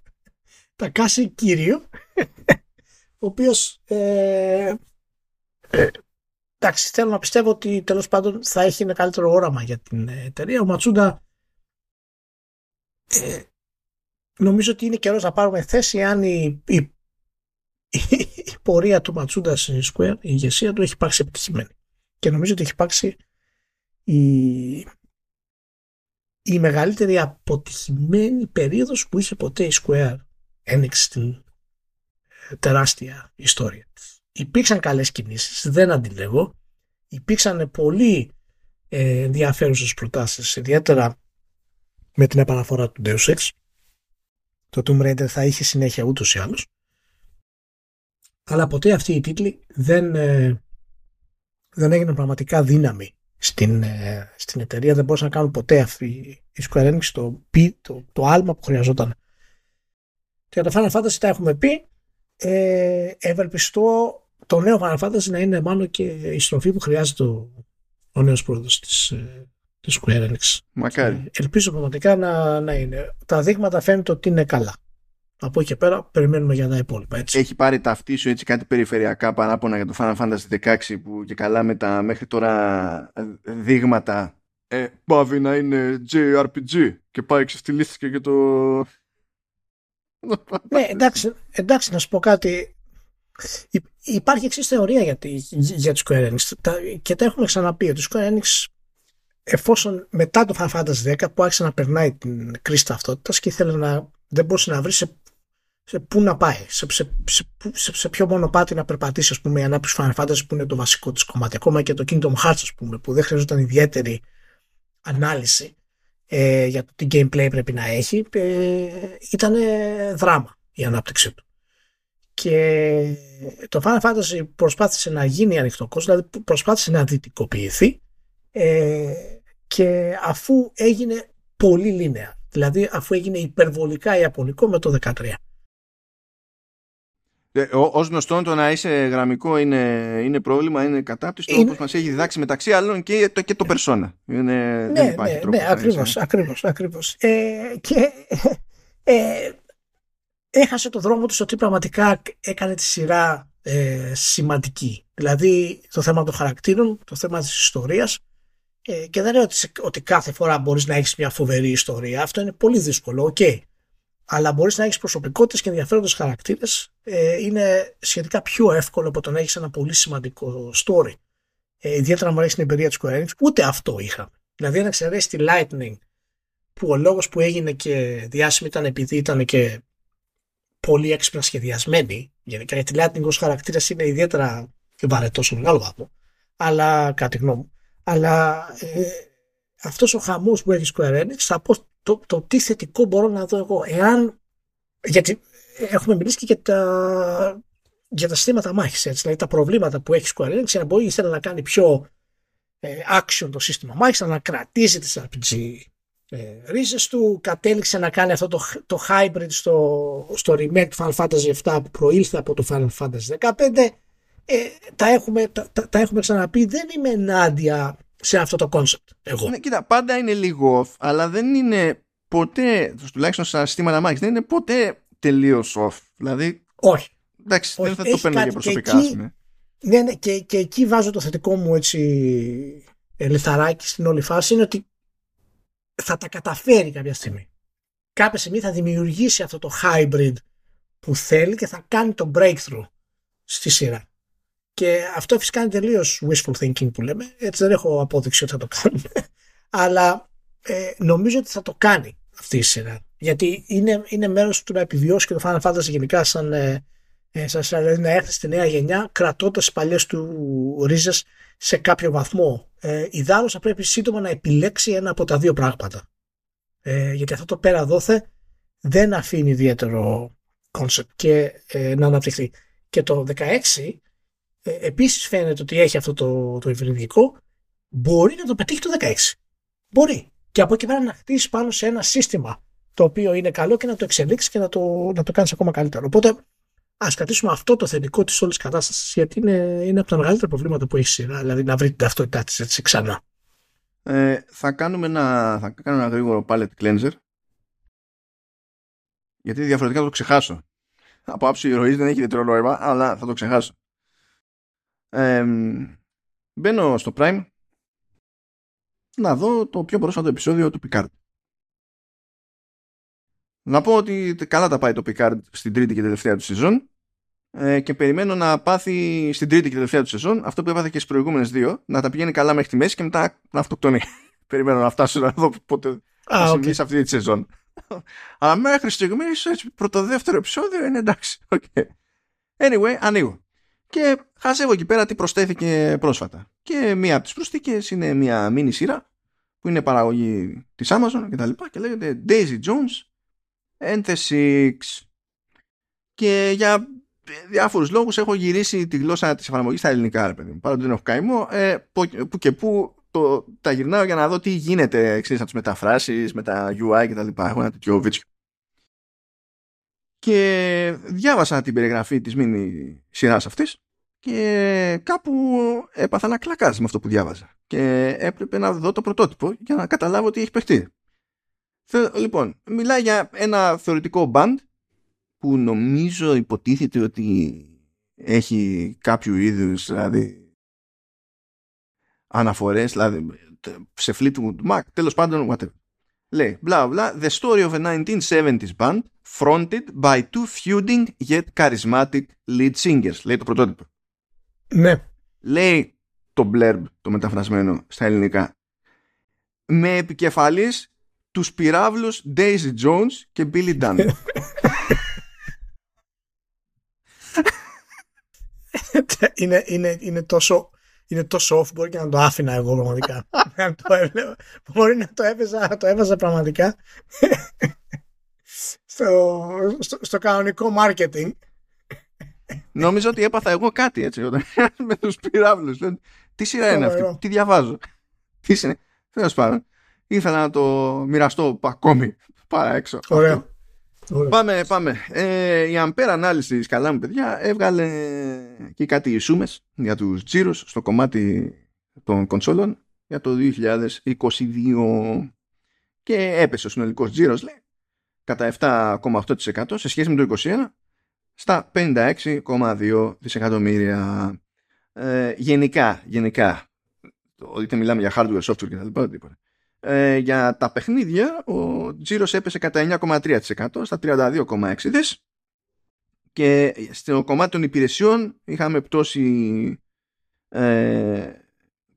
τα κάσει κύριο, ο οποίος. Ε, ε, εντάξει, θέλω να πιστεύω ότι τέλος πάντων θα έχει ένα καλύτερο όραμα για την εταιρεία. Ο Ματσούντα ε, νομίζω ότι είναι καιρός να πάρουμε θέση αν η, η, η, πορεία του Ματσούντα στην Square, η ηγεσία του έχει υπάρξει επιτυχημένη. Και νομίζω ότι έχει υπάρξει η, η μεγαλύτερη αποτυχημένη περίοδος που είχε ποτέ η Square ένοιξε στην ε, τεράστια ιστορία Υπήρξαν καλές κινήσεις, δεν αντιλέγω. Υπήρξαν πολύ ε, ενδιαφέρουσες προτάσεις, ιδιαίτερα με την επαναφορά του Deus Ex. Το Tomb Raider θα είχε συνέχεια ούτως ή άλλως. Αλλά ποτέ αυτοί οι τίτλοι δεν, ε, δεν έγιναν πραγματικά δύναμη στην, ε, στην εταιρεία. Δεν μπορούσαν να κάνουν ποτέ αυτή η Square Enix το, το, το άλμα που χρειαζόταν. Και για το Final Fantasy τα έχουμε πει. Ε, ευελπιστώ το νέο Final Fantasy να είναι μάλλον και η στροφή που χρειάζεται ο, ο νέος πρόεδρος της, ε, της Square Enix. Μακάρι. Ελπίζω πραγματικά να, να είναι. Τα δείγματα φαίνεται ότι είναι καλά. Από εκεί και πέρα περιμένουμε για τα υπόλοιπα. Έτσι. Έχει πάρει ταυτή σου έτσι κάτι περιφερειακά παράπονα για το Final Fantasy 16 που και καλά με τα μέχρι τώρα δείγματα ε, πάβει να είναι JRPG και πάει ξεφτυλίστηκε και το... ναι, εντάξει, εντάξει, να σου πω κάτι. Υπάρχει εξής θεωρία για, τη, για τη Square Enix και τα έχουμε ξαναπεί ότι η Square Enix εφόσον μετά το Final Fantasy 10 που άρχισε να περνάει την κρίση ταυτότητας και ήθελε να, δεν μπορούσε να βρει σε, σε πού να πάει, σε, σε, σε, σε ποιο μονοπάτι να περπατήσει, ας πούμε, η ανάπτυξη Final Fantasy που είναι το βασικό της κομμάτι. Ακόμα και το Kingdom Hearts, ας πούμε, που δεν χρειαζόταν ιδιαίτερη ανάλυση ε, για το τι gameplay πρέπει να έχει, ε, ήταν δράμα η ανάπτυξή του. Και το Final Fantasy προσπάθησε να γίνει ανοιχτό κόσμος, δηλαδή προσπάθησε να δυτικοποιηθεί ε, και αφού έγινε πολύ λίνεα, δηλαδή αφού έγινε υπερβολικά ιαπωνικό με το 13. Ε, Ω γνωστόν το να είσαι γραμμικό είναι, είναι πρόβλημα, είναι κατάπτυστο είναι... όπως μας έχει διδάξει μεταξύ άλλων και το, και το persona. Είναι, ναι, δεν υπάρχει ναι, τρόπος. Ναι, ακριβώς, ακριβώς, ακριβώς. Ε, και ε, έχασε το δρόμο του ότι πραγματικά έκανε τη σειρά ε, σημαντική. Δηλαδή το θέμα των χαρακτήρων, το θέμα της ιστορίας ε, και δεν λέω ότι, ότι κάθε φορά μπορείς να έχεις μια φοβερή ιστορία. Αυτό είναι πολύ δύσκολο, OK. Okay. Αλλά μπορείς να έχεις προσωπικότητες και ενδιαφέροντες χαρακτήρες. Ε, είναι σχετικά πιο εύκολο από το να έχεις ένα πολύ σημαντικό story. Ε, ιδιαίτερα αν μου αρέσει την εμπειρία της Square Enix, ούτε αυτό είχαμε. Δηλαδή αν εξαιρέσεις τη Lightning, που ο λόγος που έγινε και διάσημη ήταν επειδή ήταν και πολύ έξυπνα σχεδιασμένη, γενικά γιατί τη Lightning ως χαρακτήρας είναι ιδιαίτερα βαρετός σε μεγάλο βαθμό, αλλά κάτι γνώμη Αλλά ε, αυτός ο χαμός που έχει Square Enix θα πω το, το τι θετικό μπορώ να δω εγώ. Εάν, γιατί έχουμε μιλήσει και για τα, για τα συστήματα μάχης, έτσι, δηλαδή τα προβλήματα που έχει Square Enix, να μπορεί ήθελε να κάνει πιο ε, action το σύστημα μάχης, να κρατήσει τις RPG ε, ρίζες του, κατέληξε να κάνει αυτό το, το hybrid στο, στο remake του Final Fantasy VII που προήλθε από το Final Fantasy 15 ε, τα, έχουμε, τα, τα, έχουμε ξαναπεί δεν είμαι ενάντια σε αυτό το concept εγώ. Ναι, κοίτα, πάντα είναι λίγο off, αλλά δεν είναι ποτέ, τουλάχιστον στα συστήματα μάχης, δεν είναι ποτέ τελείως off. Δηλαδή, όχι. Εντάξει, όχι. δεν θα το παίρνω για προσωπικά. Και εκεί, ναι, ναι, και, και εκεί βάζω το θετικό μου έτσι λιθαράκι στην όλη φάση είναι ότι θα τα καταφέρει κάποια στιγμή. Κάποια στιγμή θα δημιουργήσει αυτό το hybrid που θέλει και θα κάνει το breakthrough στη σειρά. Και αυτό φυσικά είναι τελείως wishful thinking που λέμε. Έτσι δεν έχω απόδειξη ότι θα το κάνουμε. Αλλά ε, νομίζω ότι θα το κάνει αυτή η σειρά. Γιατί είναι, είναι μέρος του να επιβιώσει και το Final Fantasy γενικά σαν, ε, ε σαν, δηλαδή να έρθει στη νέα γενιά κρατώντας τις παλιές του ρίζες σε κάποιο βαθμό. Ε, θα πρέπει σύντομα να επιλέξει ένα από τα δύο πράγματα. Ε, γιατί αυτό το πέρα δώθε δεν αφήνει ιδιαίτερο concept και ε, να αναπτυχθεί. Και το 16 ε, επίσης φαίνεται ότι έχει αυτό το, το υβριδικό μπορεί να το πετύχει το 16. Μπορεί. Και από εκεί πέρα να χτίσει πάνω σε ένα σύστημα το οποίο είναι καλό και να το εξελίξεις και να το, να το κάνεις ακόμα καλύτερο. Οπότε ας κρατήσουμε αυτό το θετικό της όλης κατάστασης, γιατί είναι, είναι από τα μεγαλύτερα προβλήματα που έχει σειρά, δηλαδή να βρει την ταυτότητά της έτσι ξανά. Ε, θα, κάνουμε ένα, θα κάνω ένα γρήγορο palette cleanser. Γιατί διαφορετικά θα το ξεχάσω. Από άψη ηρωής δεν έχει ιδιαίτερο νόημα, αλλά θα το ξεχάσω. Ε, μπαίνω στο Prime να δω το πιο πρόσφατο επεισόδιο του Picard. Να πω ότι καλά τα πάει το Picard στην τρίτη και τελευταία του σεζόν ε, και περιμένω να πάθει στην τρίτη και τελευταία του σεζόν αυτό που έπαθε και στις προηγούμενες δύο, να τα πηγαίνει καλά μέχρι τη μέση και μετά να αυτοκτονεί. περιμένω να φτάσω να δω πότε θα συμβεί σε αυτή τη σεζόν. Αλλά μέχρι στιγμής, πρώτο δεύτερο επεισόδιο είναι εντάξει. Okay. Anyway, ανοίγω. Και χαζεύω εκεί πέρα τι προσθέθηκε πρόσφατα. Και μία από τις προσθήκες είναι μία μίνι σειρά που είναι παραγωγή της Amazon και τα λοιπά και λέγεται Daisy Jones and the Six. Και για διάφορους λόγους έχω γυρίσει τη γλώσσα της εφαρμογής στα ελληνικά, ρε παιδί μου. Παρά δεν έχω καημό, ε, που και που το, τα γυρνάω για να δω τι γίνεται, ξέρεις, να τους μεταφράσεις, με τα UI και τα λοιπά. Έχω ένα τέτοιο βίτσιο. Και διάβασα την περιγραφή της μήνυ σειράς αυτής και κάπου έπαθα να κλακάζει με αυτό που διάβαζα. Και έπρεπε να δω το πρωτότυπο για να καταλάβω τι έχει παιχτεί. Λοιπόν, μιλάει για ένα θεωρητικό band που νομίζω υποτίθεται ότι έχει κάποιο είδους δηλαδή αναφορές δηλαδή σε Fleetwood Mac τέλος πάντων whatever λέει μπλα μπλα the story of a 1970s band fronted by two feuding yet charismatic lead singers λέει το πρωτότυπο. Ναι. Λέει το blurb το μεταφρασμένο στα ελληνικά. Με επικεφαλής τους πυράβλους Daisy Jones και Billy Dunn. Είναι, είναι, είναι τόσο είναι τόσο off μπορεί και να το άφηνα εγώ πραγματικά. μπορεί να το έβαζα, το έβαζα πραγματικά στο, στο, στο, κανονικό marketing. Νόμιζα ότι έπαθα εγώ κάτι έτσι όταν, με τους πυράβλους. Τι σειρά είναι αυτή, τι διαβάζω; Τι είναι. Τέλος πάντων. Ήθελα να το μοιραστώ ακόμη παρά έξω. Ωραίο. Πάμε, πάμε. Ε, η Ampere ανάλυση, καλά μου παιδιά, έβγαλε και κάτι σούμες για τους τζίρους στο κομμάτι των κονσόλων για το 2022 και έπεσε ο συνολικός τζίρος λέει, κατά 7,8% σε σχέση με το 2021 στα 56,2 δισεκατομμύρια. Ε, γενικά, γενικά, είτε μιλάμε για hardware, software κτλ. Ε, για τα παιχνίδια ο τζίρος έπεσε κατά 9,3% στα 32,6 δις και στο κομμάτι των υπηρεσιών είχαμε πτώση ε,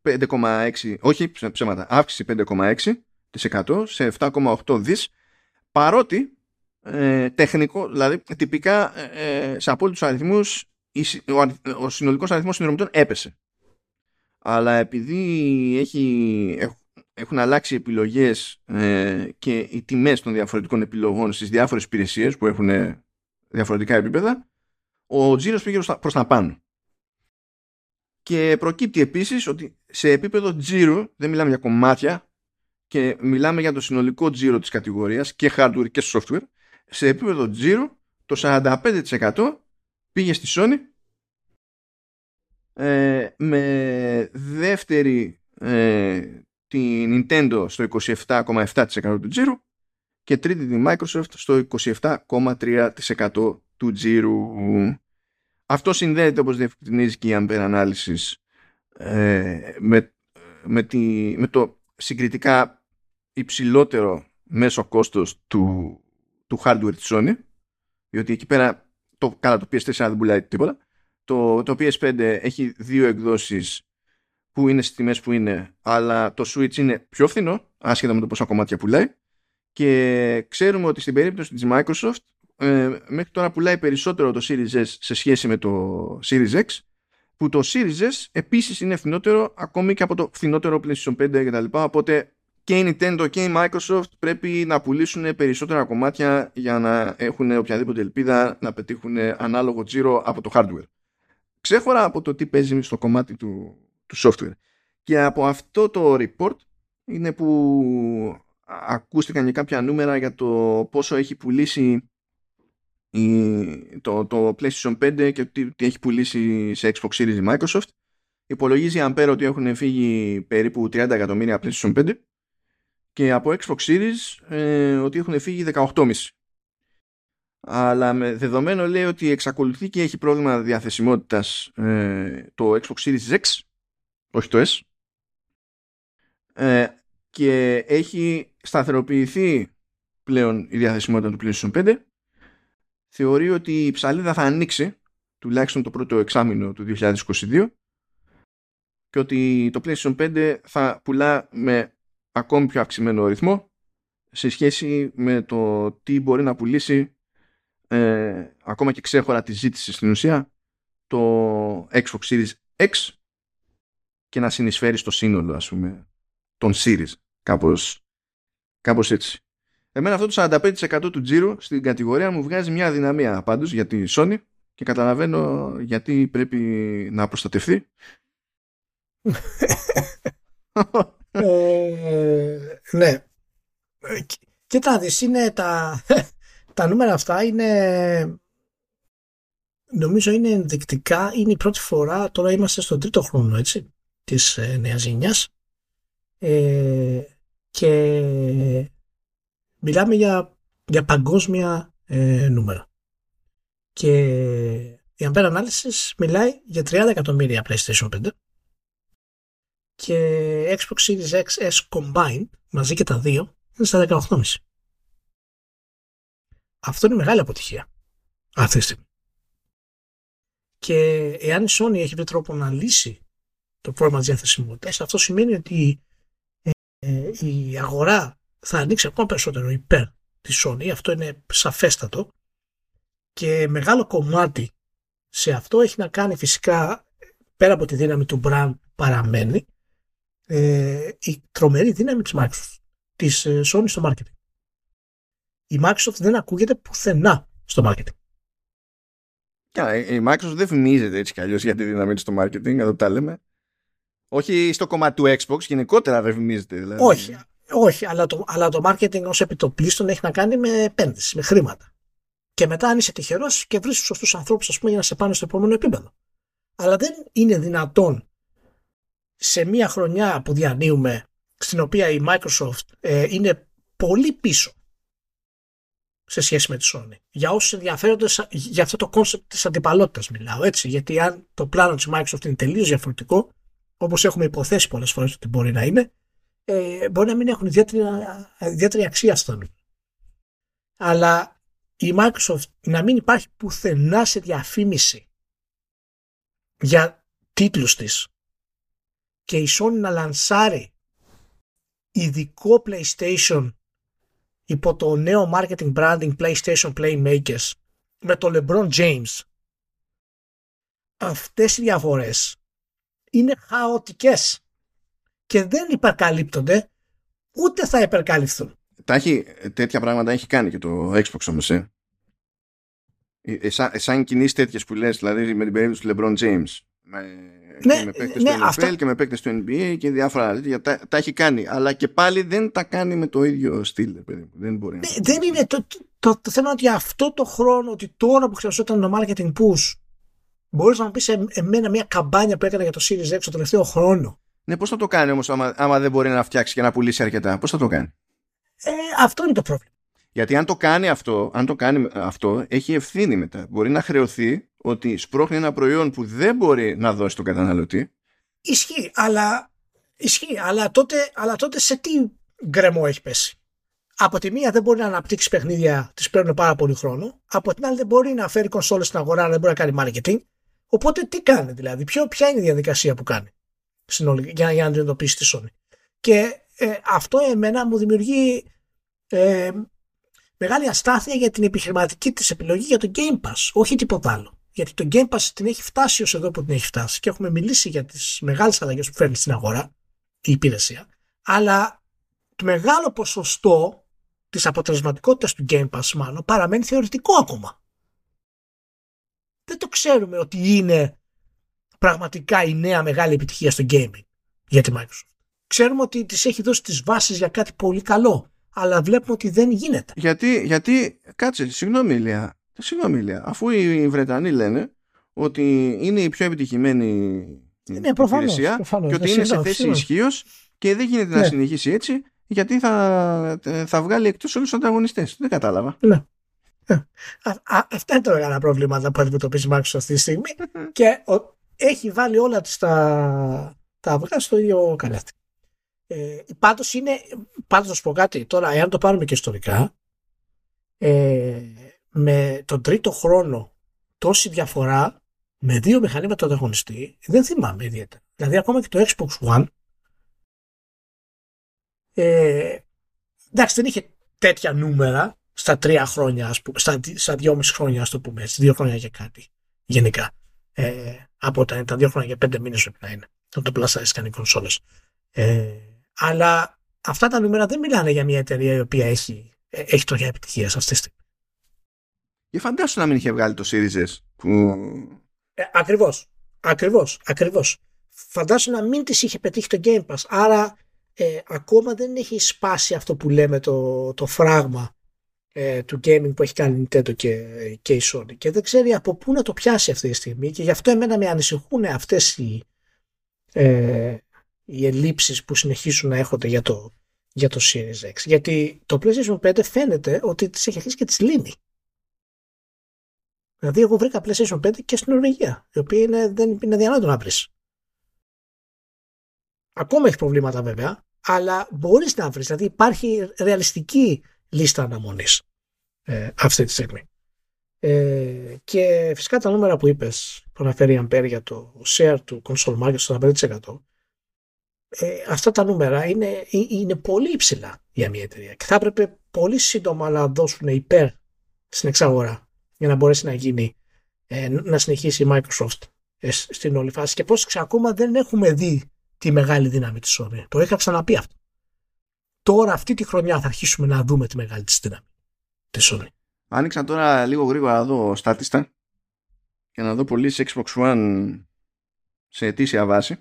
5,6 όχι ψέματα, αύξηση 5,6% σε 7,8 δις παρότι ε, τεχνικό, δηλαδή τυπικά ε, σε απόλυτους αριθμούς ο, ο συνολικός αριθμός συνδρομητών έπεσε αλλά επειδή έχει, έχουν αλλάξει επιλογές ε, και οι τιμές των διαφορετικών επιλογών στις διάφορες υπηρεσίες που έχουν διαφορετικά επίπεδα, ο τζίρος πήγε προς τα πάνω. Και προκύπτει επίσης ότι σε επίπεδο τζίρου, δεν μιλάμε για κομμάτια, και μιλάμε για το συνολικό τζίρο της κατηγορίας και hardware και software, σε επίπεδο τζίρου το 45% πήγε στη Sony ε, με δεύτερη ε, την Nintendo στο 27,7% του τζίρου και τρίτη τη Microsoft στο 27,3% του τζίρου. Αυτό συνδέεται όπως διευκρινίζει και η Ampere Analysis ε, με, με, τη, με το συγκριτικά υψηλότερο μέσο κόστος του, του hardware της Sony διότι εκεί πέρα το, καλά το PS4 δεν πουλάει τίποτα. Το, το PS5 έχει δύο εκδόσεις που είναι στις τιμές που είναι αλλά το Switch είναι πιο φθηνό άσχετα με το πόσα κομμάτια πουλάει. Και ξέρουμε ότι στην περίπτωση της Microsoft ε, μέχρι τώρα πουλάει περισσότερο το Series S σε σχέση με το Series X που το Series S επίσης είναι φθηνότερο ακόμη και από το φθηνότερο PlayStation 5 κτλ. Οπότε και η Nintendo και η Microsoft πρέπει να πουλήσουν περισσότερα κομμάτια για να έχουν οποιαδήποτε ελπίδα να πετύχουν ανάλογο τζίρο από το hardware. Ξέχωρα από το τι παίζει στο κομμάτι του, του software. Και από αυτό το report είναι που ακούστηκαν και κάποια νούμερα για το πόσο έχει πουλήσει το, το PlayStation 5 και τι, τι έχει πουλήσει σε Xbox Series η Microsoft. Υπολογίζει Ampere ότι έχουν φύγει περίπου 30 εκατομμύρια PlayStation 5 και από Xbox Series ε, ότι έχουν φύγει 18,5. Αλλά με δεδομένο λέει ότι εξακολουθεί και έχει πρόβλημα διαθεσιμότητας ε, το Xbox Series X, όχι το S, ε, και έχει σταθεροποιηθεί πλέον η διαθεσιμότητα του PlayStation 5, θεωρεί ότι η ψαλίδα θα ανοίξει τουλάχιστον το πρώτο εξάμεινο του 2022 και ότι το PlayStation 5 θα πουλά με ακόμη πιο αυξημένο ρυθμό σε σχέση με το τι μπορεί να πουλήσει ε, ακόμα και ξέχωρα τη ζήτηση στην ουσία το Xbox Series X και να συνεισφέρει στο σύνολο ας πούμε των Series. Κάπως, κάπως έτσι εμένα αυτό το 45% του τζίρου στην κατηγορία μου βγάζει μια δυναμία πάντως για τη Sony και καταλαβαίνω γιατί πρέπει να προστατευτεί ε, ναι. Κοίτα δεις, είναι τα, τα νούμερα αυτά είναι νομίζω είναι ενδεικτικά, είναι η πρώτη φορά, τώρα είμαστε στον τρίτο χρόνο έτσι, της ε, νέας γενιάς ε, και μιλάμε για, για παγκόσμια ε, νούμερα. Και η Ampere Analysis μιλάει για 30 εκατομμύρια PlayStation 5 και Xbox Series X S Combined μαζί και τα δύο είναι στα 18,5. Αυτό είναι μεγάλη αποτυχία αυτή τη στιγμή. Και εάν η Sony έχει βρει τρόπο να λύσει το πρόβλημα της διαθεσιμότητας, αυτό σημαίνει ότι ε, ε, η αγορά θα ανοίξει ακόμα περισσότερο υπέρ της Sony. Αυτό είναι σαφέστατο. Και μεγάλο κομμάτι σε αυτό έχει να κάνει φυσικά πέρα από τη δύναμη του brand παραμένει ε, η τρομερή δύναμη της Microsoft, της ε, Sony στο marketing. Η Microsoft δεν ακούγεται πουθενά στο marketing. η Microsoft δεν φημίζεται έτσι κι αλλιώς για τη δύναμη της στο marketing, εδώ τα λέμε. Όχι στο κομμάτι του Xbox, γενικότερα δεν φημίζεται. Δηλαδή. Όχι, όχι αλλά, το, αλλά το marketing ως επιτοπλίστων έχει να κάνει με επένδυση, με χρήματα. Και μετά αν είσαι τυχερός και βρεις τους σωστούς ανθρώπους πούμε, για να σε πάνε στο επόμενο επίπεδο. Αλλά δεν είναι δυνατόν σε μια χρονιά που διανύουμε στην οποία η Microsoft ε, είναι πολύ πίσω σε σχέση με τη Sony. Για όσους ενδιαφέρονται για αυτό το concept της αντιπαλότητας μιλάω έτσι, γιατί αν το πλάνο της Microsoft είναι τελείως διαφορετικό, όπως έχουμε υποθέσει πολλές φορές ότι μπορεί να είναι, ε, μπορεί να μην έχουν ιδιαίτερη, ιδιαίτερη αξία στο Αλλά η Microsoft να μην υπάρχει πουθενά σε διαφήμιση για τίτλους της και η Sony να λανσάρει ειδικό PlayStation υπό το νέο marketing branding PlayStation Playmakers με το LeBron James αυτές οι διαφορές είναι χαοτικές και δεν υπερκαλύπτονται ούτε θα υπερκαλυφθούν. Τα έχει, τέτοια πράγματα έχει κάνει και το Xbox όμως, ε. Ε, ε, σαν, σαν κινήσεις τέτοιες που λες, δηλαδή με την περίπτωση του LeBron James, με, Ναι, και με παίκτες ναι, του NFL αυτά- και με παίκτες του NBA και διάφορα τέτοια, τα, τα έχει κάνει. Αλλά και πάλι δεν τα κάνει με το ίδιο στυλ, ρε παιδί μου. Δεν μπορεί. Ναι, να- δεν είναι το, το, το, θέμα είναι ότι αυτό το χρόνο, ότι τώρα που χρειαζόταν το marketing push, μπορείς να μου πεις ε- εμένα μια καμπάνια που έκανα για το Series X το τελευταίο χρόνο. Ναι, πώς θα το κάνει όμως άμα, άμα δεν μπορεί να φτιάξει και να πουλήσει αρκετά; Πώς θα το κάνει; Ε, αυτό είναι το πρόβλημα. Γιατί αν το κάνει αυτό, αν το κάνει αυτό, έχει ευθύνη μετά. Μπορεί να χρεωθεί ότι σπρώχνει ένα προϊόν που δεν μπορεί να δώσει τον καταναλωτή. Ισχύει, αλλά, ισχύει, αλλά, τότε, αλλά τότε σε τι γκρεμό έχει πέσει; Από τη μία δεν μπορεί να αναπτύξει παιχνίδια, τη παίρνουν πάρα πολύ χρόνο. Από την άλλη δεν μπορεί να φέρει κονσόλες στην αγορά, αλλά δεν μπορεί να κάνει marketing. Οπότε τι κάνει δηλαδή, ποιο, ποια είναι η διαδικασία που κάνει; Συνολικά, για, για να αντιμετωπίσει τη Sony. Και ε, αυτό εμένα μου δημιουργεί ε, μεγάλη αστάθεια για την επιχειρηματική της επιλογή για το Game Pass, όχι τίποτα άλλο. Γιατί το Game Pass την έχει φτάσει ως εδώ που την έχει φτάσει και έχουμε μιλήσει για τις μεγάλες αλλαγές που φέρνει στην αγορά η υπηρεσία, αλλά το μεγάλο ποσοστό της αποτελεσματικότητας του Game Pass μάλλον παραμένει θεωρητικό ακόμα. Δεν το ξέρουμε ότι είναι πραγματικά η νέα μεγάλη επιτυχία στο gaming για τη Microsoft. Ξέρουμε ότι της έχει δώσει τις βάσεις για κάτι πολύ καλό, αλλά βλέπουμε ότι δεν γίνεται. Γιατί, γιατί κάτσε, συγγνώμη Ηλία, συγγνώμη Ηλία, αφού οι Βρετανοί λένε ότι είναι η πιο επιτυχημένη Ναι, προφανώς, υπηρεσία προφανώς. και ότι Ναι, είναι σε συγγνώμη, θέση συγγνώμη. ισχύως και δεν γίνεται να Ναι. συνεχίσει έτσι γιατί θα, θα βγάλει εκτός όλους τους ανταγωνιστές. Δεν κατάλαβα. Ναι. Ε, α- α- αυτά είναι τα μεγάλα προβλήματα που αντιμετωπίζει η Microsoft αυτή τη στιγμή και ο- έχει βάλει όλα της τα, τα αυγά στο ίδιο καλάθι. Ε, πάντως είναι, πάντως να σου πω κάτι, τώρα εάν το πάρουμε και ιστορικά, ε, με τον τρίτο χρόνο τόση διαφορά με δύο μηχανήματα ανταγωνιστή δεν θυμάμαι ιδιαίτερα. Δηλαδή ακόμα και το Xbox One ε, εντάξει δεν είχε τέτοια νούμερα στα τρία χρόνια, ας πούμε, στα, στα δυόμιση χρόνια, ας το πούμε έτσι, δύο χρόνια και κάτι, γενικά. Ε, από όταν ήταν δύο χρόνια και πέντε μήνες πρέπει να είναι, όταν το Plus Size οι κονσόλες. Ε, αλλά αυτά τα νούμερα δεν μιλάνε για μια εταιρεία η οποία έχει, ε, έχει τόια επιτυχίας σε αυτή τη στιγμή. Και φαντάσου να μην είχε βγάλει το Series S που... Ε, ακριβώς, ακριβώς, ακριβώς. Φαντάσου να μην της είχε πετύχει το Game Pass, άρα ε, ακόμα δεν έχει σπάσει αυτό που λέμε το, το φράγμα ε, του gaming που έχει κάνει η Nintendo και, και η Sony. Και δεν ξέρει από πού να το πιάσει αυτή τη στιγμή και γι' αυτό εμένα με ανησυχούν αυτές οι, ε, οι ελλείψεις που συνεχίσουν να έχονται για το, για το Series X. Γιατί το PlayStation 5 φαίνεται ότι τις έχει αρχίσει και τις λύνει. Δηλαδή εγώ βρήκα PlayStation 5 και στην Νορβηγία η οποία είναι, δεν είναι διανόητο να βρεις. Ακόμα έχει προβλήματα βέβαια αλλά μπορείς να βρεις. Δηλαδή υπάρχει ρεαλιστική λίστα αναμονής ε, αυτή τη στιγμή. Ε, και φυσικά τα νούμερα που είπες που αναφέρει η Ampere για το share του console market στο 5% ε, αυτά τα νούμερα είναι, ε- είναι πολύ υψηλά για μια εταιρεία και θα έπρεπε πολύ σύντομα να δώσουν υπέρ στην εξαγορά για να μπορέσει να γίνει ε, να συνεχίσει η Microsoft ε, σ- στην όλη φάση. Και πρόσεξε ακόμα δεν έχουμε δει τη μεγάλη δύναμη της Sony. Το είχα ξαναπεί αυτό τώρα αυτή τη χρονιά θα αρχίσουμε να δούμε τη μεγάλη της δύναμη. Της Sony Άνοιξα τώρα λίγο γρήγορα να δω στάτιστα και να δω πωλήσει Xbox One σε αιτήσια βάση.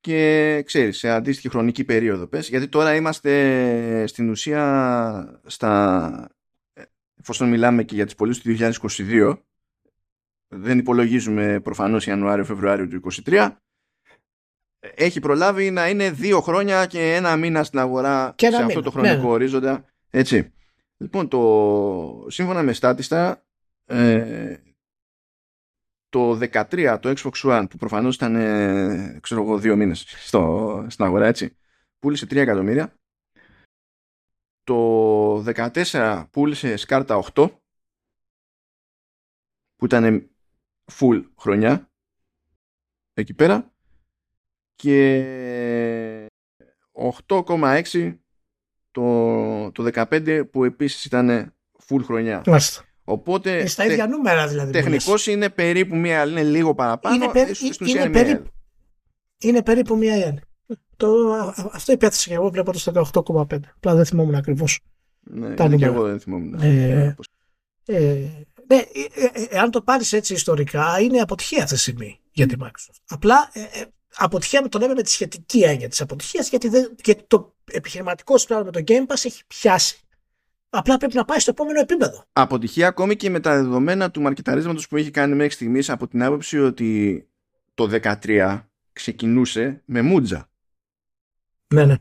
Και ξέρεις σε αντίστοιχη χρονική περίοδο πες γιατί τώρα είμαστε στην ουσία στα εφόσον μιλάμε και για τις πωλήσεις του 2022 δεν υπολογίζουμε προφανώς Ιανουάριο-Φεβρουάριο του 2023 έχει προλάβει να είναι δύο χρόνια και ένα μήνα στην αγορά Και ένα σε μήνα, αυτό το χρονικό ναι. ορίζοντα έτσι Λοιπόν, το, σύμφωνα με στάτιστα, ε, το 13 το Xbox One, που προφανώς ήταν, ε, ξέρω εγώ, δύο μήνες στο, στην αγορά, έτσι, πούλησε 3 εκατομμύρια. Το 14 πούλησε σκάρτα 8, που ήταν full χρονιά, εκεί πέρα. Και 8,6 το, το 15 που επίσης ήταν full χρονιά. Μάλιστα. Οπότε. Είναι στα ίδια νούμερα δηλαδή. Τεχνικώ είναι περίπου μία, είναι λίγο παραπάνω. Είναι, περί, είναι, είναι, περίπου, είναι περίπου μία η Το, αυτό υπέθεσα και εγώ βλέπω το 18,5. Απλά δεν θυμόμουν ακριβώς. Ναι, τα και εγώ δεν θυμόμουν. Ε, ε, ναι, ε, ε, εάν το πάρεις έτσι ιστορικά, είναι αποτυχία αυτή τη στιγμή για τη Microsoft. Απλά ε, ε, αποτυχία το λέμε με τη σχετική έννοια της αποτυχίας, γιατί, γιατί το επιχειρηματικό σου με το Game Pass έχει πιάσει. Απλά πρέπει να πάει στο επόμενο επίπεδο. Αποτυχία ακόμη και με τα δεδομένα του μαρκεταρίσματος που έχει κάνει μέχρι στιγμής από την άποψη ότι το 13 ξεκινούσε με μούτζα. Ναι, ναι.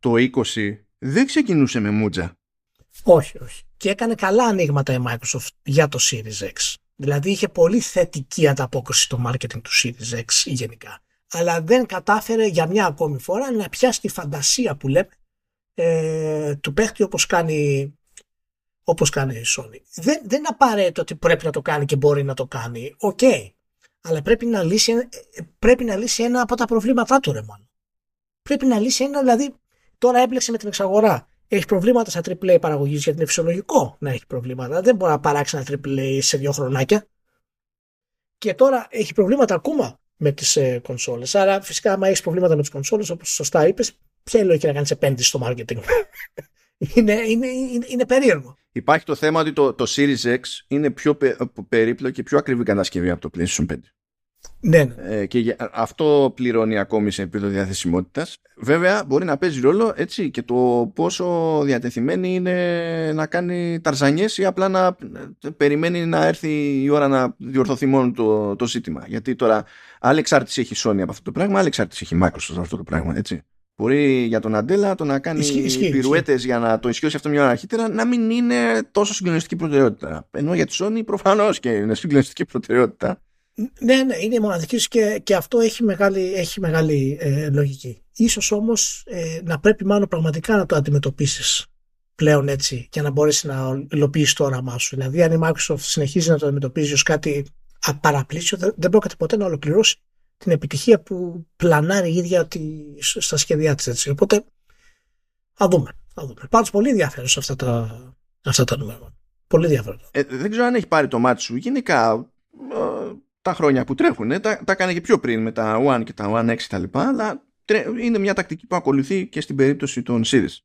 Το 20 δεν ξεκινούσε με μούτζα. Όχι, όχι. Και έκανε καλά ανοίγματα η Microsoft για το Series X. Δηλαδή είχε πολύ θετική ανταπόκριση στο marketing του Series X γενικά. Αλλά δεν κατάφερε για μια ακόμη φορά να πιάσει τη φαντασία που λέμε ε, του παίχτη όπως κάνει, όπως κάνει η Sony. Δεν, δεν είναι απαραίτητο ότι πρέπει να το κάνει και μπορεί να το κάνει. OK. Okay. Αλλά πρέπει να, λύσει, ε, πρέπει να λύσει ένα από τα προβλήματά του ρε μόνο. Πρέπει να λύσει ένα, δηλαδή τώρα έπλεξε με την εξαγορά έχει προβλήματα στα AAA παραγωγής γιατί είναι φυσιολογικό να έχει προβλήματα. Δεν μπορεί να παράξει ένα AAA σε δύο χρονάκια. Και τώρα έχει προβλήματα ακόμα με τις ε, κονσόλες. Άρα, φυσικά, άμα έχεις προβλήματα με τις κονσόλες, όπως σωστά είπες, ποια είναι η λογική να κάνεις επένδυση στο marketing; είναι, είναι, είναι, είναι, περίεργο. Υπάρχει το θέμα ότι το, το Series X είναι πιο περίπλοκο και πιο ακριβή κατασκευή από το PlayStation 5. Ναι, ναι. Ε, και αυτό πληρώνει ακόμη σε επίπεδο διαθεσιμότητας. Βέβαια, μπορεί να παίζει ρόλο έτσι και το πόσο διατεθειμένη είναι να κάνει ταρζανιές ή απλά να περιμένει να έρθει η ώρα να διορθωθεί μόνο το, το ζήτημα. Γιατί τώρα άλλη εξάρτηση έχει Sony από αυτό το πράγμα, άλλη εξάρτηση έχει Microsoft από αυτό το πράγμα. Έτσι. Μπορεί για τον Αντέλα το να κάνει πυρουέτες για να το ισχύσει αυτό μια ώρα αρχίτερα να μην είναι τόσο συγκλονιστική προτεραιότητα. Ενώ για τη Sony προφανώς και είναι συγκλονιστική προτεραιότητα. Ναι, ναι, είναι μοναδική και, και αυτό έχει μεγάλη, έχει μεγάλη ε, λογική. Ίσως όμως ε, να πρέπει μάλλον πραγματικά να το αντιμετωπίσεις πλέον έτσι και να μπορέσεις να υλοποιήσεις το όραμά σου. Δηλαδή αν η Microsoft συνεχίζει να το αντιμετωπίζει ως κάτι απαραπλήσιο δεν, δεν πρόκειται ποτέ να ολοκληρώσει την επιτυχία που πλανάρει η ίδια στα σχέδιά της έτσι. Οπότε θα δούμε. Θα δούμε. Πάντως πολύ ενδιαφέρον σε αυτά τα, αυτά τα νούμερα. Πολύ ενδιαφέρον. Ε, δεν ξέρω αν έχει πάρει το μάτι σου. Γενικά τα χρόνια που τρέχουν. Ε, τα, τα έκανε και πιο πριν με τα One και τα One X και τα λοιπά, αλλά είναι μια τακτική που ακολουθεί και στην περίπτωση των Series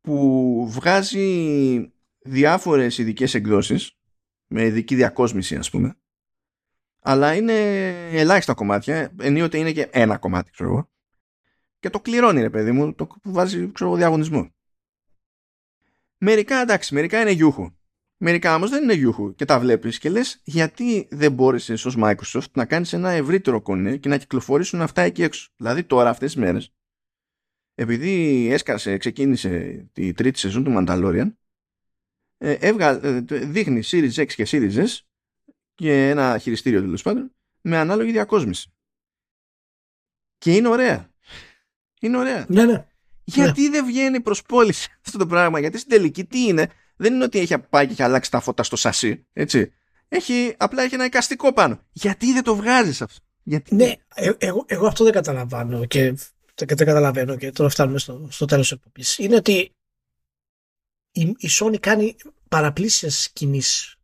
που βγάζει διάφορες ειδικές εκδόσεις με ειδική διακόσμηση ας πούμε αλλά είναι ελάχιστα κομμάτια ενίοτε είναι και ένα κομμάτι ξέρω εγώ και το κληρώνει ρε παιδί μου το βάζει ξέρω, διαγωνισμό μερικά εντάξει μερικά είναι γιούχου Μερικά όμως δεν είναι γιούχου και τα βλέπεις και λες γιατί δεν μπόρεσες ως Microsoft να κάνεις ένα ευρύτερο κονέ και να κυκλοφορήσουν αυτά εκεί έξω. Δηλαδή τώρα αυτές τις μέρες, επειδή έσκασε, ξεκίνησε τη τρίτη σεζόν του Mandalorian, ε, έβγα, ε, δείχνει Series X και Series S και ένα χειριστήριο τέλος πάντων με ανάλογη διακόσμηση. Και είναι ωραία. Είναι ωραία. Ναι, ναι. Γιατί ναι. δεν βγαίνει προς πώληση αυτό το πράγμα, γιατί στην τελική τι είναι, δεν είναι ότι έχει πάει και έχει αλλάξει τα φώτα στο σασί, έτσι. Έχει, απλά έχει ένα εικαστικό πάνω. Γιατί δεν το βγάζεις αυτό; Γιατί... Ναι, ε, εγώ, εγώ αυτό δεν καταλαβαίνω και δεν καταλαβαίνω και τώρα φτάνουμε στο, στο τέλος της εκπομπής. Είναι ότι η, η Sony κάνει παραπλήσιες κινήσεις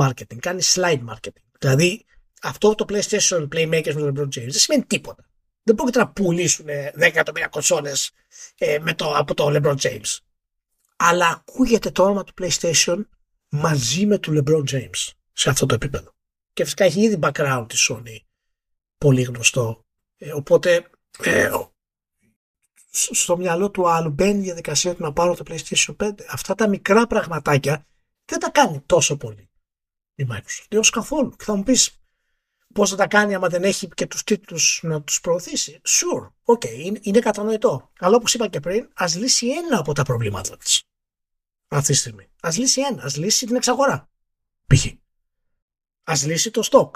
marketing, κάνει slide marketing. Δηλαδή αυτό το PlayStation Playmakers με τον LeBron James δεν σημαίνει τίποτα. Δεν πρόκειται να πουλήσουν 10 εκατομμύρια κονσόλες ε, από το LeBron James αλλά ακούγεται το όνομα του PlayStation μαζί με του LeBron James σε αυτό το επίπεδο. Και φυσικά έχει ήδη background της Sony πολύ γνωστό. Ε, οπότε ε, στο μυαλό του άλλου μπαίνει η διαδικασία του να πάρω το PlayStation 5. Αυτά τα μικρά πραγματάκια δεν τα κάνει τόσο πολύ η Microsoft. Έως καθόλου. Και θα μου πεις πώς θα τα κάνει άμα δεν έχει και τους τίτλους να τους προωθήσει. Sure, ok, είναι, είναι κατανοητό. Αλλά όπως είπα και πριν, ας λύσει ένα από τα προβλήματα της αυτή τη στιγμή. Α λύσει ένα, ας λύσει την εξαγορά. Π.χ. Α λύσει το stock.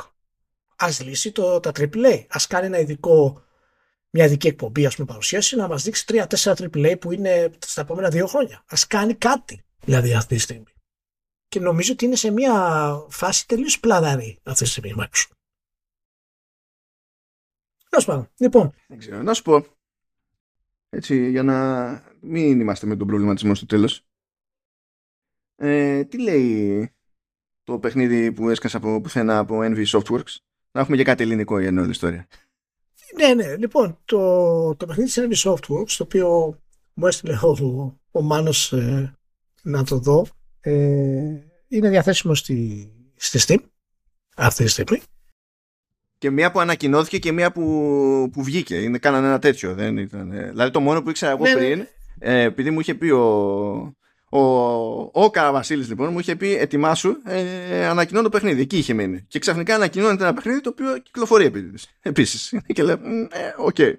Α λύσει το, τα AAA. Α κάνει ένα ειδικό, μια ειδική εκπομπή, ας πούμε, παρουσίαση να μας δείξει 3-4 AAA που είναι στα επόμενα δύο χρόνια. Α κάνει κάτι δηλαδή αυτή τη στιγμή. Και νομίζω ότι είναι σε μια φάση τελείως πλαδαρή αυτή τη στιγμή Microsoft. Τέλο πάντων. Λοιπόν. Δεν ξέρω. Να σου πω. Έτσι, για να μην είμαστε με τον προβληματισμό στο τέλος. Ε, τι λέει το παιχνίδι που έσκασα από πουθενά από NV Softworks; Να έχουμε και κάτι ελληνικό για όλη ιστορία. Ναι, ναι. Λοιπόν, το, το παιχνίδι της NV Softworks, το οποίο μου έστειλε ο, ο Μάνος ε, να το δω, ε, είναι διαθέσιμο στη, στη Steam αυτή τη στιγμή. Και μία που ανακοινώθηκε και μία που, που βγήκε. Είναι, κάνανε ένα τέτοιο. Δεν ήταν, ε, δηλαδή το μόνο που ήξερα εγώ ναι, ναι. πριν, Ε, επειδή μου είχε πει ο, ο, ο Καραβασίλης λοιπόν, μου είχε πει ετοιμάσου, ε, ανακοινώνω το παιχνίδι. Εκεί είχε μείνει. Και ξαφνικά ανακοινώνεται ένα παιχνίδι το οποίο κυκλοφορεί επίσης. και λέω, ε, OK. Okay.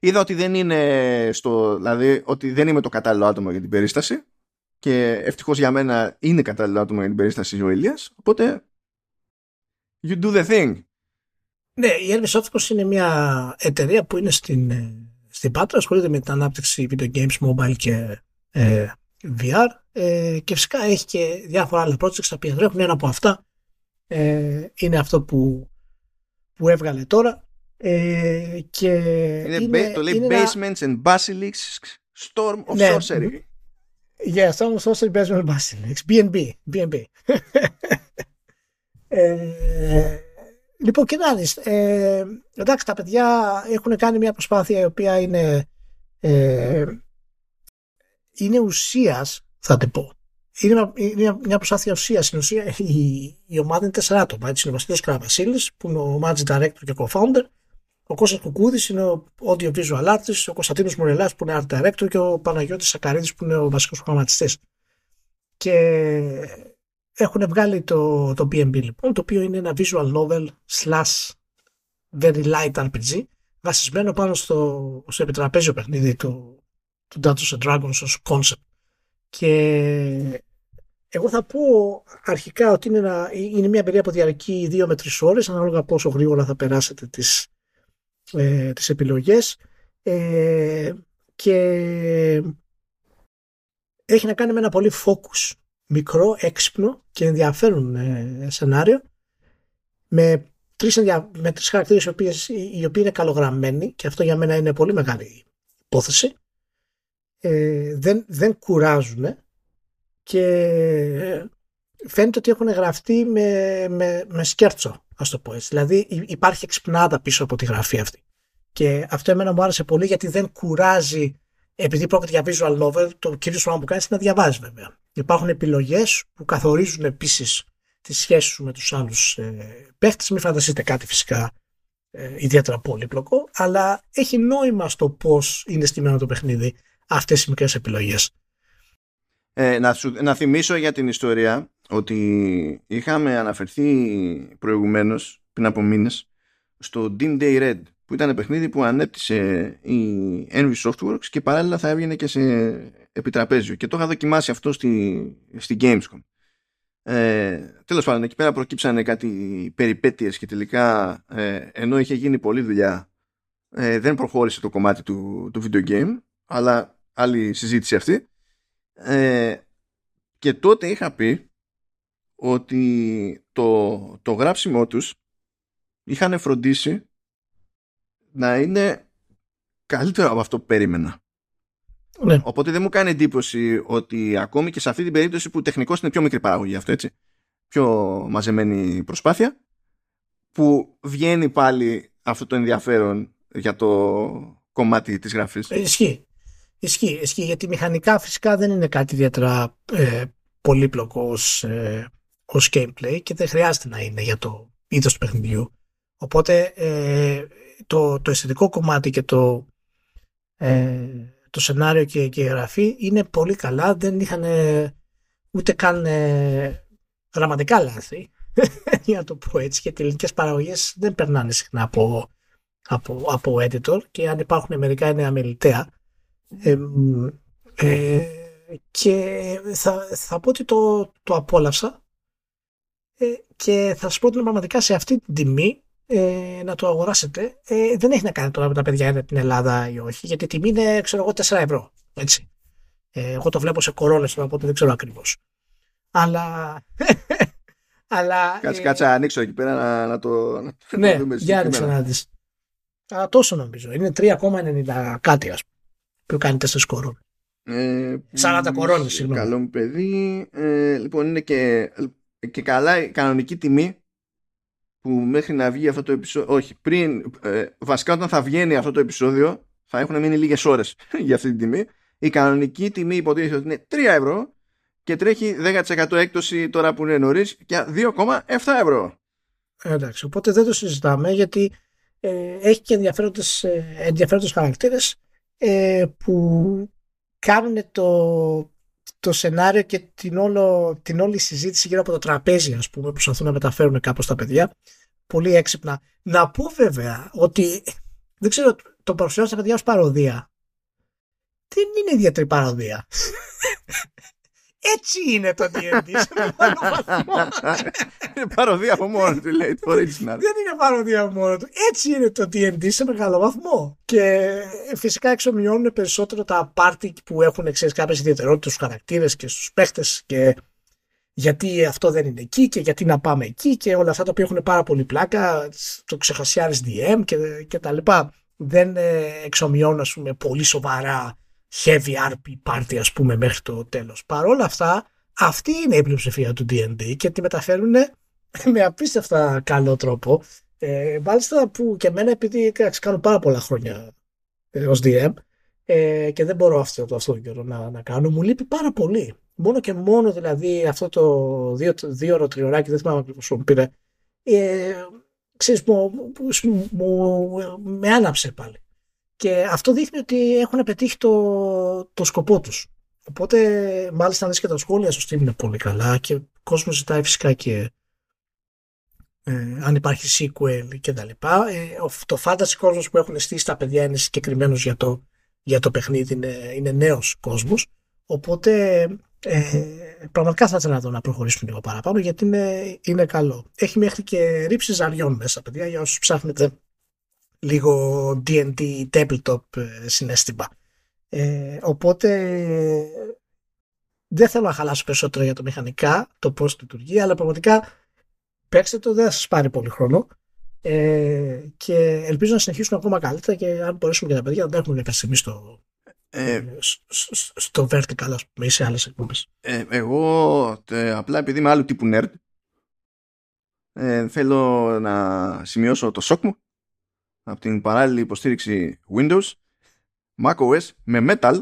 Είδα ότι δεν είναι στο, δηλαδή ότι δεν είμαι το κατάλληλο άτομο για την περίσταση και ευτυχώς για μένα είναι κατάλληλο άτομο για την περίσταση ο Ηλίας, οπότε you do the thing. Ναι, η Elvis Opticos είναι μια εταιρεία που είναι στην, ε, στην Πάτρα, ασχολείται με την ανάπτυξη video games, mobile και ε, VR ε, και φυσικά έχει και διάφορα άλλα projects τα οποία τρέχουν. Ένα από αυτά ε, είναι αυτό που, που έβγαλε τώρα ε, και είναι, είναι, το λέει Basements and Basilics Storm of ναι, Sorcery. Yeah, Storm of Sorcery Basement Basilics. BNB. BNB. ε, Λοιπόν, κοιτάξτε, ε, εντάξει, τα παιδιά έχουν κάνει μια προσπάθεια η οποία είναι, ε, είναι ουσίας, θα την πω. Είναι μια, μια προσπάθεια ουσίας. Στην ουσία η, η ομάδα είναι τέσσερα άτομα. Έτσι, είναι ο Βασίλη Καραβασίλη, που είναι ο Managing Director και co-founder. Ο Κώστας Κουκούδης είναι ο audio visual artist, ο Κωνσταντίνος Μουρελάς που είναι art director και ο Παναγιώτης Σακαρίδης που είναι ο βασικός προγραμματιστής. Και έχουν βγάλει το, το BNB λοιπόν, το οποίο είναι ένα visual novel slash very light RPG, βασισμένο πάνω στο, στο επιτραπέζιο παιχνίδι του, του Dungeons and Dragons ως concept. Και εγώ θα πω αρχικά ότι είναι, ένα, είναι μια περίοδο που διαρκεί 2 με 3 ώρες, ανάλογα πόσο γρήγορα θα περάσετε τις, ε, τις επιλογές. Ε, και έχει να κάνει με ένα πολύ focus μικρό, έξυπνο και ενδιαφέρον ε, σενάριο με τρεις, ενδια... με τρεις χαρακτήρες οι, οποίες, οι οποίοι είναι καλογραμμένοι και αυτό για μένα είναι πολύ μεγάλη υπόθεση ε, δεν, δεν κουράζουν και φαίνεται ότι έχουν γραφτεί με, με, με σκέρτσο ας το πω έτσι. Δηλαδή υπάρχει εξυπνάδα πίσω από τη γραφή αυτή και αυτό εμένα μου άρεσε πολύ γιατί δεν κουράζει επειδή πρόκειται για visual novel, το κύριο πράγμα που κάνεις είναι να διαβάζεις βέβαια. Υπάρχουν επιλογές που καθορίζουν επίσης τη σχέση σου με τους άλλους ε, παίχτες. Μην φανταστείτε κάτι φυσικά ε, ιδιαίτερα πολύπλοκο, αλλά έχει νόημα στο πώς είναι στημένο το παιχνίδι αυτές οι μικρές επιλογές. Ε, να, να θυμίσω για την ιστορία ότι είχαμε αναφερθεί προηγουμένως πριν από μήνες στο Dim Day Red που ήταν παιχνίδι που ανέπτυσε η Envy Softworks και παράλληλα θα έβγαινε και σε επιτραπέζιο και το είχα δοκιμάσει αυτό στη, στη Gamescom ε, τέλος πάντων εκεί πέρα προκύψανε κάτι περιπέτειες και τελικά ε, ενώ είχε γίνει πολλή δουλειά ε, δεν προχώρησε το κομμάτι του, του video game αλλά άλλη συζήτηση αυτή ε, και τότε είχα πει ότι το, το γράψιμό τους είχαν φροντίσει να είναι καλύτερο από αυτό που περίμενα. Ναι. Οπότε δεν μου κάνει εντύπωση ότι ακόμη και σε αυτή την περίπτωση που τεχνικώς είναι πιο μικρή παραγωγή αυτό έτσι, πιο μαζεμένη προσπάθεια, που βγαίνει πάλι αυτό το ενδιαφέρον για το κομμάτι της γραφής. Ε, ισχύει. Ισχύει, ισχύει γιατί μηχανικά φυσικά δεν είναι κάτι ιδιαίτερα ε, πολύπλοκο ως, ε, ως gameplay και δεν χρειάζεται να είναι για το είδος του παιχνιδιού. Οπότε ε, το, το αισθητικό κομμάτι και το, ε, το σενάριο και, και η γραφή είναι πολύ καλά. Δεν είχαν ούτε καν ε, γραμματικά λάθη, για να το πω έτσι, γιατί οι ελληνικές παραγωγές δεν περνάνε συχνά από, από, από editor και αν υπάρχουν μερικά είναι αμεληταία. Ε, ε, και θα, θα πω ότι το, το απόλαυσα ε, και θα σου πω ότι πραγματικά σε αυτή την τιμή ε, να το αγοράσετε. Ε, δεν έχει να κάνει τώρα με τα παιδιά είναι την Ελλάδα ή όχι, γιατί η τιμή είναι, ξέρω εγώ, 4 ευρώ. Έτσι. Ε, εγώ το βλέπω σε κορώνες τώρα, οπότε δεν ξέρω ακριβώς. Αλλά. αλλά κάτσε, ε, κάτσε να ανοίξω εκεί πέρα να, να το, ναι, να δούμε. Για ανοίξω να δεις. Αλλά τόσο νομίζω. Είναι 3,90 κάτι, ας πούμε. Που κάνει 4 κορώνες. Ε, 40 κορώνες, συγγνώμη. Καλό μου παιδί. Ε, λοιπόν, είναι και και καλά η κανονική τιμή που μέχρι να βγει αυτό το επεισόδιο, όχι, πριν, ε, βασικά όταν θα βγαίνει αυτό το επεισόδιο θα έχουν μείνει λίγες ώρες για αυτή την τιμή. Η κανονική τιμή υποτίθεται ότι είναι 3 ευρώ και τρέχει 10% έκπτωση τώρα που είναι νωρίς για 2,7 ευρώ. Εντάξει, οπότε δεν το συζητάμε γιατί ε, έχει και ενδιαφέροντες, ε, ενδιαφέροντες χαρακτήρες ε, που κάνουν το, το σενάριο και την, όλο, την όλη συζήτηση γύρω από το τραπέζι ας πούμε προσπαθούν να μεταφέρουν κάπως τα παιδιά πολύ έξυπνα. Να πω βέβαια ότι δεν ξέρω το παρουσιάζω στα παιδιά ως παροδία. Δεν είναι ιδιαίτερη παροδία. Έτσι είναι το D&D σε μεγάλο βαθμό. Είναι παροδία από μόνο του, λέει το original. Δεν είναι παροδία από μόνο του. Έτσι είναι το D&D σε μεγάλο βαθμό. Και φυσικά εξομοιώνουν περισσότερο τα πάρτι που έχουν ξέρεις, κάποιες ιδιαιτερότητες στους χαρακτήρες και στους παίχτες και γιατί αυτό δεν είναι εκεί και γιατί να πάμε εκεί και όλα αυτά τα οποία έχουν πάρα πολύ πλάκα, το ξεχασιάρεις DM και, και τα λοιπά. Δεν ε, εξομοιώνουν ας πούμε πολύ σοβαρά heavy RP party ας πούμε μέχρι το τέλος. Παρ' όλα αυτά αυτή είναι η πλειοψηφία του D&D και τη μεταφέρουν με απίστευτα καλό τρόπο. Ε, μάλιστα που και εμένα επειδή κάνω πάρα πολλά χρόνια ε, ως DM ε, και δεν μπορώ αυτό το αυτό καιρό να, να κάνω, μου λείπει πάρα πολύ. Μόνο και μόνο δηλαδή αυτό το δύο, δύο ώρο τριωράκι, δεν θυμάμαι ακριβώς μου πήρε, ε, ξέρεις, μου, μου, μου, με άναψε πάλι. Και αυτό δείχνει ότι έχουν πετύχει το, το σκοπό τους. Οπότε, μάλιστα, αν δεις και τα σχόλια στο Steam είναι πολύ καλά και ο κόσμος ζητάει φυσικά και ε, αν υπάρχει sequel και τα λοιπά. Ε, το fantasy κόσμος που έχουν στήσει τα παιδιά είναι συγκεκριμένος για το, για το παιχνίδι, είναι, είναι νέος κόσμος. Οπότε, ε, πραγματικά θα ήθελα να δω να προχωρήσουμε λίγο παραπάνω γιατί είναι, είναι καλό. Έχει μέχρι και ρήψη ζαριών μέσα, παιδιά, για όσους ψάχνετε λίγο D&D tabletop ε, συνέστημα. Ε, οπότε δεν θέλω να χαλάσω περισσότερο για το μηχανικά, το πώς λειτουργεί, αλλά πραγματικά παίξτε το, δεν θα σας πάρει πολύ χρόνο ε, και ελπίζω να συνεχίσουν ακόμα καλύτερα και αν μπορέσουμε και τα παιδιά να τα έχουμε κάποια στιγμή στο, ε, στο vertical ας πούμε ή σε άλλες εκπομπές. Ε, εγώ τε, απλά επειδή είμαι άλλου τύπου nerd ε, θέλω να σημειώσω το σοκ μου από την παράλληλη υποστήριξη Windows, macOS με Metal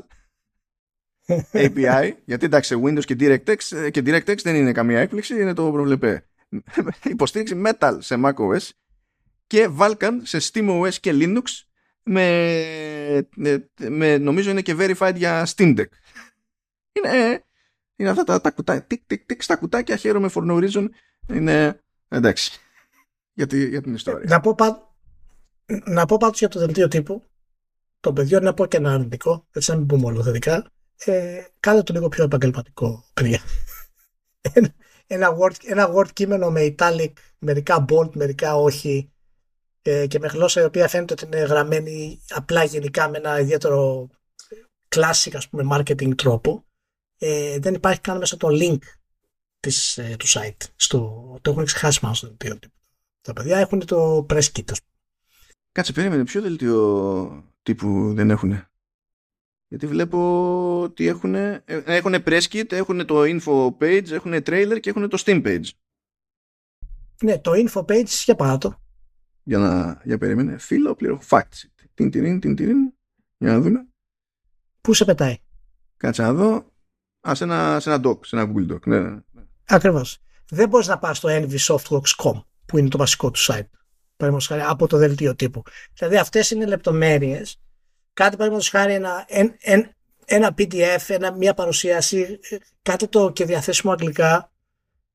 API, γιατί εντάξει Windows και DirectX, και DirectX δεν είναι καμία έκπληξη, είναι το προβλεπέ. υποστήριξη Metal σε macOS και Vulkan σε SteamOS και Linux με, με, νομίζω είναι και verified για Steam Deck. Είναι, είναι αυτά τα, τα κουτάκια, τικ, τικ, τικ, στα κουτάκια, χαίρομαι for no reason. Είναι εντάξει για, για την ιστορία. Να πω, να πω πάντως για το δελτίο τύπου, το παιδιό να πω και ένα αρνητικό, έτσι να μην πούμε όλο θετικά, ε, κάντε το λίγο πιο επαγγελματικό, παιδιά. ένα, word, ένα word κείμενο με italic, μερικά bold, μερικά όχι, ε, και με γλώσσα η οποία φαίνεται ότι είναι γραμμένη απλά γενικά με ένα ιδιαίτερο classic, ας πούμε, marketing τρόπο. Ε, δεν υπάρχει καν μέσα το link της, ε, του site. Στο, το έχουν ξεχάσει μάλλον στο δελτίο τύπου. Τα παιδιά έχουν το press kit, ας πούμε. Κάτσε, περίμενε. Ποιο δελτίο τύπου δεν έχουν. Γιατί βλέπω ότι έχουν, έχουν press kit, έχουν το info page, έχουν trailer και έχουν το steam page. Ναι, το info page για παράτο. Για να για περίμενε. Φίλο πλήρω facts. Την την την την Για να δούμε. Πού σε πετάει; Κάτσε να δω. Α, σε ένα, σε ένα doc, σε ένα Google Doc. Ναι, ναι. Ακριβώς. Δεν μπορείς να πας στο envysoftworks.com που είναι το βασικό του site χάρη, από το δελτίο τύπου. Δηλαδή αυτές είναι λεπτομέρειες. Κάτι παραδείγματος χάρη ένα, ένα, ένα PDF, ένα, μια παρουσίαση, κάτι το και διαθέσιμο αγγλικά.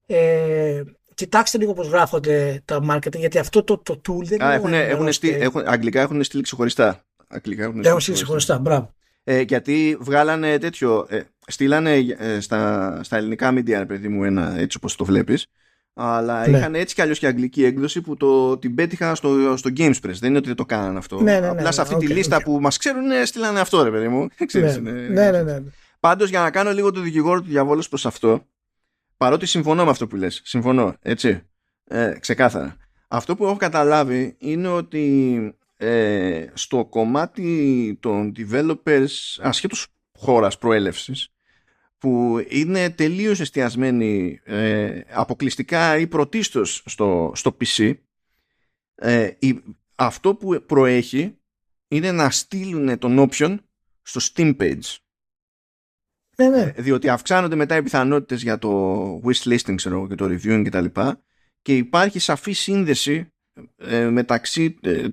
Ε, κοιτάξτε λίγο πώς γράφονται τα marketing, γιατί αυτό το, το tool δεν Α, είναι. Έχουν, έχουν, στή, έχουν, αγγλικά έχουν στείλει ξεχωριστά. Αγγλικά έχουν στείλει ξεχωριστά, ξεχωριστά, μπράβο. Ε, γιατί βγάλανε τέτοιο. Ε, στείλανε ε, στα, στα ελληνικά media, παιδί μου, ένα έτσι όπως το βλέπεις αλλά ναι. είχαν έτσι κι αλλιώς και αγγλική έκδοση που το, την πέτυχα στο, στο Gamespress. Δεν είναι ότι δεν το κάνανε αυτό. Ναι, ναι, Απλά ναι, σε αυτή okay, τη λίστα okay. που μας ξέρουν, στείλανε αυτό, ρε παιδί μου. Ξέρεις, ναι, ναι, ναι, ναι. Πάντως, για να κάνω λίγο το δικηγόρο του διαβόλου προς αυτό, παρότι συμφωνώ με αυτό που λες, συμφωνώ, έτσι. Ε, ξεκάθαρα. Αυτό που έχω καταλάβει είναι ότι ε, στο κομμάτι των developers ασχέτως χώρας προέλευσης που είναι τελείως εστιασμένοι ε, αποκλειστικά ή πρωτίστως στο, στο PC ε, αυτό που προέχει είναι να στείλουν τον option στο Steam page. Ναι, ναι. Ε, διότι αυξάνονται μετά οι πιθανότητες για το wish listing ξέρω, και το reviewing κτλ. Και, και υπάρχει σαφή σύνδεση ε, μεταξύ ε,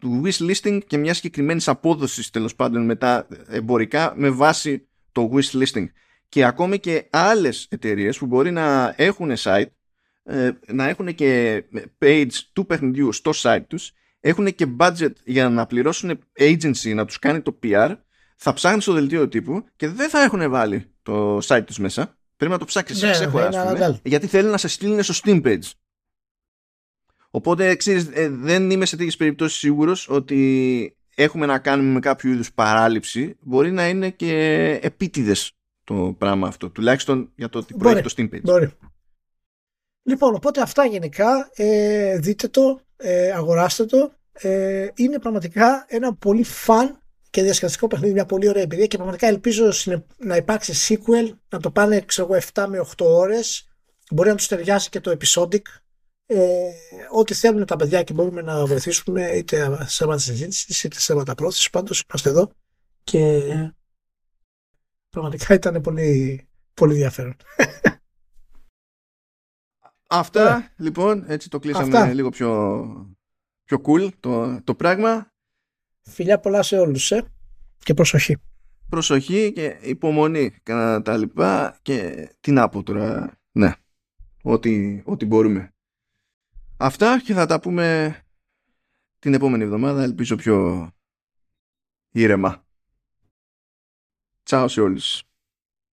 του wish listing και μια συγκεκριμένης απόδοσης τέλος πάντων μετά εμπορικά με βάση το wish listing. Και ακόμη και άλλες εταιρείες που μπορεί να έχουν site, ε, να έχουν και page του παιχνιδιού στο site τους, έχουν και budget για να πληρώσουν agency να τους κάνει το PR, θα ψάχνουν στο δελτίο τύπου και δεν θα έχουν βάλει το site τους μέσα. Πρέπει να το ψάξεις Ναι, ξέχωρα, ναι, ας ναι, πούμε, ναι. γιατί θέλουν να σε στείλουν στο Steam page. Οπότε, ξέρεις, ε, δεν είμαι σε τέτοιες περιπτώσεις σίγουρος ότι έχουμε να κάνουμε με κάποιο είδους παράληψη. Μπορεί να είναι και επίτηδες το πράγμα αυτό. Τουλάχιστον για το ότι Μπορεί. προέχει το Steam page. Μπορεί. Λοιπόν, οπότε αυτά γενικά. Ε, δείτε το, ε, αγοράστε το. Ε, είναι πραγματικά ένα πολύ φαν και διασκεδαστικό παιχνίδι, μια πολύ ωραία εμπειρία και πραγματικά ελπίζω συνε- να υπάρξει sequel, να το πάνε ξέρω εγώ 7 με 8 ώρες. Μπορεί να τους ταιριάσει και το episodic. Ε, ό,τι θέλουν τα παιδιά και μπορούμε να βοηθήσουμε είτε σε θέματα συζήτησης είτε σε θέματα πρόθεσης. Πάντως είμαστε εδώ και πραγματικά ήταν πολύ, πολύ ενδιαφέρον. Αυτά Ωραία. λοιπόν, έτσι το κλείσαμε Αυτά. λίγο πιο, πιο cool το, το πράγμα. Φιλιά πολλά σε όλους ε; και προσοχή. Προσοχή και υπομονή κατά τα λοιπά και τι να πω τώρα. Ναι, ό,τι, ό,τι μπορούμε. Αυτά και θα τα πούμε την επόμενη εβδομάδα, ελπίζω πιο ήρεμα. Τσάω σε όλους.